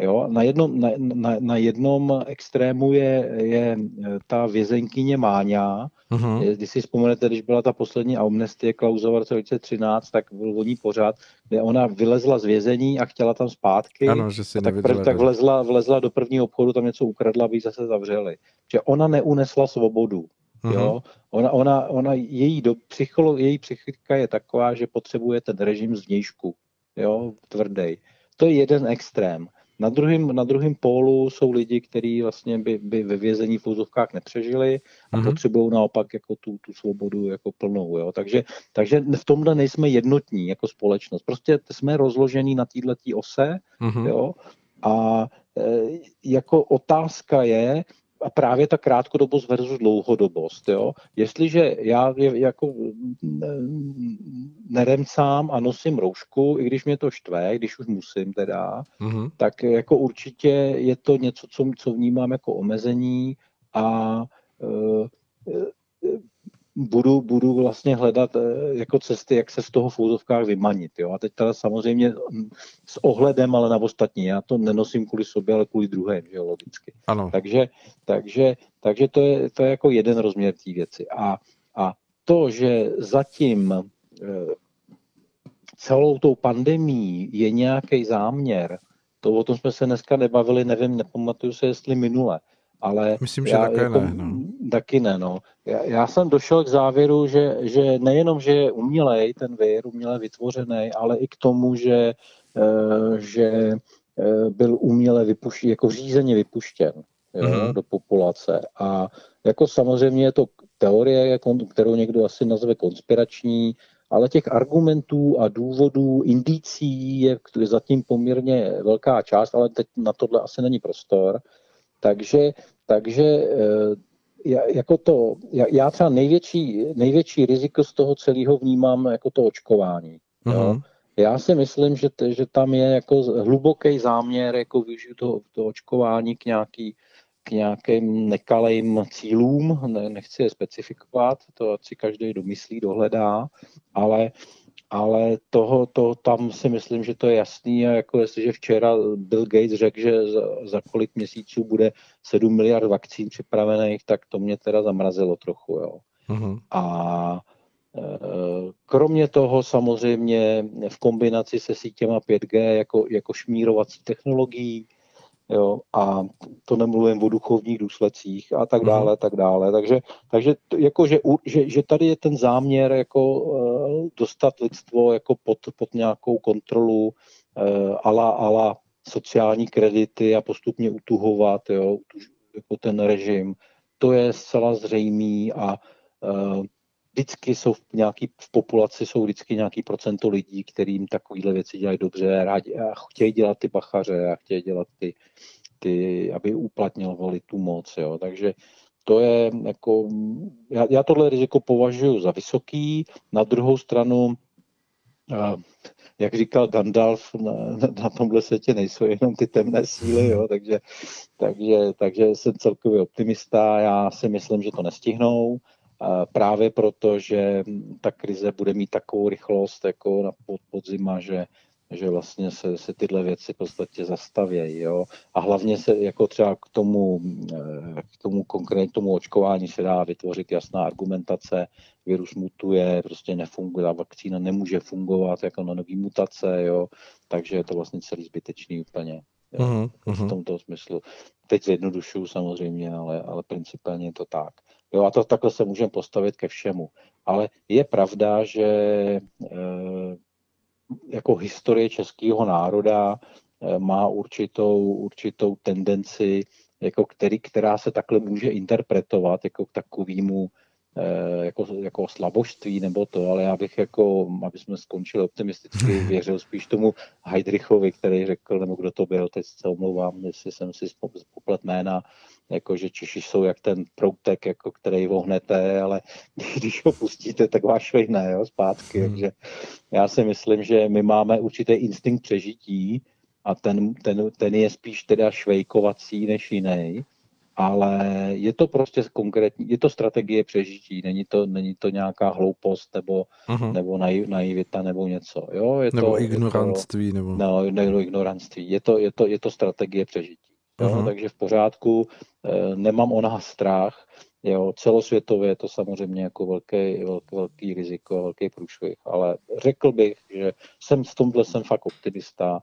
Jo? Na, jednom, na, na, na jednom extrému je, je eh, ta vězenkyně Máňa. Uh-huh. Když si vzpomenete, když byla ta poslední amnestie Klauzova v roce 2013, tak byl o ní pořád, kde ona vylezla z vězení a chtěla tam zpátky. Ano, že si tak, prv, tak vlezla, vlezla do prvního obchodu, tam něco ukradla, aby zase zavřeli. Že ona neunesla svobodu. Uh-huh. Jo? Ona, ona, ona, její, do, psycholo, její psychika je taková, že potřebuje ten režim zvnějšku, jo, tvrdý. To je jeden extrém. Na druhém, na druhém pólu jsou lidi, kteří vlastně by, by ve vězení v úzovkách nepřežili a mm-hmm. potřebují naopak jako tu, tu svobodu jako plnou. Jo? Takže, takže v tomhle nejsme jednotní jako společnost. Prostě jsme rozložení na této ose mm-hmm. jo? a e, jako otázka je, a právě ta krátkodobost versus dlouhodobost. Jo? Jestliže já jako neremcám a nosím roušku, i když mě to štve, když už musím teda, mm-hmm. tak jako určitě je to něco, co, co vnímám jako omezení a e, budu, budu vlastně hledat eh, jako cesty, jak se z toho v úzovkách vymanit. Jo? A teď teda samozřejmě s ohledem ale na ostatní. Já to nenosím kvůli sobě, ale kvůli druhém, že logicky. Ano. Takže, takže, takže to, je, to je jako jeden rozměr té věci. A, a to, že zatím eh, celou tou pandemí je nějaký záměr, to o tom jsme se dneska nebavili, nevím, nepamatuju se, jestli minule, ale Myslím, že já, také jako, ne. No. Taky ne, no. Já, já jsem došel k závěru, že, že nejenom, že je umělej ten vir, uměle vytvořený, ale i k tomu, že, uh, že uh, byl uměle vypuštěn, jako řízeně vypuštěn jo, mm-hmm. do populace. A jako samozřejmě je to teorie, kterou někdo asi nazve konspirační, ale těch argumentů a důvodů, indicí je zatím poměrně velká část, ale teď na tohle asi není prostor. Takže, takže eh, jako to, já třeba největší, největší riziko z toho celého vnímám jako to očkování. Mm-hmm. Jo? Mhm. Já si myslím, že, t, že tam je jako hluboký záměr jako využít to, to očkování k nějaký, k nějakým nekalým cílům, ne, nechci je specifikovat, to si každý domyslí, dohledá, ale ale toho, to, tam si myslím, že to je jasný a jako jestliže včera Bill Gates řekl, že za, za kolik měsíců bude 7 miliard vakcín připravených, tak to mě teda zamrazilo trochu, jo. Uh-huh. A e, kromě toho samozřejmě v kombinaci se sítěma 5G jako, jako šmírovací technologií, jo, a to nemluvím o duchovních důsledcích a tak mhm. dále, tak dále. Takže, takže jako, že, že, že tady je ten záměr jako uh, dostat lidstvo jako pod, pod nějakou kontrolu uh, ala, ala sociální kredity a postupně utuhovat jo, jako ten režim. To je zcela zřejmý a uh, vždycky jsou v nějaký, v populaci jsou vždycky nějaký procento lidí, kterým takovéhle věci dělají dobře rádi, a chtějí dělat ty bachaře a chtějí dělat ty, ty aby uplatňovali tu moc. Jo. Takže to je jako, já, já tohle riziko považuji za vysoký, na druhou stranu jak říkal Gandalf, na, na tomhle světě nejsou jenom ty temné síly, jo, takže, takže, takže jsem celkově optimista, já si myslím, že to nestihnou, právě proto, že ta krize bude mít takovou rychlost jako na pod, podzima, že, že vlastně se, se tyhle věci v podstatě zastavějí. Jo? A hlavně se jako třeba k tomu, eh, k tomu konkrétně tomu očkování se dá vytvořit jasná argumentace, virus mutuje, prostě nefunguje, ta vakcína nemůže fungovat jako na nový mutace, jo? takže je to vlastně celý zbytečný úplně. Jo? Uh-huh, v tomto smyslu. Teď zjednodušuju samozřejmě, ale, ale principálně je to tak. Jo, a to takhle se můžeme postavit ke všemu. Ale je pravda, že e, jako historie českého národa e, má určitou, určitou tendenci, jako který, která se takhle může interpretovat jako k takovému jako, jako slabožství nebo to, ale já bych jako, aby jsme skončili optimisticky, věřil spíš tomu Heidrichovi, který řekl, nebo kdo to byl, teď se omlouvám, jestli jsem si poplet jména, jako že Češi jsou jak ten proutek, jako který vohnete, ale když ho pustíte, tak vás švejne jo, zpátky. Hmm. Takže já si myslím, že my máme určitý instinkt přežití a ten, ten, ten je spíš teda švejkovací než jiný ale je to prostě konkrétní, je to strategie přežití, není to, není to nějaká hloupost nebo, uh-huh. nebo naiv, naivita nebo něco. Jo? Je nebo to, ignorantství. Je to, nebo... No, nebo ignorantství. Je to, je to, je to strategie přežití. Jo? Uh-huh. Takže v pořádku, eh, nemám o nás strach, Jo, celosvětově je to samozřejmě jako velký, velký, velký riziko, velký průšvih, ale řekl bych, že jsem v tomhle jsem fakt optimista,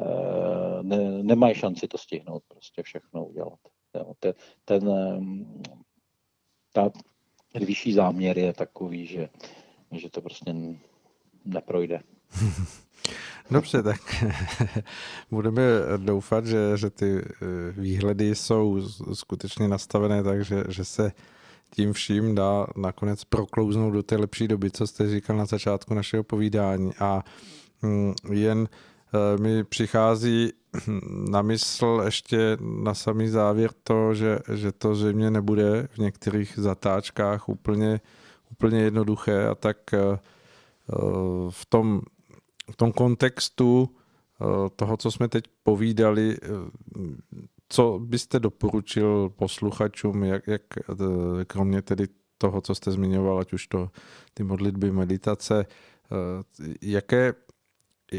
e, ne, nemají šanci to stihnout, prostě všechno udělat. Jo, ten, ten, ta vyšší záměr je takový, že, že to prostě neprojde. Dobře, tak budeme doufat, že, že ty eh, výhledy jsou skutečně nastavené tak, že, že se tím vším dá nakonec proklouznout do té lepší doby, co jste říkal na začátku našeho povídání. A mm, jen mi přichází na mysl ještě na samý závěr to, že, že to zřejmě nebude v některých zatáčkách úplně, úplně jednoduché. A tak eh, eh, v tom, v tom kontextu toho, co jsme teď povídali, co byste doporučil posluchačům, jak, jak kromě tedy toho, co jste zmiňoval, ať už to ty modlitby, meditace, jaké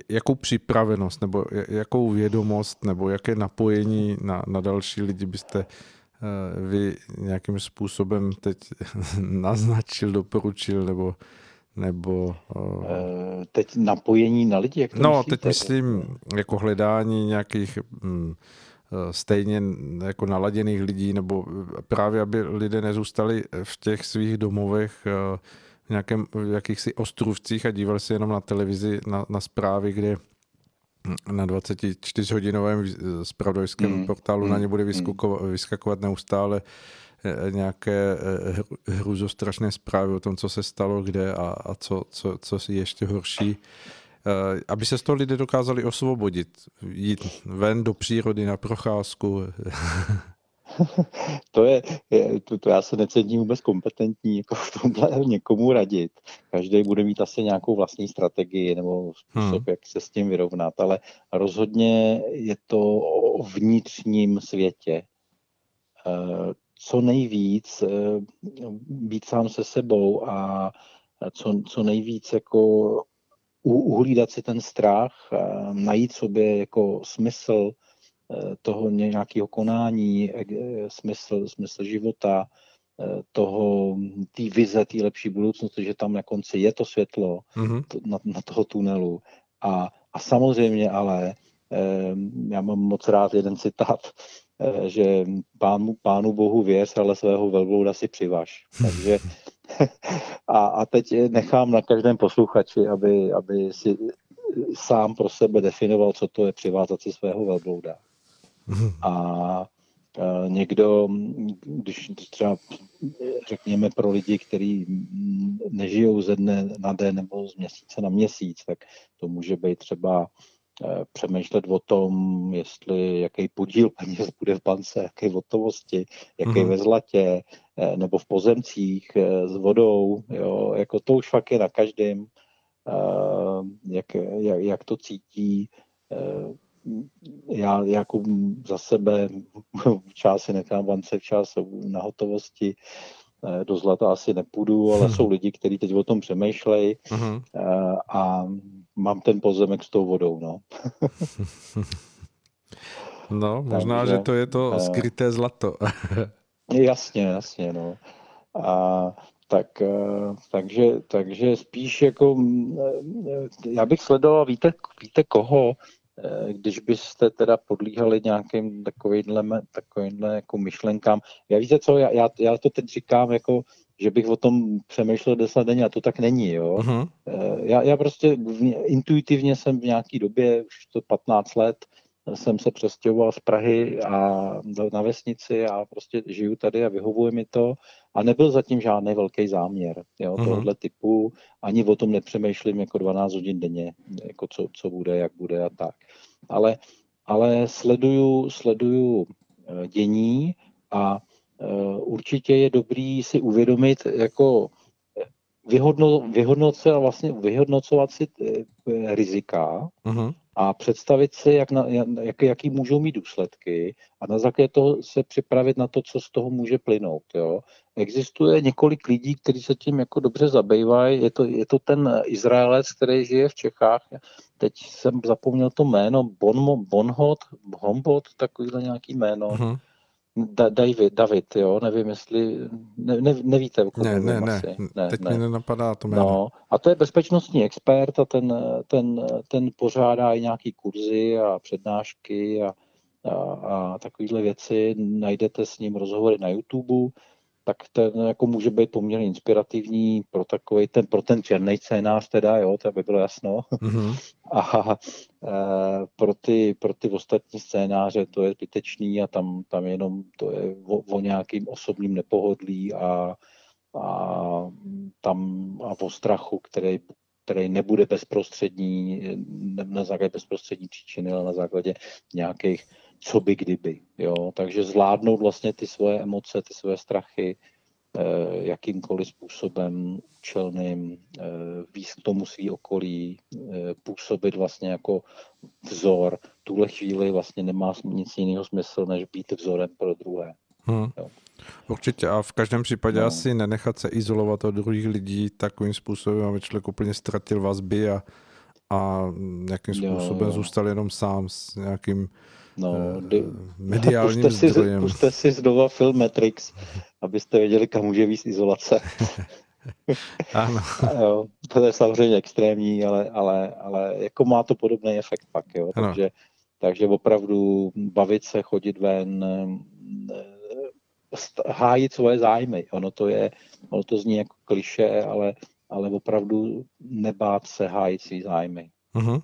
jakou připravenost nebo jakou vědomost nebo jaké napojení na, na další lidi byste eh, vy nějakým způsobem teď naznačil, doporučil nebo nebo... Uh, teď napojení na lidi? Jak to no, myslíte? teď myslím jako hledání nějakých um, stejně jako naladěných lidí, nebo právě, aby lidé nezůstali v těch svých domovech uh, nějakém, v jakýchsi ostrůvcích a díval se jenom na televizi, na, na zprávy, kde na 24-hodinovém spravodajském mm. portálu mm. na ně bude mm. vyskakovat neustále eh, nějaké eh, hruzostrašné zprávy o tom, co se stalo, kde a, a co, co, co je ještě horší. Eh, aby se z toho lidé dokázali osvobodit, jít ven do přírody na procházku, to je, je to, to já se necítím vůbec kompetentní jako v tomhle někomu radit. Každý bude mít asi nějakou vlastní strategii nebo způsob, hmm. jak se s tím vyrovnat, ale rozhodně je to o vnitřním světě. Eh, co nejvíc eh, být sám se sebou a co, co nejvíc jako uhlídat si ten strach, najít sobě jako smysl, toho nějakého konání, eh, smysl, smysl života, eh, toho, té vize, té lepší budoucnosti, že tam na konci je to světlo mm-hmm. to, na, na toho tunelu. A, a samozřejmě ale, já mám moc rád jeden citát, že pánu, pánu bohu věř, ale svého velblouda si přivaž. Takže a, a teď nechám na každém posluchači, aby, aby si sám pro sebe definoval, co to je přivázat si svého velblouda. A někdo, když třeba řekněme pro lidi, kteří nežijou ze dne na den nebo z měsíce na měsíc, tak to může být třeba e, přemýšlet o tom, jestli jaký podíl peněz bude v bance, jaké hotovosti, jaký mm-hmm. ve zlatě, e, nebo v pozemcích e, s vodou, jo, jako to už fakt je na každém, jak, jak, jak to cítí, já jako za sebe čas si nechám bance včas na hotovosti, eh, do zlata asi nepůjdu, ale hmm. jsou lidi, kteří teď o tom přemýšlejí uh-huh. a mám ten pozemek s tou vodou, no. no, možná, Takže, že to je to eh, skryté zlato. jasně, jasně, no. A tak, takže, takže spíš jako, já bych sledoval, víte, víte koho, Eh, když byste teda podlíhali nějakým takovýmhle, takovýmhle jako myšlenkám. Já víte co, já, já, já to teď říkám jako, že bych o tom přemýšlel deset denně a to tak není, jo. Uh-huh. Já, já prostě intuitivně jsem v nějaký době, už to 15 let, jsem se přestěhoval z Prahy a na vesnici a prostě žiju tady a vyhovuje mi to a nebyl zatím žádný velký záměr jo, uh-huh. tohohle typu, ani o tom nepřemýšlím jako 12 hodin denně, jako co, co bude, jak bude a tak. Ale, ale sleduju, sleduju eh, dění a uh, určitě je dobrý si uvědomit, jako vyhodno, vyhodnocovat, vlastně vyhodnocovat si rizika uh-huh a představit si, jak na, jak, jaký můžou mít důsledky a na základě toho se připravit na to, co z toho může plynout. Jo. Existuje několik lidí, kteří se tím jako dobře zabývají. Je to, je to ten Izraelec, který žije v Čechách. Teď jsem zapomněl to jméno, Bon, Bonhot, Hombot, takovýhle nějaký jméno. Uh-huh. Da, David, David, jo, nevím, jestli, ne, ne, nevíte, o ne, ne, ne, asi. ne, teď ne. mi nenapadá to jméno. No, a to je bezpečnostní expert a ten, ten, ten pořádá i nějaký kurzy a přednášky a, a, a takovéhle věci. Najdete s ním rozhovory na YouTube tak ten jako může být poměrně inspirativní pro takový ten, pro ten černý scénář teda, jo, to by bylo jasno. Mm-hmm. A e, pro, ty, pro ty ostatní scénáře to je zbytečný a tam, tam jenom to je o, o nějakým osobním nepohodlí a, a tam a o strachu, který, který nebude bezprostřední, ne na základě bezprostřední příčiny, ale na základě nějakých co by kdyby. Jo? Takže zvládnout vlastně ty svoje emoce, ty svoje strachy eh, jakýmkoliv způsobem účelným, eh, víc k tomu svý okolí, eh, působit vlastně jako vzor. V tuhle chvíli vlastně nemá nic jiného smysl, než být vzorem pro druhé. Hmm. Jo. Určitě a v každém případě no. asi nenechat se izolovat od druhých lidí takovým způsobem, aby člověk úplně ztratil vazby a, a nějakým způsobem jo, jo. zůstal jenom sám s nějakým No, uh, mediálním puste si, zdrojem. Puste si znova film Matrix, abyste věděli, kam může víc izolace. ano. jo, to je samozřejmě extrémní, ale, ale, ale jako má to podobný efekt pak, jo. Takže, takže opravdu bavit se, chodit ven, eh, hájit svoje zájmy. Ono to je, ono to zní jako kliše, ale, ale opravdu nebát se hájit svý zájmy. Uh-huh.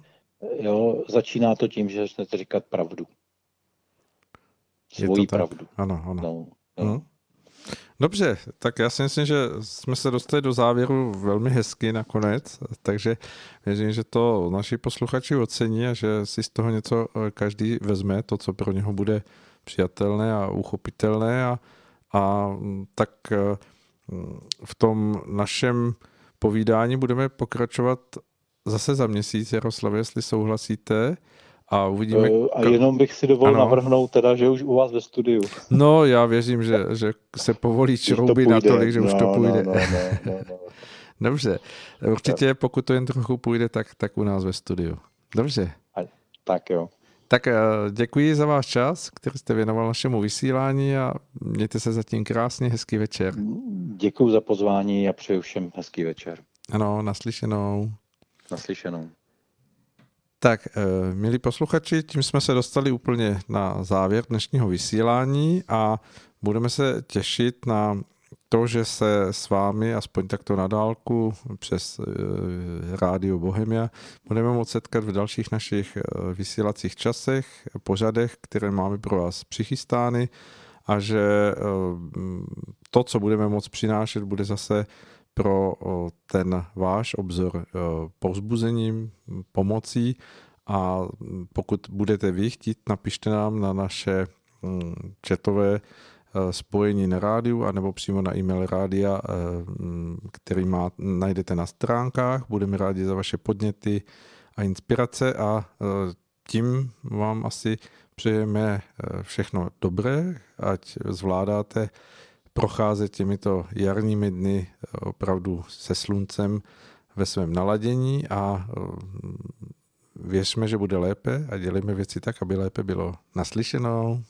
Jo, začíná to tím, že začnete říkat pravdu svoji pravdu. Ano, ano. No, no. Hmm. Dobře, tak já si myslím, že jsme se dostali do závěru velmi hezky nakonec, takže věřím, že to naši posluchači ocení a že si z toho něco eh, každý vezme, to, co pro něho bude přijatelné a uchopitelné a, a mm, tak eh, v tom našem povídání budeme pokračovat zase za měsíc, Jaroslav, jestli souhlasíte a uvidíme. Eh, a jenom bych si dovolil ano. navrhnout teda, že už u vás ve studiu. No, já věřím, že, že se povolí šrouby natolik, že no, už to no, půjde. No, no, no, no. Dobře, určitě pokud to jen trochu půjde, tak, tak u nás ve studiu. Dobře. Tak jo. Tak eh, děkuji za váš čas, který jste věnoval našemu vysílání a mějte se zatím krásně, hezký večer. Děkuji za pozvání a přeju všem hezký večer. Ano, naslyšenou. Naslyšenou. Tak, eh, milí posluchači, tím jsme se dostali úplně na závěr dnešního vysílání a budeme se těšit na to, že se s vámi, aspoň takto na dálku, přes eh, Rádio Bohemia, budeme moct setkat v dalších našich eh, vysílacích časech, pořadech, které máme pro vás přichystány a že to, co budeme moct přinášet, bude zase pro ten váš obzor povzbuzením, pomocí a pokud budete vy chtít, napište nám na naše mm, chatové e, spojení na rádiu anebo přímo na e-mail rádia, e, mm, který má, najdete na stránkách. Budeme rádi za vaše podněty a inspirace a e, tím vám asi přejeme všechno dobré, ať zvládáte procházet těmito jarními dny opravdu se sluncem ve svém naladění a věřme, že bude lépe a dělejme věci tak, aby lépe bylo naslyšenou.